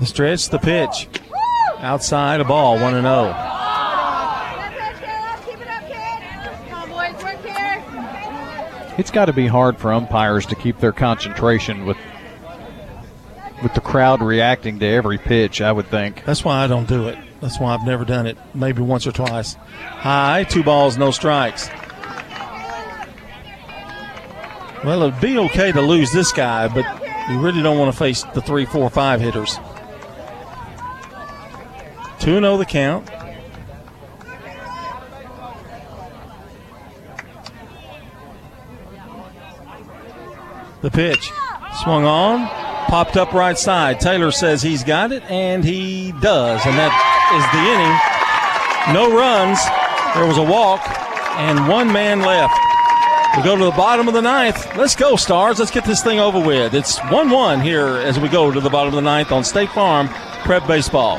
The stretch, the pitch. Outside a ball, 1 and oh. 0. It's got to be hard for umpires to keep their concentration with with the crowd reacting to every pitch. I would think. That's why I don't do it. That's why I've never done it. Maybe once or twice. High, two balls, no strikes. Well, it'd be okay to lose this guy, but you really don't want to face the three, four, five hitters. 2 0 the count. The pitch swung on, popped up right side. Taylor says he's got it, and he does. And that is the inning. No runs. There was a walk, and one man left. We go to the bottom of the ninth. Let's go, Stars. Let's get this thing over with. It's 1 1 here as we go to the bottom of the ninth on State Farm Prep Baseball.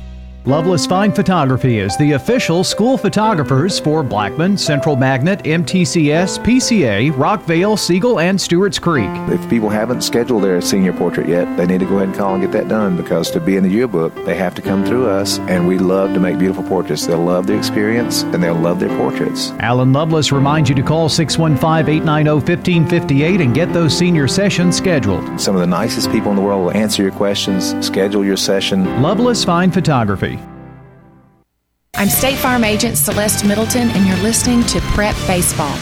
Loveless Fine Photography is the official school photographers for Blackman, Central Magnet, MTCS, PCA, Rockvale, Siegel, and Stewart's Creek. If people haven't scheduled their senior portrait yet, they need to go ahead and call and get that done because to be in the yearbook, they have to come through us, and we love to make beautiful portraits. They'll love the experience and they'll love their portraits. Alan Loveless reminds you to call 615 890 1558 and get those senior sessions scheduled. Some of the nicest people in the world will answer your questions, schedule your session. Loveless Fine Photography. I'm State Farm Agent Celeste Middleton, and you're listening to Prep Baseball.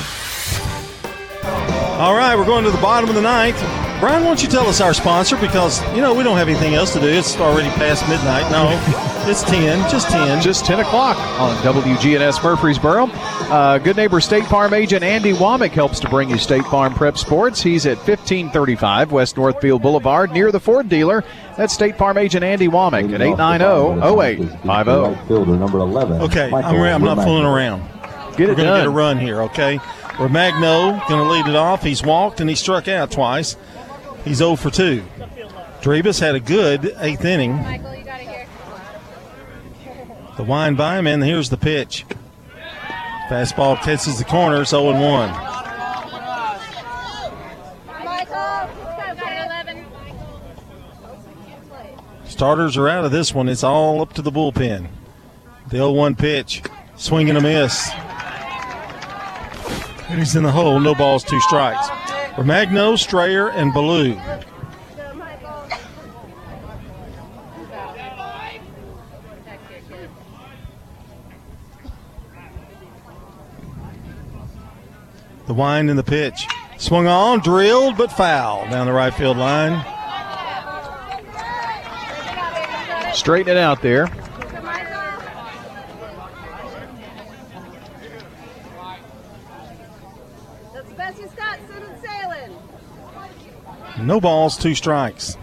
All right, we're going to the bottom of the ninth. Brian, why don't you tell us our sponsor? Because, you know, we don't have anything else to do. It's already past midnight. No, it's 10, just 10. Just 10 o'clock on WGNS Murfreesboro. Uh, good neighbor State Farm agent Andy Womack helps to bring you State Farm Prep Sports. He's at 1535 West Northfield Boulevard near the Ford dealer. That's State Farm agent Andy Womack at 890-0850. Fielder number 11. Okay, Michael I'm, I'm not fooling around. Get it We're going to get a run here, okay? Romagno going to lead it off. He's walked and he struck out twice. He's 0 for 2. Drebus had a good eighth inning. The wind by him, and here's the pitch. Fastball catches the corner, it's 0 and 1. Starters are out of this one. It's all up to the bullpen. The 0 1 pitch. Swing and a miss. And he's in the hole. No balls, two strikes. Romagno, Strayer, and Ballou. The wind and the pitch. Swung on, drilled, but foul down the right field line. Straighten it out there. No balls, two strikes.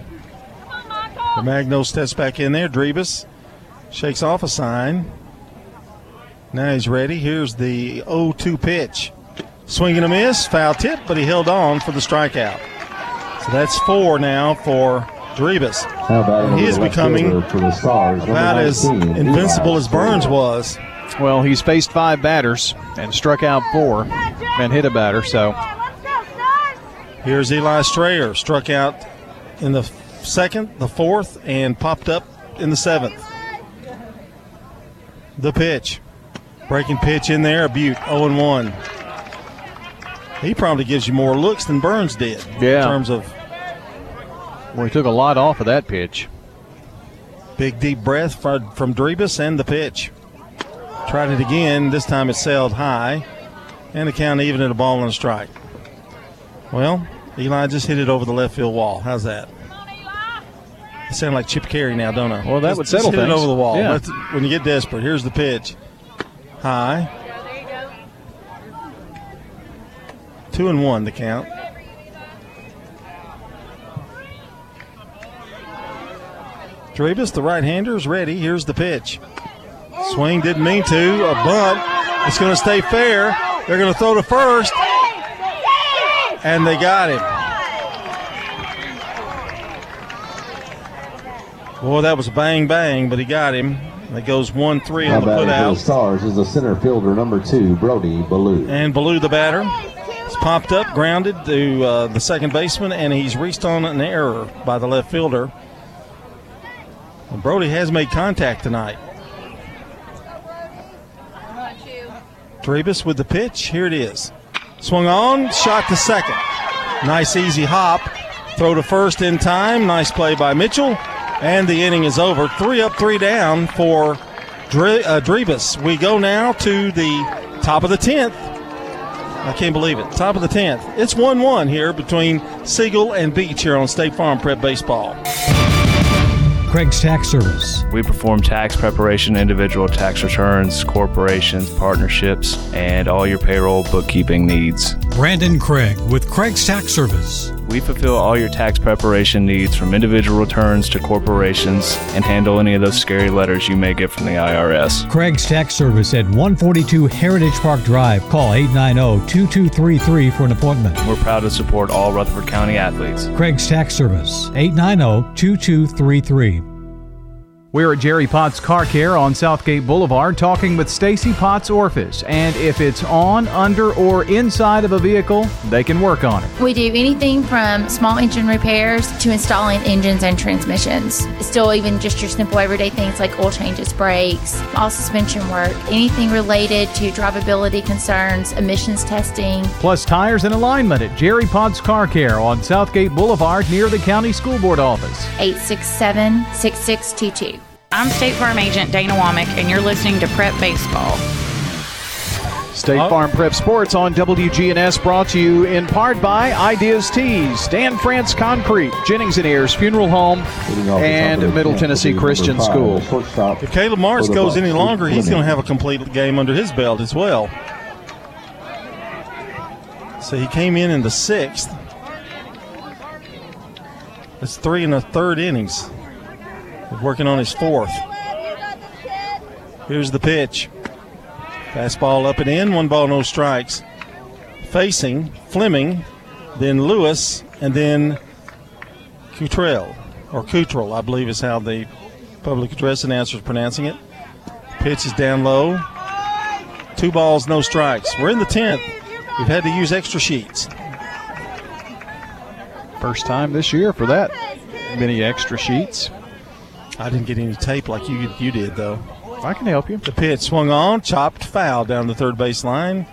Romagno steps back in there. Drebus shakes off a sign. Now he's ready. Here's the 0 2 pitch. Swing and a miss, foul tip, but he held on for the strikeout. So that's four now for Drebus. And he is becoming about as invincible as Burns was. Well, he's faced five batters and struck out four and hit a batter, so Here's Eli Strayer, struck out in the second, the fourth, and popped up in the seventh. The pitch. Breaking pitch in there, a Butte, 0 1. He probably gives you more looks than Burns did. Yeah. In terms of well, he took a lot off of that pitch. big deep breath from, from Drebus and the pitch. Tried it again. This time it sailed high. And the count even at a ball and a strike. Well, Eli just hit it over the left field wall. How's that? I sound like Chip Caray now, don't I? Well, that Just- would just settle hit it things. over the wall. Yeah. When you get desperate, here's the pitch. High. Two and one, the count. Drebus, the right-hander, is ready. Here's the pitch. Swing didn't mean to. A bunt. It's going to stay fair. They're going to throw to first. And they got him. Boy, that was bang bang, but he got him. That goes 1 3 on the batting put for the. Stars is the center fielder number two, Brody Ballou. And Ballou, the batter, is popped up, grounded to uh, the second baseman, and he's reached on an error by the left fielder. And Brody has made contact tonight. Drebus with the pitch. Here it is. Swung on, shot to second. Nice easy hop. Throw to first in time. Nice play by Mitchell. And the inning is over. Three up, three down for Dre, uh, Drebus. We go now to the top of the 10th. I can't believe it. Top of the 10th. It's 1 1 here between Siegel and Beech here on State Farm Prep Baseball. Craig's Tax Service. We perform tax preparation, individual tax returns, corporations, partnerships, and all your payroll bookkeeping needs. Brandon Craig with Craig's Tax Service. We fulfill all your tax preparation needs from individual returns to corporations and handle any of those scary letters you may get from the IRS. Craig's Tax Service at 142 Heritage Park Drive. Call 890 2233 for an appointment. We're proud to support all Rutherford County athletes. Craig's Tax Service, 890 2233. We're at Jerry Potts Car Care on Southgate Boulevard talking with Stacy Potts Orphis. And if it's on, under, or inside of a vehicle, they can work on it. We do anything from small engine repairs to installing engines and transmissions. Still, even just your simple everyday things like oil changes, brakes, all suspension work, anything related to drivability concerns, emissions testing. Plus tires and alignment at Jerry Potts Car Care on Southgate Boulevard near the County School Board office. 867 6622. I'm State Farm Agent Dana Womack, and you're listening to Prep Baseball. State Farm Prep Sports on WGNS brought to you in part by Ideas Tees, Dan France Concrete, Jennings and Ayers Funeral Home, and Middle Tennessee Christian School. If Caleb Marks goes any longer, he's going to have a complete game under his belt as well. So he came in in the sixth. That's three and a third innings. Working on his fourth. Here's the pitch. Fastball up and in, one ball, no strikes. Facing Fleming, then Lewis, and then Cutrell, or Cutrell, I believe is how the public address announcer is pronouncing it. Pitch is down low. Two balls, no strikes. We're in the 10th. We've had to use extra sheets. First time this year for that. Many extra sheets. I didn't get any tape like you you did though. I can help you. The pitch swung on, chopped foul down the third base line,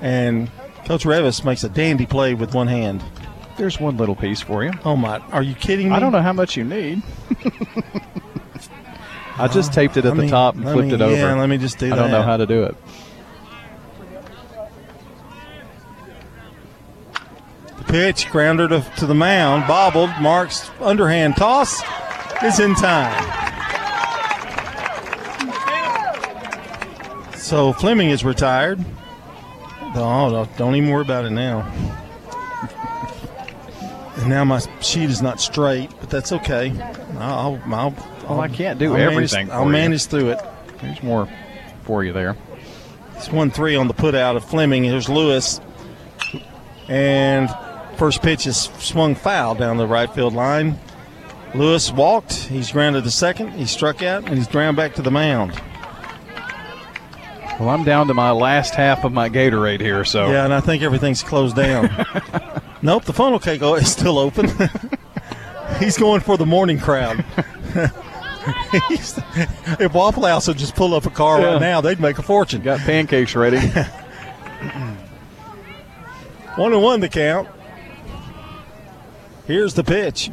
and Coach Revis makes a dandy play with one hand. There's one little piece for you. Oh my! Are you kidding me? I don't know how much you need. I just taped it at let the me- top and flipped me- it over. yeah, let me just do I don't know how to do it. The pitch, grounded to the mound, bobbled. Mark's underhand toss is in time. So Fleming is retired. Oh, no, don't even worry about it now. And now my sheet is not straight, but that's okay. I'll, I'll, I'll Well, I can't do I'll manage- everything I'll you. manage through it. There's more for you there. It's one three on the put out of Fleming. Here's Lewis. And first pitch is swung foul down the right field line. Lewis walked. He's grounded to second. He struck out and he's ground back to the mound. Well, I'm down to my last half of my Gatorade here, so Yeah, and I think everything's closed down. nope, the funnel cake is still open. he's going for the morning crowd. If Waffle House would just pull up a car Yeah. right now, they'd make a fortune. got pancakes ready. One and one the count. Here's the pitch.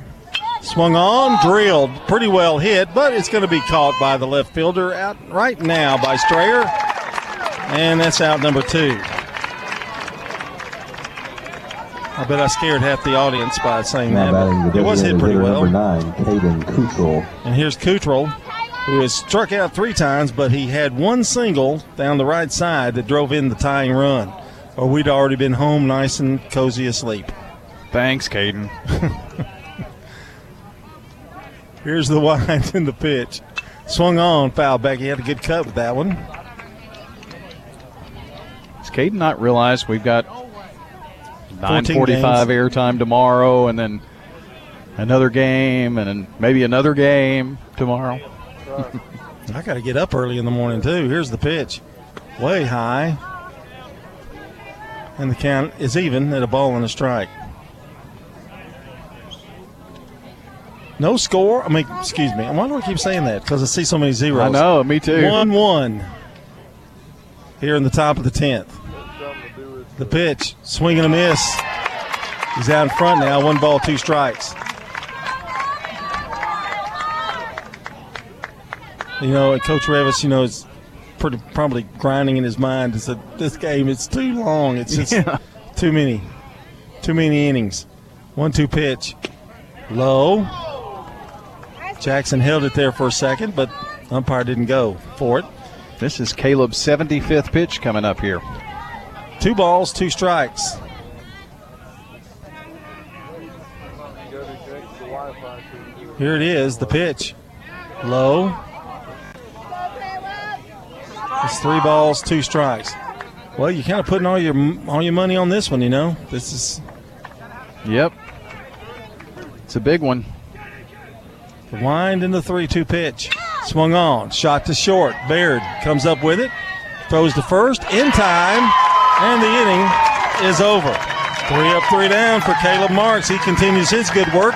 Swung on, drilled, pretty well hit, but it's going to be caught by the left fielder out right now by Strayer. And that's out number two. I bet I scared half the audience by saying Now that. but It was hit pretty well. number nine, Caden Cottrell. And here's Cottrell, who has struck out three times, but he had one single down the right side that drove in the tying run. Or we'd already been home nice and cozy asleep. Thanks, Caden. Here's the wind in the pitch. Swung on, foul back. He had a good cut with that one. Does Caden not realize we've got 14 9:45 games. airtime tomorrow, and then another game, and then maybe another game tomorrow? I got to get up early in the morning, too. Here's the pitch. Way high. And the count is even at a ball and a strike. No score. I mean, excuse me. I wonder why do I keep saying that? Because I see so many zeros. I know, me too. 1 1 here in the top of the 10th. The pitch, swing and a miss. He's out in front now. One ball, two strikes. You know, and Coach Revis, you know, is pretty probably grinding in his mind. Is that this game? It's too long. It's just Yeah. too many, too many innings. One-two pitch, low. Jackson held it there for a second, but umpire didn't go for it. This is Caleb's 75th pitch coming up here. Two balls, two strikes. Here it is, the pitch. Low. It's three balls, two strikes. Well, you're kind of putting all your all your money on this one, you know. This is Yep. It's a big one. Wind in the three-two pitch. Swung on, shot to short. Baird comes up with it, throws to first in time, and the inning is over. Three up, three down for Caleb Marks. He continues his good work.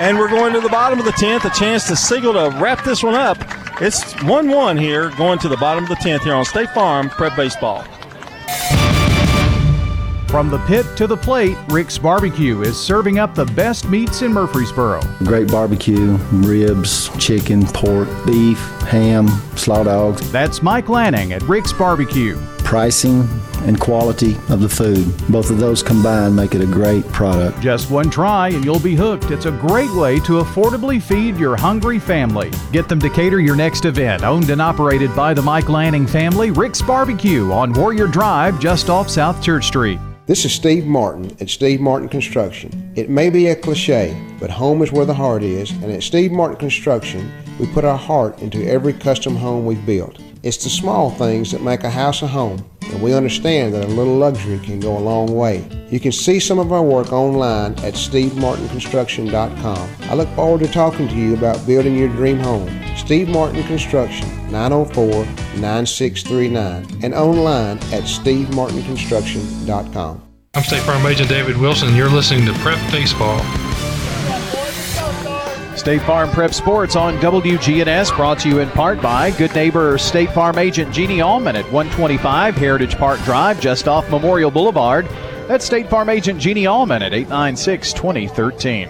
And we're going to the bottom of the 10th. A chance to Siegel to wrap this one up. It's 1 1 here, going to the bottom of the 10th here on State Farm Prep Baseball. From the pit to the plate, Rick's Barbecue is serving up the best meats in Murfreesboro. Great barbecue, ribs, chicken, pork, beef, ham, slaw dogs. That's Mike Lanning at Rick's Barbecue. Pricing and quality of the food, both of those combined make it a great product. Just one try and you'll be hooked. It's a great way to affordably feed your hungry family. Get them to cater your next event. Owned and operated by the Mike Lanning family, Rick's Barbecue on Warrior Drive, just off South Church Street. This is Steve Martin at Steve Martin Construction. It may be a cliche, but home is where the heart is, and at Steve Martin Construction, we put our heart into every custom home we've built. It's the small things that make a house a home, and we understand that a little luxury can go a long way. You can see some of our work online at stevemartinconstruction.com. I look forward to talking to you about building your dream home. Steve Martin Construction, 904 9639, and online at stevemartinconstruction.com. I'm State Farm Agent David Wilson, and you're listening to Prep Baseball. State Farm Prep Sports on WGNS brought to you in part by good neighbor State Farm agent Jeannie Allman at 125 Heritage Park Drive, just off Memorial Boulevard. That's State Farm agent Jeannie Allman at 896 2013.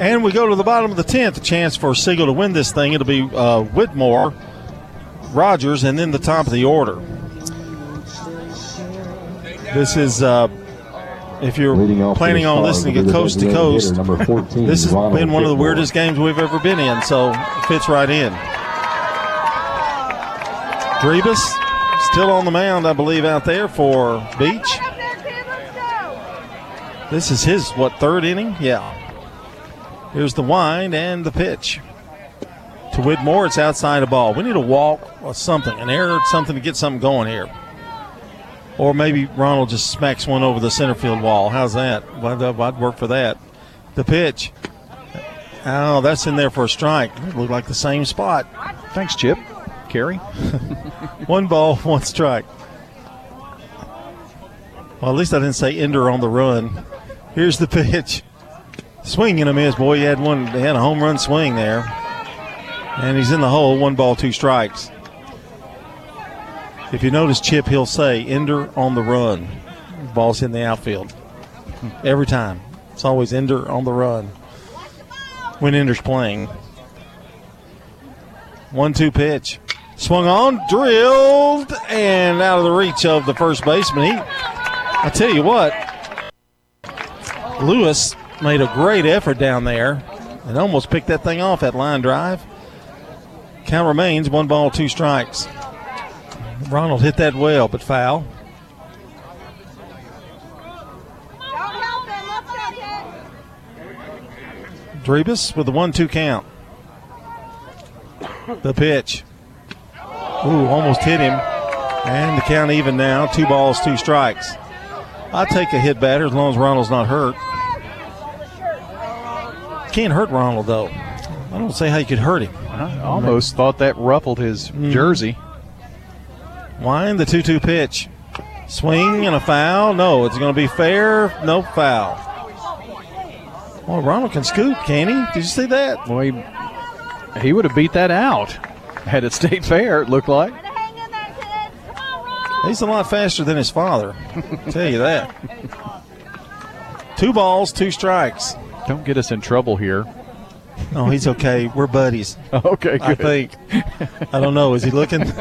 And we go to the bottom of the 10th, a chance for Siegel to win this thing. It'll be uh, Whitmore, Rogers, and then the top of the order. This is, uh, if you're planning on listening to coast to coast, hitter, 14, this has Ronald been one of the weirdest games we've ever been in, so it fits right in. Drebus still on the mound, I believe, out there for Beech. This is his, what, third inning? Yeah. Here's the wind and the pitch. To Whitmore, it's outside the ball. We need a walk or something, an error, something to get something going here. Or maybe Ronald just smacks one over the center field wall. How's that? I'd, work for that. The pitch. Oh, that's in there for a strike. It looked like the same spot. Thanks, Chip. Caray. one ball, one strike. Well, at least I didn't say ender on the run. Here's the pitch. Swing and a miss. Boy, he had one. They had a home run swing there, and he's in the hole. One ball, two strikes. If you notice, Chip, he'll say ender on the run. Ball's in the outfield every time. It's always ender on the run when ender's playing. One-two pitch. Swung on, drilled, and out of the reach of the first baseman. He, I tell you what, Lewis made a great effort down there and almost picked that thing off that line drive. Count remains one ball, two strikes. Ronald hit that well, but foul. Drebus with the one-two count. The pitch. Ooh, almost hit him. And the count even now. Two balls, two strikes. I'll take a hit batter as long as Ronald's not hurt. Can't hurt Ronald, though. I don't say how you could hurt him. I almost thought that ruffled his mm-hmm. jersey. Wind the 2 2 pitch. Swing and a foul. No, it's going to be fair. No foul. Well, Ronald can scoop, can he? Did you see that? Well, he, he would have beat that out had it stayed fair, it looked like. He's a lot faster than his father. tell you that. Two balls, two strikes. Don't get us in trouble here. No, he's okay. We're buddies. Okay, good. I think. I don't know. Is he looking?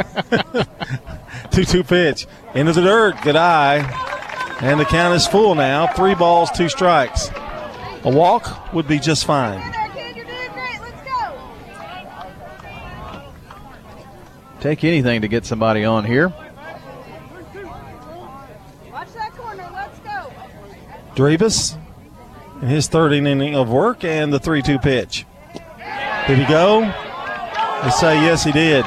2 2 pitch. Into the dirt. Good eye. And the count is full now. Three balls, two strikes. A walk would be just fine. Take anything to get somebody on here. Drebus in his third inning of work and the 3 2 pitch. Did he go? They say yes, he did.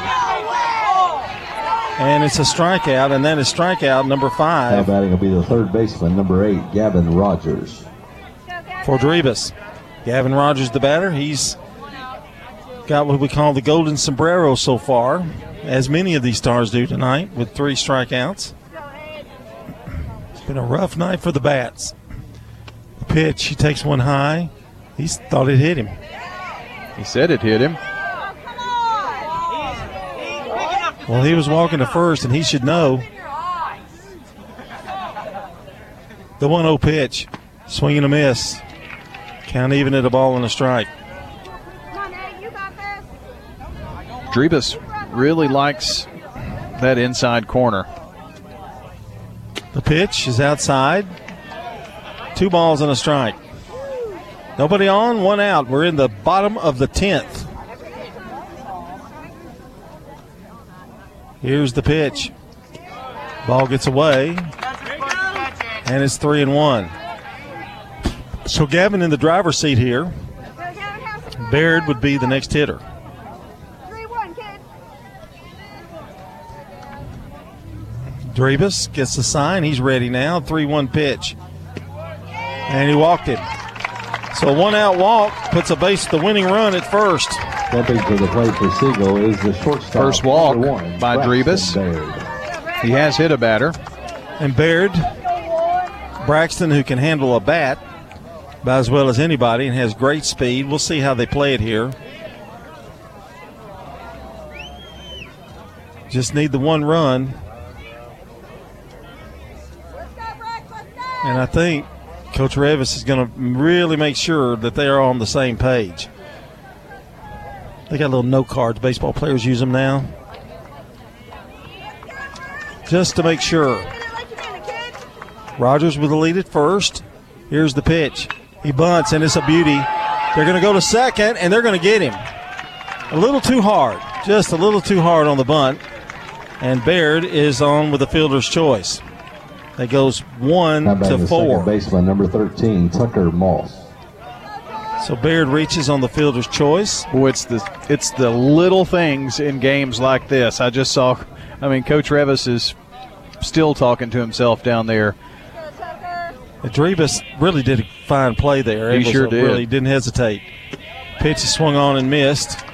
And it's a strikeout, and that is strikeout number five. Now five batting will be the third baseman, number eight, Gavin Rogers. for Drebus. Gavin Rogers, the batter, he's got what we call the golden sombrero so far, as many of these stars do tonight, with three strikeouts. It's been a rough night for the bats. The pitch, he takes one high. He thought it hit him. He said it hit him. Well, he was walking to first, and he should know. The 1 0 pitch, swing and a miss. Count even at a ball and a strike. Drebus really likes that inside corner. The pitch is outside. Two balls and a strike. Nobody on, one out. We're in the bottom of the 10th. Here's the pitch. Ball gets away. And it's three and one. So Gavin in the driver's seat here. Baird would be the next hitter. Drebus gets the sign. He's ready now. 3 1 pitch. And he walked it. So one out walk puts a base the winning run at first. Stepping to the plate for Siegel is the shortstop. First walk one, by Braxton Drebus. He has hit a batter. And Baird, Braxton, who can handle a bat, about as well as anybody and has great speed. We'll see how they play it here. Just need the one run. And I think Coach Revis is going to really make sure that they are on the same page. They got little note cards. Baseball players use them now. Just to make sure. Rogers with the lead at first. Here's the pitch. He bunts, and it's a beauty. They're going to go to second, and they're going to get him. A little too hard. Just a little too hard on the bunt. And Baird is on with the fielder's choice. That goes one to four. baseman, number 13, Tucker Moss. So Baird reaches on the fielder's choice. It's the it's the little things in games like this. I just saw. I mean, Coach Revis is still talking to himself down there. Adrebus really did a fine play there. He sure did. Really didn't hesitate. Pitch is swung on and missed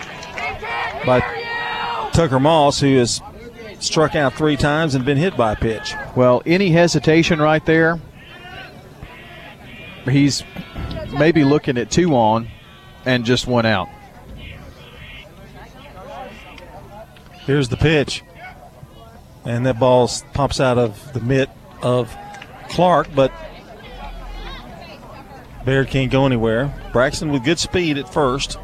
by Tucker Moss, who has struck out three times and been hit by a pitch. Well, any hesitation right there, he's maybe looking at two on and just one out. Here's the pitch. And that ball pops out of the mitt of Clark, but Baird can't go anywhere. Braxton with good speed at first.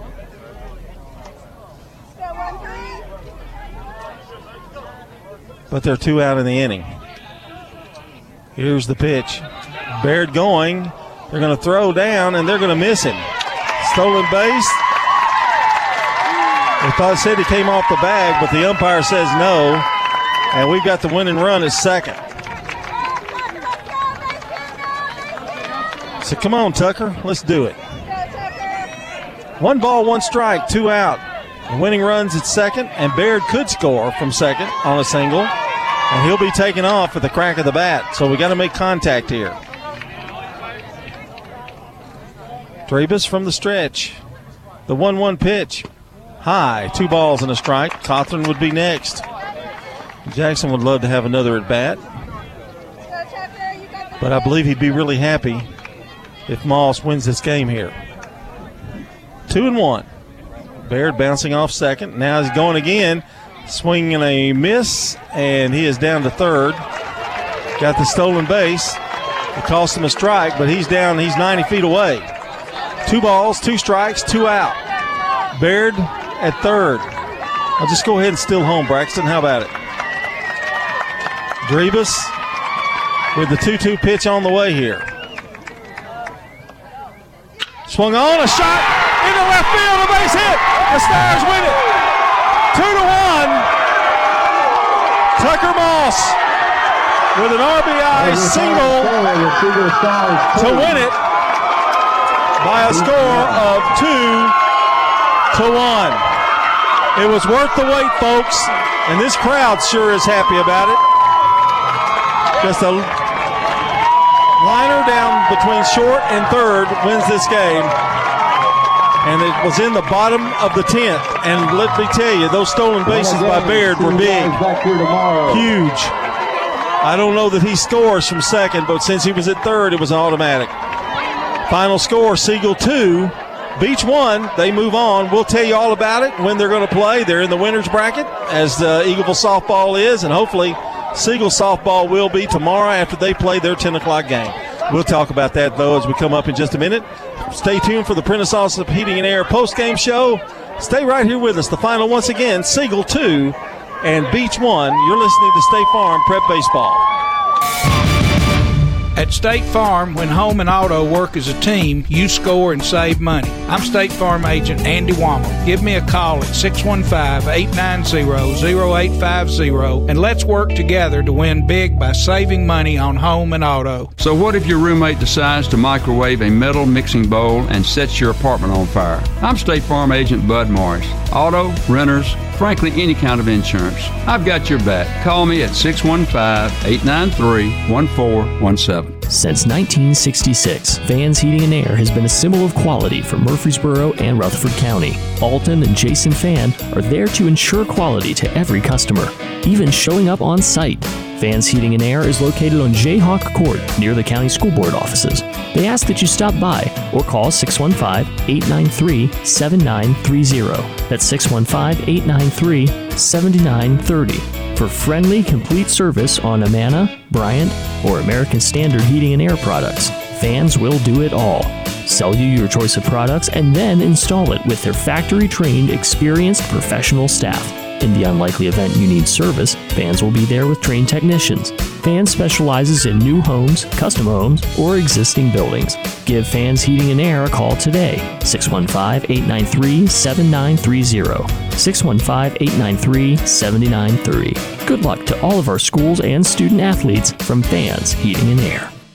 But they're two out in the inning. Here's the pitch. Baird going. They're going to throw down and they're going to miss him. Stolen base. They thought said he came off the bag, but the umpire says no. And we've got the winning run at second. So come on, Tucker. Let's do it. One ball, one strike, two out. The winning runs at second, and Baird could score from second on a single. And he'll be taken off at the crack of the bat. So we got to make contact here. Drebus from the stretch. The 1 1 pitch. High. Two balls and a strike. Cawthorn would be next. Jackson would love to have another at bat. But I believe he'd be really happy if Moss wins this game here. Two and one. Baird bouncing off second. Now he's going again. Swinging a miss, and he is down to third. Got the stolen base. It cost him a strike, but he's down. He's 90 feet away. Two balls, two strikes, two out. Baird at third. I'll just go ahead and steal home, Braxton. How about it? Drebus with the 2 2 pitch on the way here. Swung on, a shot into left field, a base hit. The Stars win it. Two to one. Tucker Moss with an RBI single to win it by a score of two to one. It was worth the wait, folks, and this crowd sure is happy about it. Just a liner down between short and third wins this game. And it was in the bottom of the 10th. And let me tell you, those stolen bases by Baird were big. Huge. I don't know that he scores from second, but since he was at third, it was automatic. Final score Siegel 2, Beech 1. They move on. We'll tell you all about it when they're going to play. They're in the winner's bracket, as the Eagleville softball is, and hopefully Siegel softball will be tomorrow after they play their 10 o'clock game. We'll talk about that, though, as we come up in just a minute. Stay tuned for the Prentice Allsup Heating and Air post-game show. Stay right here with us. The final, once again, Siegel 2 and Beech 1. You're listening to State Farm Prep Baseball. At State Farm, when home and auto work as a team, you score and save money. I'm State Farm agent Andy Wommel. Give me a call at 615-890-0850 and let's work together to win big by saving money on home and auto. So, what if your roommate decides to microwave a metal mixing bowl and sets your apartment on fire? I'm State Farm agent Bud Morris. Auto, renters, frankly, any kind of insurance. I've got your back. Call me at 615 893 1417. Since 1966, Vans Heating and Air has been a symbol of quality for Murfreesboro and Rutherford County. Alton and Jason Van are there to ensure quality to every customer, even showing up on site. Vans Heating and Air is located on Jayhawk Court near the county school board offices. They ask that you stop by or call 615 893 7930. That's 615 893 7930 for friendly, complete service on Amana, Bryant, or American Standard Heating and Air products. Vans will do it all. Sell you your choice of products and then install it with their factory trained, experienced professional staff. In the unlikely event you need service, Vans will be there with trained technicians. Vans specializes in new homes, custom homes, or existing buildings. Give Vans Heating and Air a call today, 615 893 7930. 615 893 7930. Good luck to all of our schools and student athletes from Vans Heating and Air.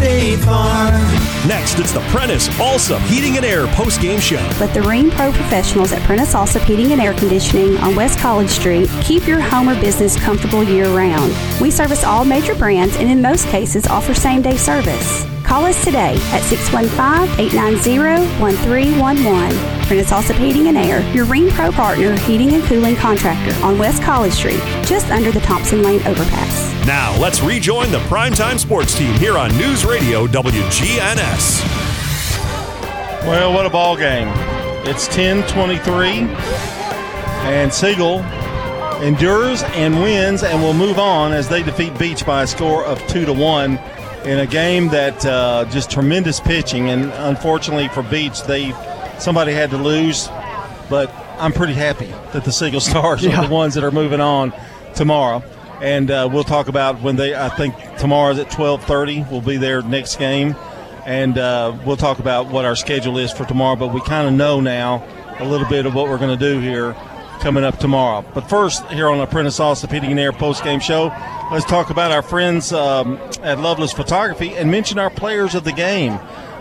State Farm. Next, it's the Prentice Allsup Heating and Air post-game show. Let the Rheem Pro professionals at Prentice Allsup Heating and Air Conditioning on West College Street keep your home or business comfortable year-round. We service all major brands and in most cases offer same-day service. Call us today at 615-890-1311. Prentice Allsup Heating and Air, your Rheem Pro partner heating and cooling contractor on West College Street, just under the Thompson Lane overpass. Now, let's rejoin the primetime sports team here on News Radio WGNS. Well, what a ball game. It's 10-23 and Siegel endures and wins and will move on as they defeat Beech by a score of 2 to 1 in a game that uh, just tremendous pitching and unfortunately for Beech they somebody had to lose but I'm pretty happy that the Siegel Stars yeah. are the ones that are moving on tomorrow and uh, we'll talk about when they. I think tomorrow's at twelve thirty. We'll be there next game, and uh, we'll talk about what our schedule is for tomorrow. But we kind of know now a little bit of what we're going to do here coming up tomorrow. But first, here on Apprentice Allsup Heating and Air post game show, let's talk about our friends um, at Loveless Photography and mention our players of the game.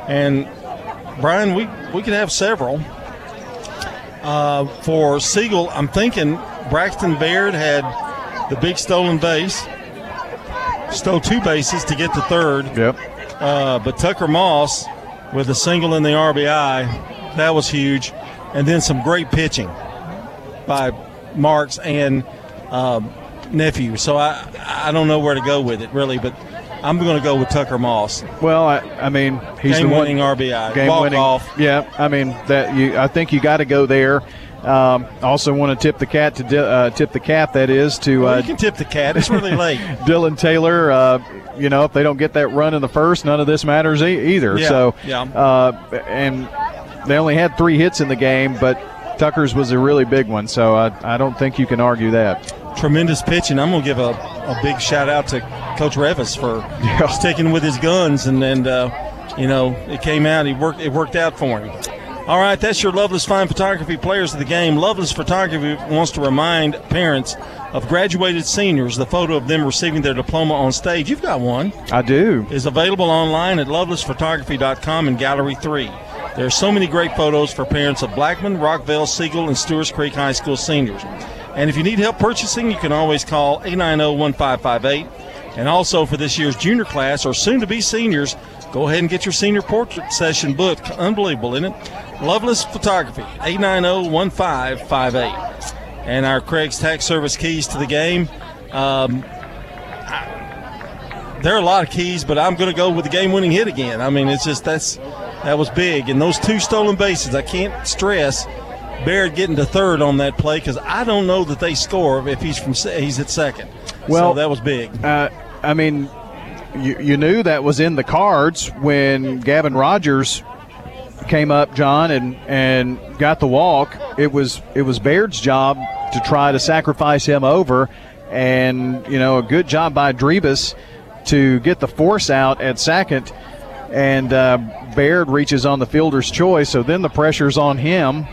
And Brian, we we could have several. Uh, for Siegel, I'm thinking Braxton Baird had the big stolen base. Stole two bases to get to third. Yep. Uh, but Tucker Moss with a single in the RBI, that was huge. And then some great pitching by Marks and um, nephew. So I I don't know where to go with it really, but I'm going to go with Tucker Moss. Well, I, I mean he's game the winning RBI, game walk winning off. Yeah, I mean that you. I think you got to go there. Um, also, want to tip the cat to uh, tip the cap. That is to. Well, uh, you can tip the cat. It's really late. Dylan Taylor. Uh, you know, if they don't get that run in the first, none of this matters e- either. Yeah, so, yeah. Uh, and they only had three hits in the game, but Tucker's was a really big one. So I, I don't think you can argue that. Tremendous pitching. I'm going to give a, a big shout out to Coach Revis for yeah. sticking with his guns, and and uh, you know it came out. He worked. It worked out for him. All right, that's your Loveless Fine Photography players of the game. Loveless Photography wants to remind parents of graduated seniors the photo of them receiving their diploma on stage. You've got one. I do. Is available online at lovelessphotography.com in Gallery 3. There are so many great photos for parents of Blackman, Rockville, Siegel, and Stewart's Creek High School seniors. And if you need help purchasing, you can always call 890 1558. And also for this year's junior class or soon to be seniors, go ahead and get your senior portrait session booked. Unbelievable, isn't it? Loveless Photography, 890 1558. And our Craig's Tax Service keys to the game. Um, I, there are a lot of keys, but I'm going to go with the game winning hit again. I mean, it's just that's that was big. And those two stolen bases, I can't stress Baird getting to third on that play because I don't know that they score if he's from he's at second. Well, so that was big. Uh, I mean, you, you knew that was in the cards when Gavin Rogers came up, John, and and got the walk. It was it was Baird's job to try to sacrifice him over, and you know a good job by Drebus to get the force out at second, and uh, Baird reaches on the fielder's choice. So then the pressure's on him,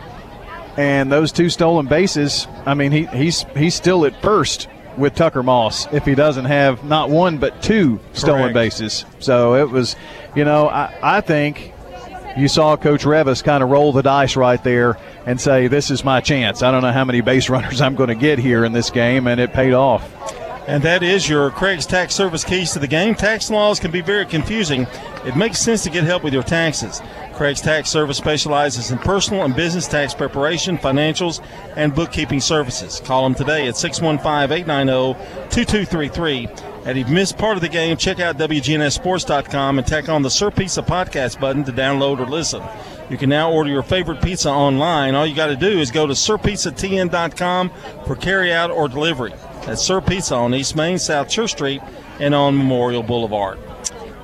and those two stolen bases. I mean, he, he's he's still at first with Tucker Moss if he doesn't have not one but two stolen Correct. bases. So it was, you know, I, I think you saw Coach Revis kind of roll the dice right there and say, "This is my chance. I don't know how many base runners I'm going to get here in this game," and it paid off. And that is your Craig's Tax Service keys to the game. Tax laws can be very confusing. It makes sense to get help with your taxes. Craig's Tax Service specializes in personal and business tax preparation, financials, and bookkeeping services. Call them today at 615 890 2233. And if you missed part of the game, check out WGNSSports.com and tack on the Sir Pizza podcast button to download or listen. You can now order your favorite pizza online. All you got to do is go to SirPizzaTN.com for carryout or delivery. That's Sir Pizza on East Main, South Church Street, and on Memorial Boulevard.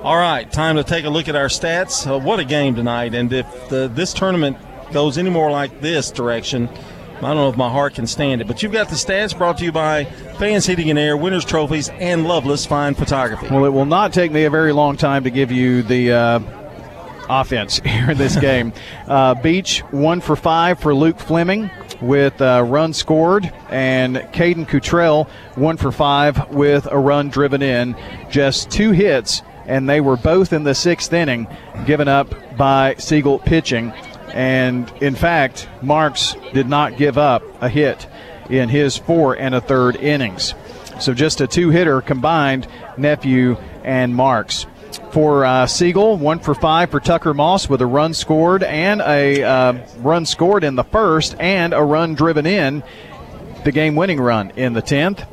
All right, time to take a look at our stats. Uh, what a game tonight! And if the, this tournament goes any more like this direction, I don't know if my heart can stand it. But you've got the stats brought to you by Vans Heating and Air, Winners Trophies, and Loveless Fine Photography. Well, it will not take me a very long time to give you the uh, offense here in this game. Uh, Beech one for five for Luke Fleming with a run scored, and Caden Cottrell one for five with a run driven in. Just two hits, and they were both in the sixth inning, given up by Siegel pitching. And in fact, Marks did not give up a hit in his four and a third innings. So just a two hitter combined, Nephew and Marks. For uh, Siegel, one for five for Tucker Moss with a run scored and a uh, run scored in the first and a run driven in, the game winning run in the 10th.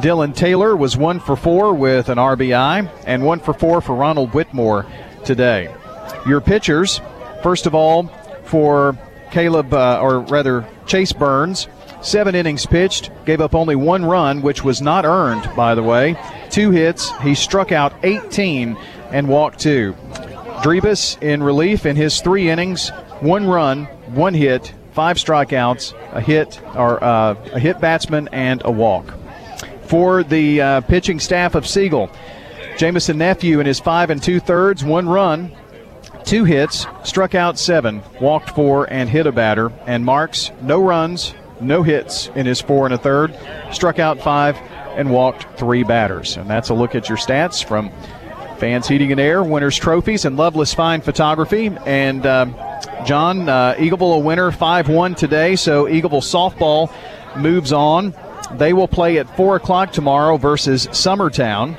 Dylan Taylor was one for four with an RBI and one for four for Ronald Whitmore today. Your pitchers, first of all, for Caleb, uh, or rather Chase Burns, seven innings pitched, gave up only one run, which was not earned, by the way. Two hits. He struck out 18 and walked two. Drebus in relief in his three innings, one run, one hit, five strikeouts, a hit or uh, a hit batsman, and a walk. For the uh, pitching staff of Siegel, Jamison Nephew in his five and two thirds, one run, two hits, struck out seven, walked four, and hit a batter. And Marks, no runs, no hits in his four and a third, struck out five, and walked three batters. And that's a look at your stats from Vans Heating and Air, Winners Trophies, and Loveless Fine Photography. And um, John, uh, Eagleville a winner 5 1 today, so Eagleville softball moves on. They will play at 4 o'clock tomorrow versus Summertown.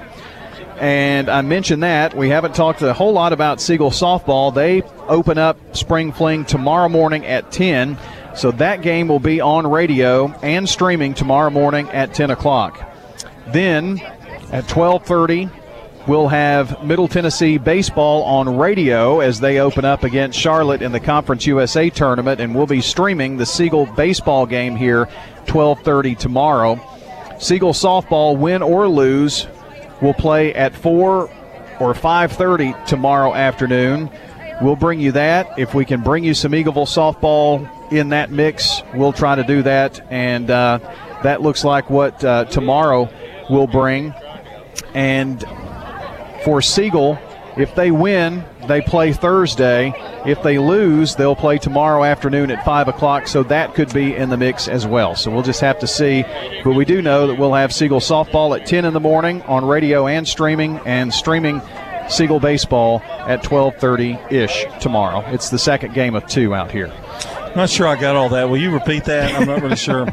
And I mentioned that. We haven't talked a whole lot about Siegel softball. They open up Spring Fling tomorrow morning at 10. So that game will be on radio and streaming tomorrow morning at 10 o'clock. Then at 1230, we'll have Middle Tennessee baseball on radio as they open up against Charlotte in the Conference USA tournament, and we'll be streaming the Siegel baseball game here 1230 tomorrow. Siegel softball, win or lose, will play at 4 or 5.30 tomorrow afternoon. We'll bring you that. If we can bring you some Eagleville softball in that mix, we'll try to do that. And uh, that looks like what uh, tomorrow will bring. And for Siegel, if they win, they play Thursday. If they lose, they'll play tomorrow afternoon at 5 o'clock, so that could be in the mix as well. So we'll just have to see. But we do know that we'll have Siegel softball at 10 in the morning on radio and streaming, and streaming Siegel baseball at 12:30-ish tomorrow. It's the second game of two out here. Not sure I got all that. Will you repeat that? I'm not really sure.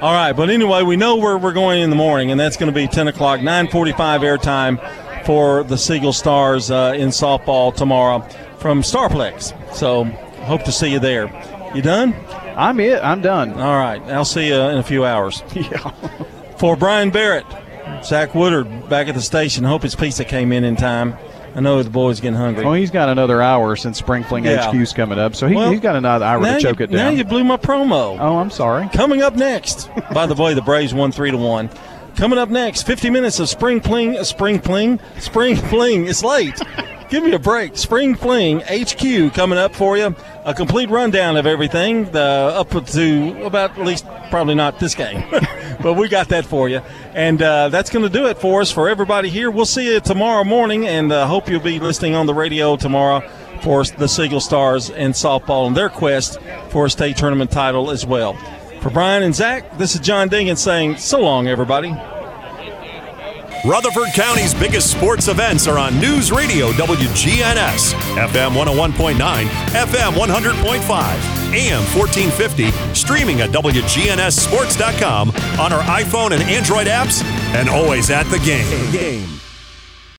All right, but anyway, we know where we're going in the morning, and that's going to be 10 o'clock, 9:45 airtime for the Siegel Stars uh, in softball tomorrow from Starplex. So hope to see you there. You done? I'm it. I'm done. All right, I'll see you in a few hours. Yeah. For Brian Barrett, Zach Woodard back at the station. Hope his pizza came in in time. I know the boy's getting hungry. Well, he's got another hour since Spring Fling Yeah. HQ's coming up, so he, Well, he's got another hour to choke you, it down. Now you blew my promo. Oh, I'm sorry. Coming up next. By the way, the Braves won three to one. Coming up next, 50 minutes of spring fling, spring fling, spring fling. It's late. Give me a break. Spring Fling HQ coming up for you. A complete rundown of everything, the, up to about at least probably not this game, but we got that for you. And uh, that's going to do it for us for everybody here. We'll see you tomorrow morning, and uh, hope you'll be listening on the radio tomorrow for the Siegel Stars and softball and their quest for a state tournament title as well. For Brian and Zach, this is John Dingan saying so long, everybody. Rutherford County's biggest sports events are on News Radio WGNS, FM 101.9, FM 100.5, AM 1450, streaming at WGNSSports.com on our iPhone and Android apps, and always at the game. game.